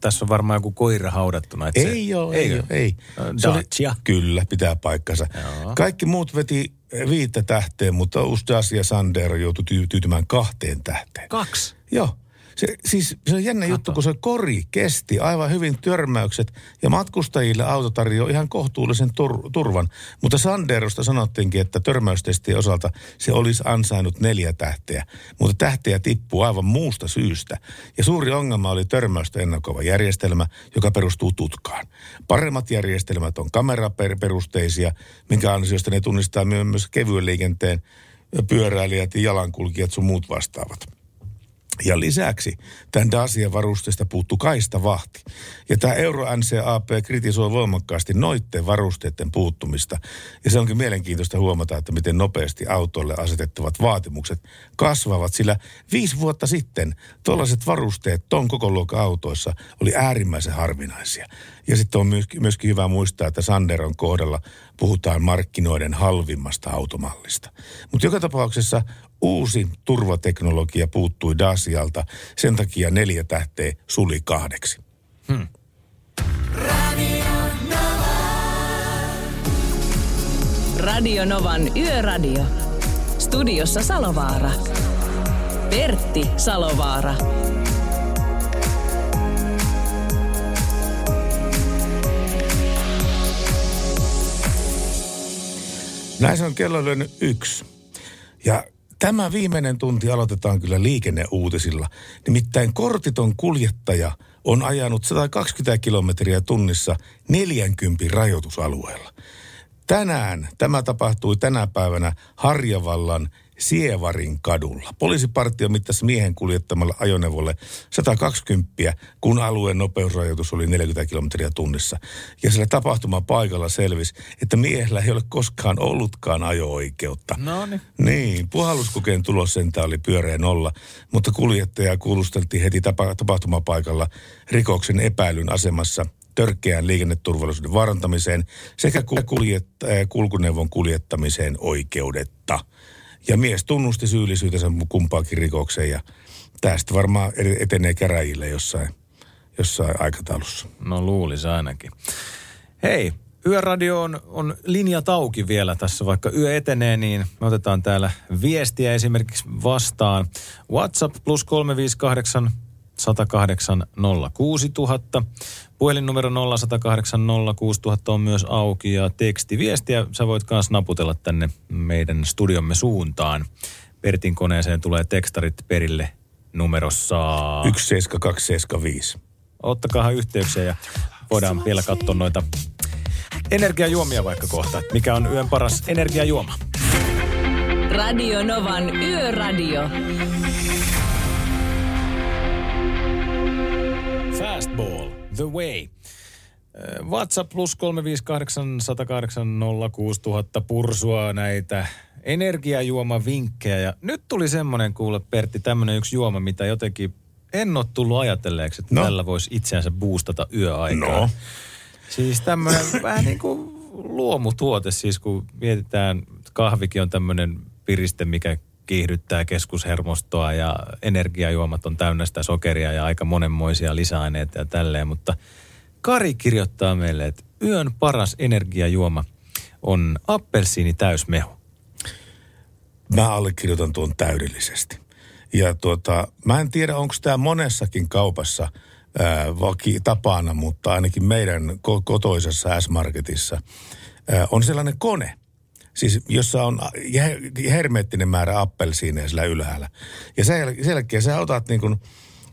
tässä on varmaan joku koira haudattuna. Että Ei se, ole, ei, ole, ei. Dacia. Kyllä, pitää paikkansa. Joo. Kaikki muut veti viittä tähteen, mutta Ustas ja Sandero joutui tyy- tyytymään kahteen tähteen. Kaksi. Joo. Se, siis se on jännä juttu, kun se kori kesti aivan hyvin törmäykset ja matkustajille auto tarjoaa ihan kohtuullisen tur, turvan. Mutta Sanderosta sanottiinkin, että törmäystestien osalta se olisi ansainnut neljä tähteä, mutta tähteä tippuu aivan muusta syystä. Ja suuri ongelma oli törmäystä ennakoiva järjestelmä, joka perustuu tutkaan. Paremmat järjestelmät on kameraperusteisia, minkä ansiosta ne tunnistaa my- myös kevyen liikenteen pyöräilijät ja jalankulkijat sun muut vastaavat. Ja lisäksi tämän Dacian varusteesta puuttu kaistavahti. Ja tämä Euro NCAP kritisoi voimakkaasti noitten varusteiden puuttumista. Ja se onkin mielenkiintoista huomata, että miten nopeasti autoille asetettavat vaatimukset kasvavat. Sillä viisi vuotta sitten tuollaiset varusteet ton koko luokan autoissa oli äärimmäisen harvinaisia. Ja sitten on myöskin, myöskin hyvä muistaa, että Sanderon kohdalla puhutaan markkinoiden halvimmasta automallista. Mutta joka tapauksessa uusi turvateknologia puuttui Dacialta, sen takia neljä tähteä suli kahdeksi. Radio Novan Yöradio. Studiossa Salovaara. Pertti Salovaara. Näin se on kello lyönyt yksi. Ja tämä viimeinen tunti aloitetaan kyllä liikenneuutisilla. Nimittäin kortiton kuljettaja on ajanut 120 kilometriä tunnissa 40 rajoitusalueella. Tänään, tämä tapahtui tänä päivänä Harjavallan Sievarin kadulla. Poliisipartio mittasi miehen kuljettamalla ajoneuvolle 120, kun alueen nopeusrajoitus oli 40 kilometriä tunnissa. Ja sillä tapahtumapaikalla selvisi, että miehellä ei ole koskaan ollutkaan ajo-oikeutta. No niin. Niin, puhalluskokeen tulos sentään oli pyöreä nolla, mutta kuljettaja kuulusteltiin heti tapa- tapahtumapaikalla rikoksen epäilyn asemassa törkeään liikenneturvallisuuden vaarantamiseen sekä ku- kuljet- kulkuneuvon kuljettamiseen oikeudetta. Ja mies tunnusti syyllisyytensä kumpaakin rikokseen ja tästä varmaan etenee käräjille jossain, jossain aikataulussa. No luulisi ainakin. Hei, Yöradio on, on linja tauki vielä tässä, vaikka yö etenee, niin me otetaan täällä viestiä esimerkiksi vastaan. WhatsApp plus 358 108 06000. Puhelinnumero 0108 06000 on myös auki ja tekstiviestiä sä voit myös naputella tänne meidän studiomme suuntaan. Pertin koneeseen tulee tekstarit perille numerossa... 17275. Ottakaa yhteyksiä ja voidaan vielä katsoa noita energiajuomia vaikka kohta. Mikä on yön paras energiajuoma? Radio Novan Yöradio. Fastball, The Way. WhatsApp plus 358 108 06000 pursua näitä energiajuomavinkkejä. Ja nyt tuli semmoinen kuule Pertti, tämmöinen yksi juoma, mitä jotenkin en ole tullut ajatelleeksi, että no. tällä voisi itseänsä boostata yöaikaa. No. Siis tämmöinen <laughs> vähän niin kuin luomutuote siis, kun mietitään, kahvikin on tämmöinen piriste, mikä kiihdyttää keskushermostoa ja energiajuomat on täynnä sitä sokeria ja aika monenmoisia lisäaineita ja tälleen, mutta Kari kirjoittaa meille, että yön paras energiajuoma on appelsiini täysmehu. Mä allekirjoitan tuon täydellisesti. Ja tuota, mä en tiedä, onko tämä monessakin kaupassa ää, vaki, tapana, mutta ainakin meidän kotoisessa S-Marketissa ää, on sellainen kone – Siis jossa on hermeettinen määrä appelsiineja sillä ylhäällä. Ja sen, jälkeen sä otat niin kuin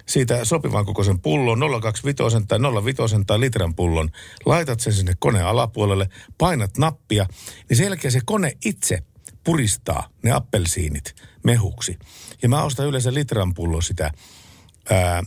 siitä sopivan kokoisen pullon, 025 tai 05 tai litran pullon, laitat sen sinne koneen alapuolelle, painat nappia, niin sen jälkeen se kone itse puristaa ne appelsiinit mehuksi. Ja mä ostan yleensä litran pullo sitä ää,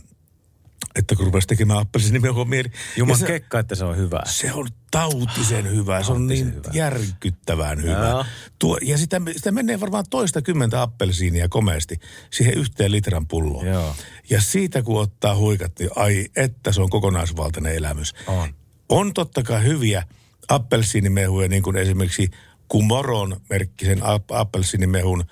että kun rupesi tekemään appelsiinimehua mieli. Juman se, kekka, että se on hyvä. Se on tautisen hyvä. Se on niin hyvä. järkyttävän hyvä. Tuo, ja sitä, sitä menee varmaan toista kymmentä appelsiinia komeasti siihen yhteen litran pulloon. Joo. Ja siitä kun ottaa huikat, niin ai että se on kokonaisvaltainen elämys. On. On totta kai hyviä appelsiinimehuja, niin kuin esimerkiksi Kumoron merkkisen appelsiinimehun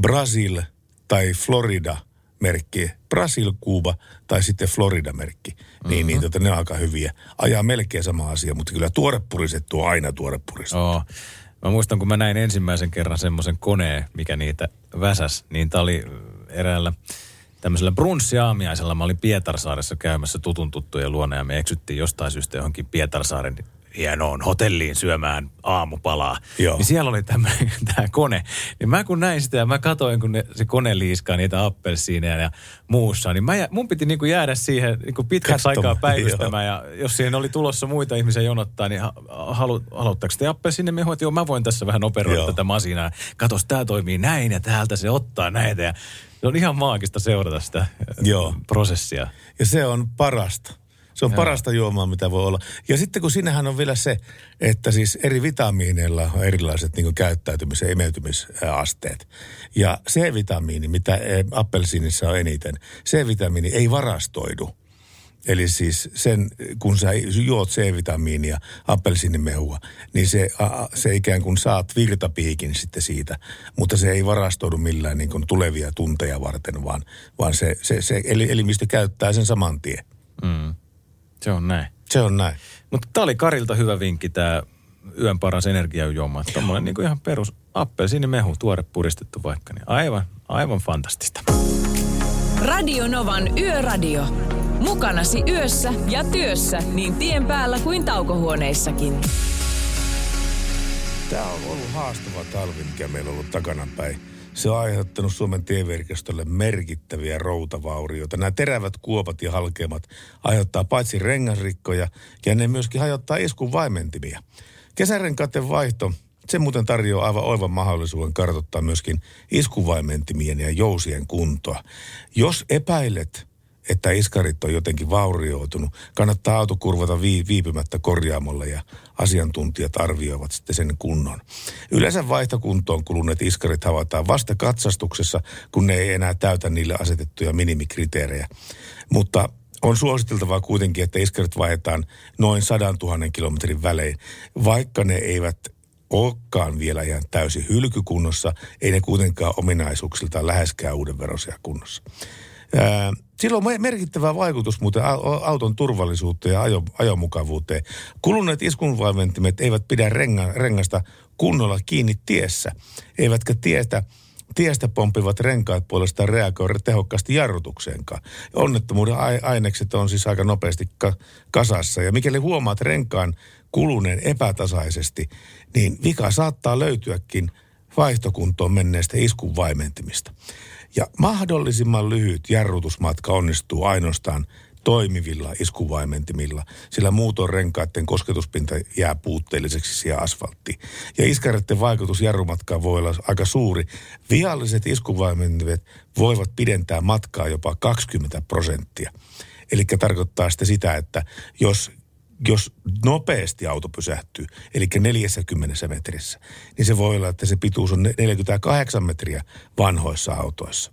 Brasil tai Florida – merkki, Brasil, Kuuba tai sitten Florida-merkki. Mm-hmm. Niin, niin tota, ne on aika hyviä. Ajaa melkein sama asia, mutta kyllä tuorepurisettu on aina tuorepuristettu. Oh. Mä muistan, kun mä näin ensimmäisen kerran semmoisen koneen, mikä niitä väsäs, niin tää oli eräällä tämmöisellä brunssiaamiaisella. Mä olin Pietarsaaressa käymässä tutun tuttujen luona ja me eksyttiin jostain syystä johonkin Pietarsaaren hienoon hotelliin syömään aamupalaa. Joo. Niin siellä oli tämä <laughs> kone. Niin mä kun näin sitä ja mä katoin, kun ne, se kone liiskaa niitä appelsiineja ja muussa, niin mä, mun piti niinku jäädä siihen niinku pitkäksi aikaa päivystämään. Ja jos siihen oli tulossa muita ihmisiä jonottaa, niin halu, haluatteko te appelsiinemehua? Että joo, mä voin tässä vähän operoida joo. tätä masinaa. Katos, tämä toimii näin ja täältä se ottaa näitä. Ja se on ihan maagista seurata sitä Joo. prosessia. Ja se on parasta. Se on Joo. parasta juomaa, mitä voi olla. Ja sitten kun sinähän on vielä se, että siis eri vitamiineilla on erilaiset niin käyttäytymis- ja imeytymisasteet. Ja C-vitamiini, mitä eh, appelsiinissa on eniten, C-vitamiini ei varastoidu. Eli siis sen, kun sä juot C-vitamiinia, appelsiinimehua, niin se, se ikään kuin saat virtapiikin sitten siitä, mutta se ei varastoidu millään niin kuin tulevia tunteja varten, vaan, vaan se, se, se elimistö käyttää sen saman tien. Mm. Se on näin. Se on näin. Mutta tämä oli Karilta hyvä vinkki, tämä yön paras energiajuoma. Tuommoinen niin ihan perus appelsiinimehu, tuore puristettu vaikka. Niin aivan, aivan fantastista. Radio Novan Yöradio. Mukanasi yössä ja työssä niin tien päällä kuin taukohuoneissakin. Tämä on ollut haastava talvi, mikä meillä on ollut takana päin se on aiheuttanut Suomen tieverkostolle merkittäviä routavaurioita. Nämä terävät kuopat ja halkeamat aiheuttaa paitsi rengasrikkoja, ja ne myöskin hajottaa iskun vaimentimia. Kesärenkaiden vaihto, se muuten tarjoaa aivan oivan mahdollisuuden kartoittaa myöskin iskuvaimentimien ja jousien kuntoa. Jos epäilet, että iskarit on jotenkin vaurioitunut. Kannattaa auto kurvata vii, viipymättä korjaamolle ja asiantuntijat arvioivat sitten sen kunnon. Yleensä vaihtokuntoon kuluneet iskarit havaitaan vasta katsastuksessa, kun ne ei enää täytä niille asetettuja minimikriteerejä. Mutta on suositeltavaa kuitenkin, että iskarit vaihdetaan noin 100 000 kilometrin välein, vaikka ne eivät olekaan vielä ihan täysin hylkykunnossa, ei ne kuitenkaan ominaisuuksiltaan läheskään uuden verosia kunnossa. Sillä on merkittävä vaikutus muuten auton turvallisuuteen ja ajo, ajomukavuuteen. Kuluneet iskunvaimentimet eivät pidä renga, rengasta kunnolla kiinni tiessä, eivätkä tietä Tiestä pompivat renkaat puolestaan reagoi tehokkaasti jarrutukseenkaan. Onnettomuuden ainekset on siis aika nopeasti ka- kasassa. Ja mikäli huomaat renkaan kuluneen epätasaisesti, niin vika saattaa löytyäkin vaihtokuntoon menneestä iskun vaimentimista. Ja mahdollisimman lyhyt jarrutusmatka onnistuu ainoastaan toimivilla iskuvaimentimilla, sillä muuton renkaiden kosketuspinta jää puutteelliseksi siihen asfalttiin. Ja iskareiden vaikutus jarrumatkaan voi olla aika suuri. Vialliset iskuvaimentimet voivat pidentää matkaa jopa 20 prosenttia. Eli tarkoittaa sitten sitä, että jos jos nopeasti auto pysähtyy, eli 40 metrissä, niin se voi olla, että se pituus on 48 metriä vanhoissa autoissa.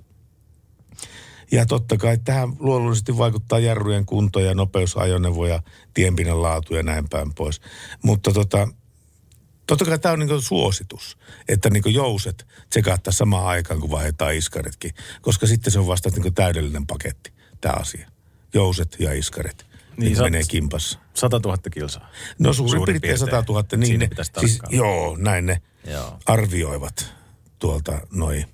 Ja totta kai tähän luonnollisesti vaikuttaa jarrujen kunto ja nopeusajoneuvo ja tienpinnan laatu ja näin päin pois. Mutta tota, totta kai tämä on niin suositus, että niin jouset tsekaattaa samaan aikaan, kun vaihdetaan iskaritkin. Koska sitten se on vasta niin täydellinen paketti, tämä asia. Jouset ja iskarit. Niin, niin menee kimpassa. 100 000 kilsaa. No suurin, suurin piirtein 100 000. Niin ne, siis, joo, näin ne joo. arvioivat tuolta noin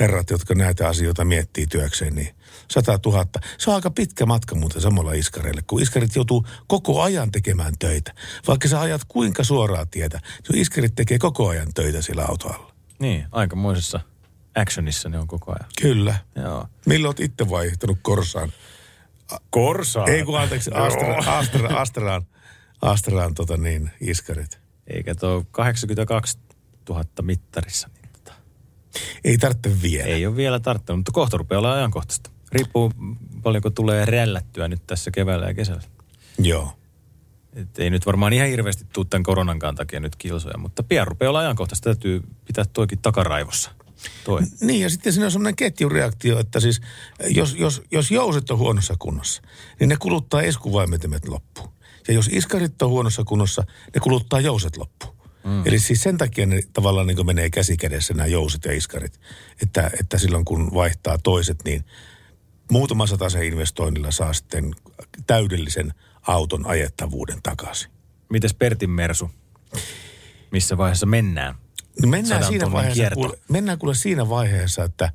herrat, jotka näitä asioita miettii työkseen, niin 100 000. Se on aika pitkä matka muuten samalla iskareille, kun iskarit joutuu koko ajan tekemään töitä. Vaikka sä ajat kuinka suoraa tietä, niin iskarit tekee koko ajan töitä sillä autolla. Niin, aikamoisessa actionissa ne on koko ajan. Kyllä. Joo. Milloin oot itse vaihtanut Korsaan? Korsaan? Ei kun anteeksi, Astra, Astra, Astraan, Astraan tota niin, iskarit. Eikä tuo 82 000 mittarissa. Niin ei tarvitse vielä. Ei ole vielä tarttunut, mutta kohta rupeaa olla ajankohtaista. Riippuu paljonko tulee rällättyä nyt tässä keväällä ja kesällä. Joo. Et ei nyt varmaan ihan hirveästi tule tämän koronankaan takia nyt kilsoja, mutta pian rupeaa olla ajankohtaista. Täytyy pitää toikin takaraivossa. Toi. Niin ja sitten siinä on semmoinen ketjureaktio, että siis jos, jos, jos jouset on huonossa kunnossa, niin ne kuluttaa eskuvaimetimet loppuun. Ja jos iskarit on huonossa kunnossa, ne kuluttaa jouset loppuun. Mm. Eli siis sen takia ne tavallaan niin menee käsi kädessä nämä jouset ja iskarit. Että, että silloin kun vaihtaa toiset, niin muutama se investoinnilla saa sitten täydellisen auton ajettavuuden takaisin. Mites Pertin Mersu? Missä vaiheessa mennään? No mennään, siinä vaiheessa, kuule, mennään kuule siinä vaiheessa, että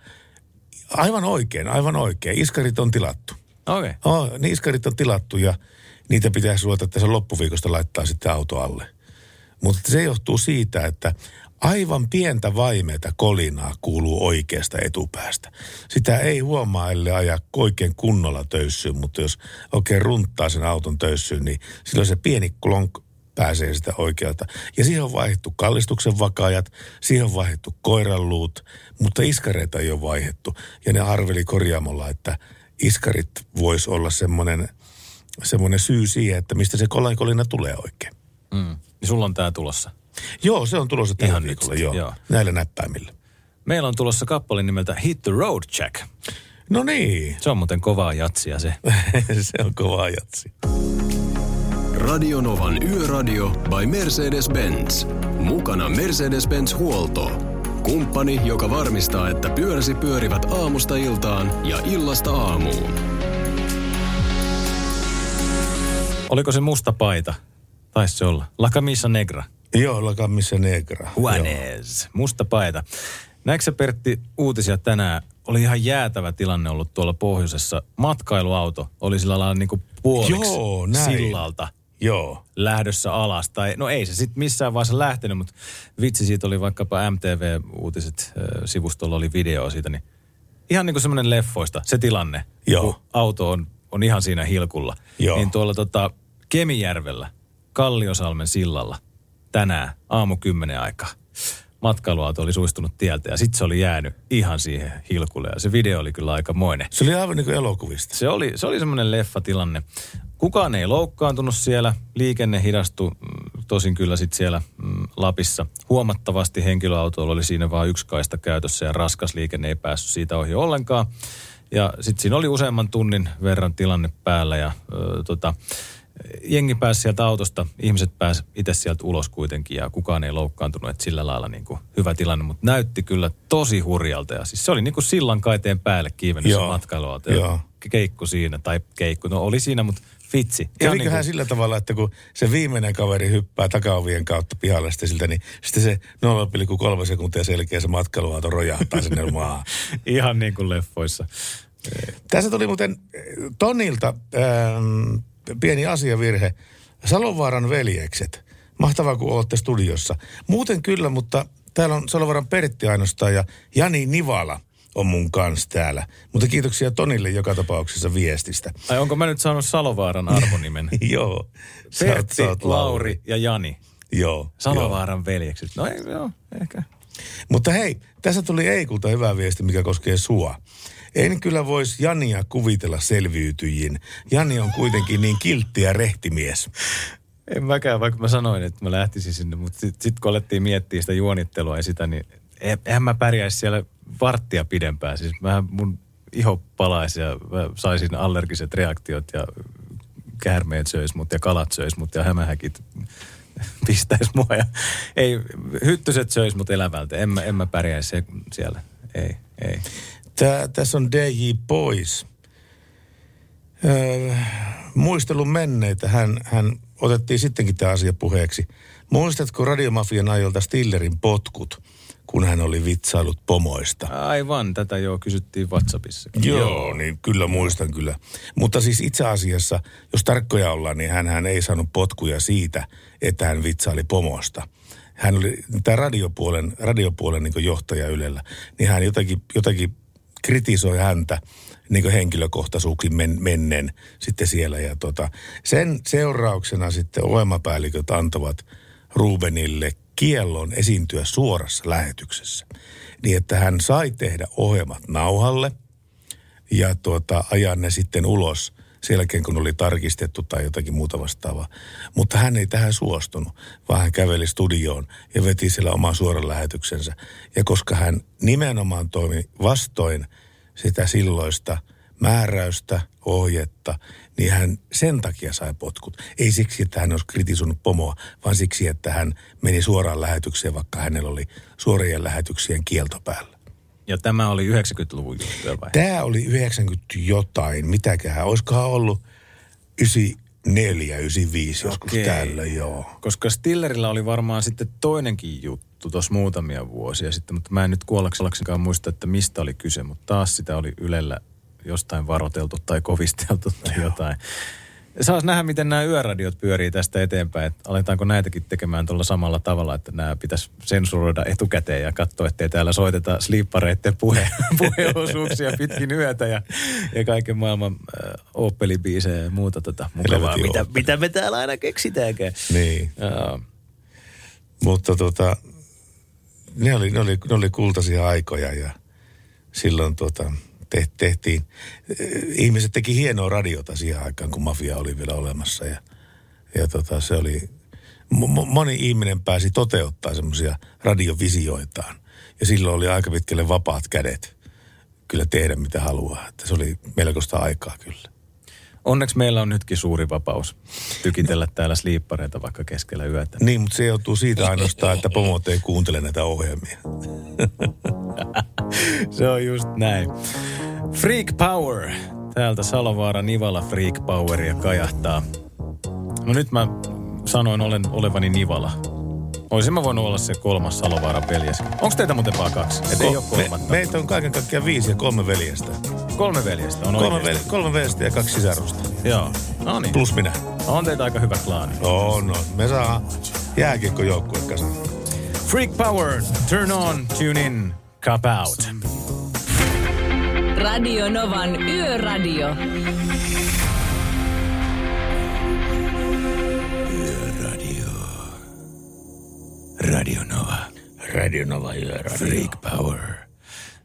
aivan oikein, aivan oikein. Iskarit on tilattu. Okei. Okay. Oh, niin iskarit on tilattu ja niitä pitäisi ruveta tässä loppuviikosta laittaa sitten auto alle. Mutta se johtuu siitä, että aivan pientä vaimeita kolinaa kuuluu oikeasta etupäästä. Sitä ei huomaa, ellei aja oikein kunnolla töyssyyn, mutta jos oikein runttaa sen auton töyssyyn, niin silloin se pieni klonk pääsee sitä oikealta. Ja siihen on vaihdettu kallistuksen vakaajat, siihen on vaihdettu koiranluut, mutta iskareita ei ole vaihdettu. Ja ne arveli korjaamolla, että iskarit voisi olla semmoinen, semmoinen syy siihen, että mistä se kolina tulee oikein. Mm. Niin sulla on tää tulossa. Joo, se on tulossa tällä Ihan viikolla, joo, joo. Näillä näppäimillä. Meillä on tulossa kappale nimeltä Hit the Road Jack. No niin. Se on muuten kovaa jatsia se. <laughs> se on kovaa jatsi. Radionovan Yöradio by Mercedes-Benz. Mukana Mercedes-Benz Huolto. Kumppani, joka varmistaa, että pyöräsi pyörivät aamusta iltaan ja illasta aamuun. Oliko se musta paita? Taisi se olla. La camisa negra. Joo, La camisa negra. Juanes. Musta paita. Näetkö Pertti uutisia tänään? Oli ihan jäätävä tilanne ollut tuolla pohjoisessa. Matkailuauto oli sillä lailla niin kuin puoliksi Joo, näin. sillalta. Joo. lähdössä alas. Tai, no ei se sitten missään vaiheessa lähtenyt, mutta vitsi siitä oli vaikkapa MTV-uutiset, sivustolla oli video siitä, niin ihan niin kuin semmoinen leffoista se tilanne, Joo. kun auto on, on ihan siinä hilkulla. Joo. Niin tuolla tota Kemijärvellä Kalliosalmen sillalla tänään aamu kymmenen aikaa. Matkailuauto oli suistunut tieltä ja sitten se oli jäänyt ihan siihen hilkulle ja se video oli kyllä aika moinen. Se oli aivan niin kuin elokuvista. Se oli, se oli semmoinen leffatilanne. Kukaan ei loukkaantunut siellä. Liikenne hidastui mm, tosin kyllä sitten siellä mm, Lapissa. Huomattavasti henkilöautoilla oli siinä vain yksi kaista käytössä ja raskas liikenne ei päässyt siitä ohi ollenkaan. Ja sitten siinä oli useamman tunnin verran tilanne päällä ja ö, tota, jengi pääsi sieltä autosta, ihmiset pääsi itse sieltä ulos kuitenkin ja kukaan ei loukkaantunut, että sillä lailla niin kuin hyvä tilanne, mutta näytti kyllä tosi hurjalta ja siis se oli niin kuin sillan kaiteen päälle kiivennyt se matkailuauto. Keikku siinä, tai keikku, no oli siinä, mutta vitsi. Käviköhän niin kuin- sillä tavalla, että kun se viimeinen kaveri hyppää takaovien kautta pihalle sitten siltä, niin sitten se 0,3 sekuntia selkeä se matkailuauto rojahtaa sinne <laughs> maahan. Ihan niin kuin leffoissa. Tässä tuli muuten eh, Tonilta ähm, pieni asiavirhe. Salovaaran veljekset. Mahtavaa, kun olette studiossa. Muuten kyllä, mutta täällä on Salovaaran Pertti ainoastaan ja Jani Nivala on mun kanssa täällä. Mutta kiitoksia Tonille joka tapauksessa viestistä. Ai onko mä nyt saanut Salovaaran arvonimen? <laughs> Joo. Sä oot- Pertti, sä oot Lauri ja Jani. Joo. Salovaaran veljekset. No ei, joo, ehkä. Mutta hei, tässä tuli Eikulta hyvä viesti, mikä koskee sua. En kyllä voisi Jania kuvitella selviytyjin. Jani on kuitenkin niin kiltti ja rehtimies. En mäkään, vaikka mä sanoin, että mä lähtisin sinne, mutta sitten sit kun alettiin miettiä sitä juonittelua ja sitä, niin e- eihän mä pärjäisi siellä varttia pidempään. Siis mä mun iho palaisi ja mä saisin allergiset reaktiot ja käärmeet söis mut ja kalat söis mut ja hämähäkit <laughs> pistäis mua. Ja ei, hyttyset söis mut elävältä. En mä, en mä pärjäisi se- siellä. Ei, ei. Tää, tässä on DJ Boys. Öö, muistelun menneitä. Hän, hän otettiin sittenkin tämä asia puheeksi. Muistatko radiomafian ajolta Stillerin potkut, kun hän oli vitsailut pomoista? Aivan, tätä jo kysyttiin WhatsAppissa. Joo, niin kyllä muistan kyllä. Mutta siis itse asiassa, jos tarkkoja ollaan, niin hän ei saanut potkuja siitä, että hän vitsaili pomosta. Hän oli tämä radiopuolen, radiopuolen niin johtaja Ylellä, niin hän jotakin, jotakin kritisoi häntä niin henkilökohtaisuuksiin men, mennen sitten siellä. Ja tota, sen seurauksena sitten ohjelmapäälliköt antavat Rubenille kiellon esiintyä suorassa lähetyksessä. Niin, että hän sai tehdä ohjelmat nauhalle ja tuota, ajaa ne sitten ulos sen jälkeen, kun oli tarkistettu tai jotakin muuta vastaavaa. Mutta hän ei tähän suostunut, vaan hän käveli studioon ja veti siellä oman suoran lähetyksensä. Ja koska hän nimenomaan toimi vastoin sitä silloista määräystä, ohjetta, niin hän sen takia sai potkut. Ei siksi, että hän olisi kritisoinut pomoa, vaan siksi, että hän meni suoraan lähetykseen, vaikka hänellä oli suorien lähetyksien kielto päällä. Ja tämä oli 90-luvun juttuja vai? Tämä oli 90 jotain, mitäköhän, olisikohan ollut 94, 95 joskus Okei. täällä, joo. Koska Stillerillä oli varmaan sitten toinenkin juttu tuossa muutamia vuosia sitten, mutta mä en nyt kuollaksenkaan muista, että mistä oli kyse, mutta taas sitä oli Ylellä jostain varoteltu tai kovisteltu tai jotain. Saas nähdä, miten nämä yöradiot pyörii tästä eteenpäin. Että aletaanko näitäkin tekemään tuolla samalla tavalla, että nämä pitäisi sensuroida etukäteen ja katsoa, ettei täällä soiteta slippareiden puhe, <laughs> puheosuuksia pitkin yötä ja, ja kaiken maailman äh, Opel-biisejä ja muuta tota, mukavaa, mitä, Opel. mitä me täällä aina keksitäänkään. Niin. Joo. Mutta tota, ne oli, ne, oli, ne oli kultaisia aikoja ja silloin tota, te, tehtiin, eh, ihmiset teki hienoa radiota siihen aikaan, kun mafia oli vielä olemassa ja, ja tota, se oli, mo- mo- moni ihminen pääsi toteuttaa semmoisia radiovisioitaan ja silloin oli aika pitkälle vapaat kädet kyllä tehdä mitä haluaa, että se oli melkoista aikaa kyllä. Onneksi meillä on nytkin suuri vapaus tykitellä täällä sliippareita vaikka keskellä yötä. Niin, mutta se joutuu siitä ainoastaan, että pomot ei kuuntele näitä ohjelmia. <laughs> Se on just näin. Freak Power. Täältä Salovaara Nivala Freak Poweria kajahtaa. No nyt mä sanoin olen olevani Nivala. Olisin mä voinut olla se kolmas Salovaaran veljes. Onko teitä muuten vaan kaksi? Et ei ole me, kolmatta. meitä on kaiken kaikkiaan viisi ja kolme veljestä. Kolme veljestä on Kolme, vel, kolme veljestä ja kaksi sisarusta. Joo. No niin. Plus minä. On teitä aika hyvä klaani. On, on. Me saa jääkiekkojoukkue kasaan. Freak Power. Turn on, tune in, cup out. Radio Novan Yöradio. Radio Nova. Radio Nova Yöradio. Freak Power.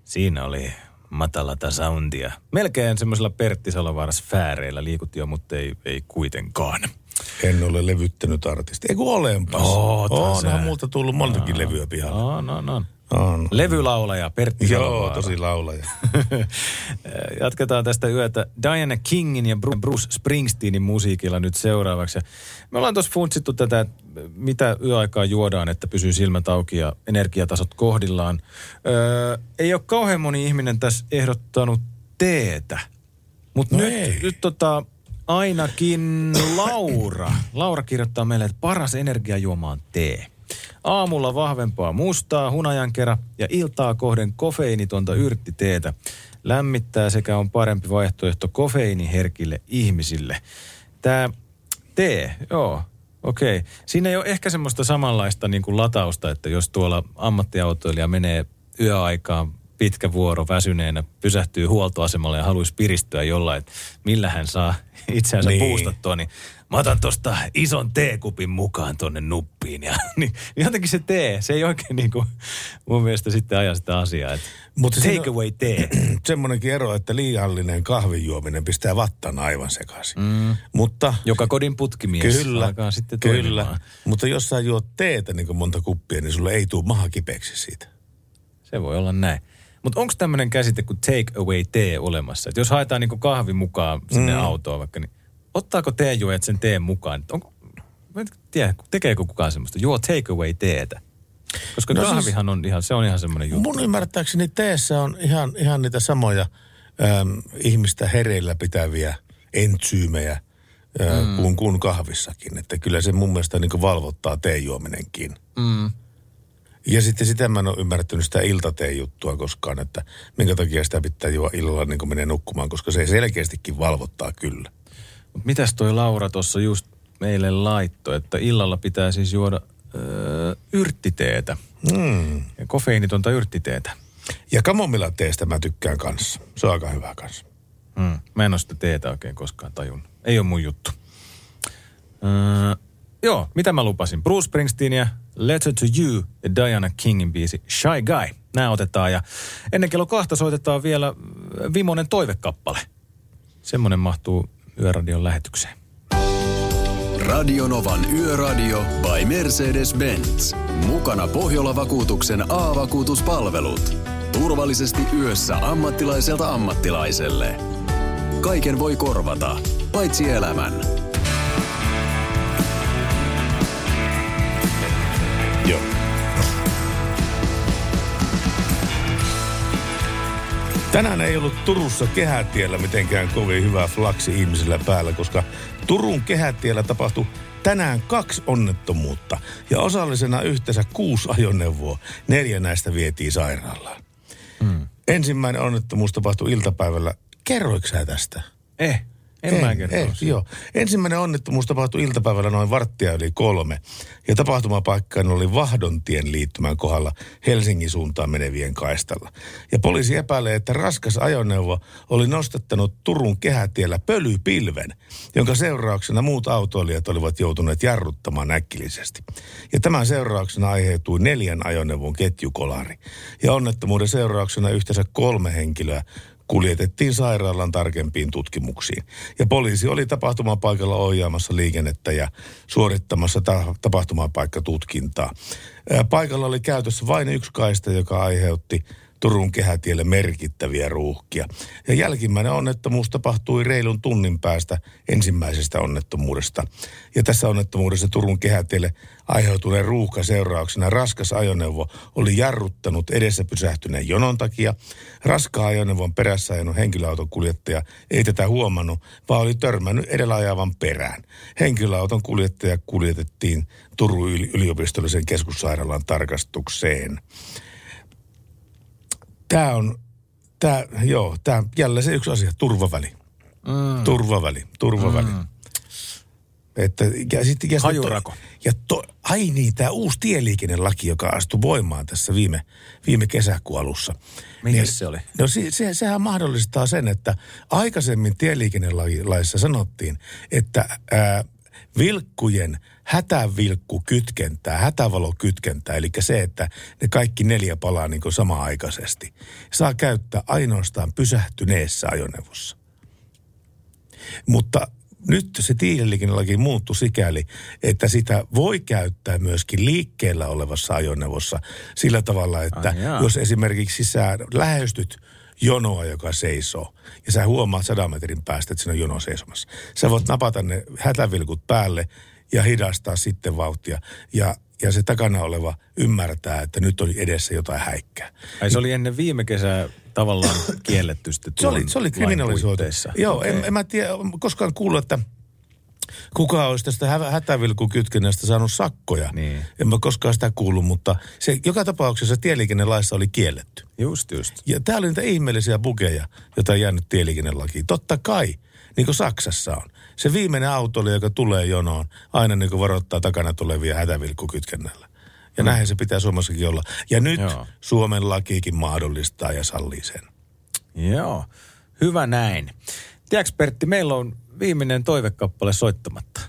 Siinä oli matalata soundia. Melkein semmoisella Pertti Salovaaran sfääreillä liikut jo, mutta ei, ei kuitenkaan. En ole levyttänyt artisti. Eikö olenpas? Ootan Onhan sä. multa tullut montakin levyä pihalle. No, no, no. On. Levylaulaja Pertti Joo, Salovaara. tosi laulaja. <laughs> Jatketaan tästä yötä Diana Kingin ja Bru- Bruce Springsteenin musiikilla nyt seuraavaksi. Me ollaan tuossa funtsittu tätä, että mitä yöaikaa juodaan, että pysyy silmät auki ja energiatasot kohdillaan. Öö, ei ole kauhean moni ihminen tässä ehdottanut teetä. Mutta No nyt, ei. nyt tota, ainakin Laura. Laura kirjoittaa meille, että paras energiajuoma on tee. Aamulla vahvempaa mustaa hunajan ja iltaa kohden kofeiinitonta yrttiteetä. Lämmittää sekä on parempi vaihtoehto kofeiiniherkille ihmisille. Tämä tee, joo, okei. Okay. Siinä ei ole ehkä semmoista samanlaista niin kuin latausta, että jos tuolla ammattiautoilija menee yöaikaan pitkä vuoro väsyneenä, pysähtyy huoltoasemalle ja haluaisi piristyä jollain, että millä hän saa itseänsä Niin. niin. puustattua, niin mä otan tosta ison teekupin mukaan tonne nuppiin. Ja, <laughs> niin, jotenkin se tee, se ei oikein niin kuin mun mielestä sitten aja sitä asiaa. Että Mutta siinä take away tee. <clears throat> Semmoinenkin ero, että liiallinen kahvinjuominen pistää vattan aivan sekaisin. Mm. Mutta Joka kodin putkimies kyllä, alkaa sitten kyllä. Mutta jos sä juot teetä niin kuin monta kuppia, niin sulle ei tule maha kipeäksi siitä. Se voi olla näin. Mutta onko tämmöinen käsite kuin take away tee olemassa? Et jos haetaan niinku kahvi mukaan sinne Mm. autoon vaikka, niin ottaako teejuojat sen teen mukaan? Onko, mä en tiedä, tekeekö kukaan semmoista? Juo take away teetä. Koska No siis- kahvihan on ihan, se on ihan semmoinen juttu. Mun ymmärtääkseni teessä on ihan, ihan niitä samoja äm, ihmistä hereillä pitäviä entsyymejä ä, mm. kuin, kuin kahvissakin. Että kyllä se mun mielestä niin valvottaa teejuominenkin. Mm. Ja sitten sitä mä en ole ymmärtänyt sitä iltateen juttua koskaan, että minkä takia sitä pitää juo illalla niin kuin menee nukkumaan, koska se selkeästikin valvottaa kyllä. Mut mitäs toi Laura tuossa just meille laittoi, että illalla pitää siis juoda öö, yrttiteetä. Mm. Ja kofeiinitonta yrttiteetä. Ja kamomillateestä mä tykkään kanssa. Se on aika hyvä kanssa. Mm. Mä en ole sitä teetä oikein koskaan tajunnut. Ei ole mun juttu. Öö, joo, mitä mä lupasin? Bruce Springsteen ja Letter to You ja Diana Kingin biisi Shy Guy. Nämä otetaan ja ennen kello kahta soitetaan vielä äh, Vimonen toivekappale. Semmonen mahtuu Yöradion lähetykseen. Radionovan Yöradio by Mercedes-Benz. Mukana Pohjola-vakuutuksen A-vakuutuspalvelut. Turvallisesti yössä ammattilaiselta ammattilaiselle. Kaiken voi korvata, paitsi elämän. Joo. Tänään ei ollut Turussa kehätiellä mitenkään kovin hyvä flaksi ihmisillä päällä, koska Turun kehätiellä tapahtui tänään kaksi onnettomuutta ja osallisena yhteensä kuusi ajoneuvoa. Neljä näistä vietiin sairaalaan. Mm. Ensimmäinen onnettomuus tapahtui iltapäivällä. Kerroiko sä tästä? Eh, en, mä kertonut siitä. joo. Ensimmäinen onnettomuus tapahtui iltapäivällä noin varttia yli kolme. Ja tapahtumapaikkaan oli Vahdontien liittymän kohdalla Helsingin suuntaan menevien kaistalla. Ja poliisi epäilee, että raskas ajoneuvo oli nostattanut Turun kehätiellä pölypilven, jonka seurauksena muut autoilijat olivat joutuneet jarruttamaan äkkillisesti. Ja tämän seurauksena aiheutui neljän ajoneuvon ketjukolari. Ja onnettomuuden seurauksena yhteensä kolme henkilöä kuljetettiin sairaalan tarkempiin tutkimuksiin. Ja poliisi oli tapahtumapaikalla ohjaamassa liikennettä ja suorittamassa ta- tapahtumapaikkatutkintaa. Paikalla oli käytössä vain yksi kaista, joka aiheutti Turun kehätielle merkittäviä ruuhkia. Ja jälkimmäinen onnettomuus tapahtui reilun tunnin päästä ensimmäisestä onnettomuudesta. Ja tässä onnettomuudessa Turun kehätielle aiheutuneen ruuhka seurauksena raskas ajoneuvo oli jarruttanut edessä pysähtyneen jonon takia. Raskaan ajoneuvon perässä ajanut henkilöauton kuljettaja ei tätä huomannut, vaan oli törmännyt edellä ajavan perään. Henkilöauton kuljettaja kuljetettiin Turun yli- yliopistollisen keskussairaalan tarkastukseen. Tämä on, tämä, joo, tämä jälleen se yksi asia, turvaväli. Mm. Turvaväli, turvaväli. Mm. Että, ja sitten, ja Hajurako. To, ja to, ai niin, tämä uusi tieliikennelaki, joka astui voimaan tässä viime, viime kesäkuun alussa. Mikäs se oli? No se, se, sehän mahdollistaa sen, että aikaisemmin tieliikennelaissa sanottiin, että ää, vilkkujen hätävilkkukytkentää, hätävalokytkentää, eli se, että ne kaikki neljä palaa niin kuin samaaikaisesti, saa käyttää ainoastaan pysähtyneessä ajoneuvossa. Mutta nyt se tieliikennelaki muuttui sikäli, että sitä voi käyttää myöskin liikkeellä olevassa ajoneuvossa sillä tavalla, että jaa. jos esimerkiksi sä lähestyt jonoa, joka seisoo, ja sä huomaat sadan metrin päästä, että siinä on jono seisomassa. Sä voit napata ne hätävilkut päälle ja hidastaa sitten vauhtia. Ja, ja se takana oleva ymmärtää, että nyt oli edessä jotain häikkää. Ai se oli ennen viime kesää tavallaan kielletty sitten Se oli, se oli kriminalisoitu. Joo, Okei. en, en mä tiedä, koskaan kuullut, että kuka olisi tästä hä- hätävilkukytkennästä saanut sakkoja. Niin. En mä koskaan sitä kuullut, mutta se joka tapauksessa tieliikennelaissa oli kielletty. Just, just. Ja täällä oli niitä ihmeellisiä bukeja, joita on jäänyt tieliikennelakiin. Totta kai, niin kuin Saksassa on. Se viimeinen auto, joka tulee jonoon, aina niin kuin varoittaa takana tulevia hätävilkkukytkennällä. Ja näinhän se pitää Suomessakin olla. Ja nyt Joo. Suomen lakiikin mahdollistaa ja sallii sen. Joo, hyvä näin. Tiedätkö Pertti, meillä on viimeinen toivekappale soittamatta.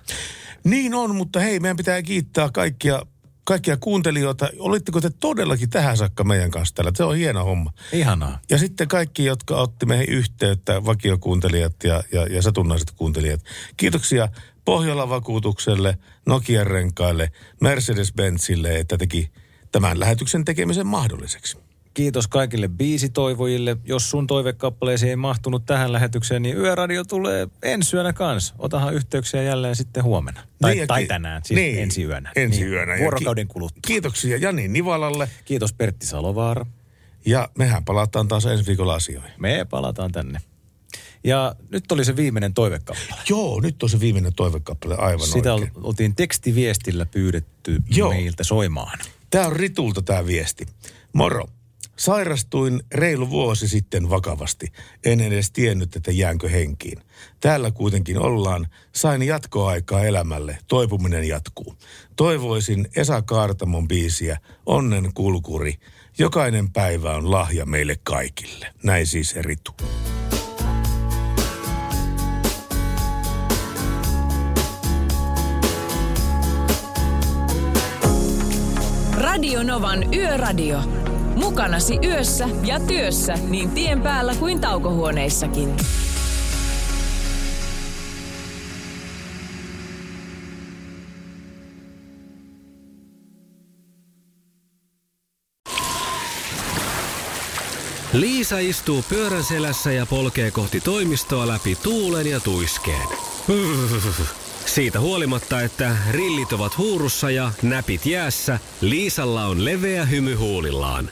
Niin on, mutta hei, meidän pitää kiittää kaikkia, kaikkia kuuntelijoita. Olitteko te todellakin tähän saakka meidän kanssa täällä? Se on hieno homma. Ihanaa. Ja sitten kaikki, jotka otti meihin yhteyttä, vakiokuuntelijat ja, ja, ja satunnaiset kuuntelijat. Kiitoksia Pohjolan vakuutukselle, Nokian renkaille, Mercedes-Benzille, että teki tämän lähetyksen tekemisen mahdolliseksi. Kiitos kaikille biisitoivojille. Jos sun toivekappaleesi ei mahtunut tähän lähetykseen, niin Yöradio tulee ensi yönä kanssa. Otahan yhteyksiä jälleen sitten huomenna. Tai, Niin tai tänään, siis niin, ensi yönä. Ensi Niin, yönä. Vuorokauden ki- kuluttua. Kiitoksia Jani Nivalalle. Kiitos Pertti Salovaara. Ja mehän palataan taas ensi viikolla asioihin. Me palataan tänne. Ja nyt oli se viimeinen toivekappale. Joo, nyt on se viimeinen toivekappale aivan Sitä oikein. ol- oltiin tekstiviestillä pyydetty Joo. meiltä soimaan. Tämä on Ritulta tämä viesti. Moro. Sairastuin reilu vuosi sitten vakavasti. En edes tiennyt, että jäänkö henkiin. Täällä kuitenkin ollaan. Sain jatkoaikaa elämälle. Toipuminen jatkuu. Toivoisin Esa Kaartamon biisiä Onnen kulkuri. Jokainen päivä on lahja meille kaikille. Näin siis Ritu. Radio Novan Yöradio. Mukanasi yössä ja työssä niin tien päällä kuin taukohuoneissakin. Liisa istuu pyörän selässä ja polkee kohti toimistoa läpi tuulen ja tuiskeen. Siitä huolimatta, että rillit ovat huurussa ja näpit jäässä, Liisalla on leveä hymy huulillaan.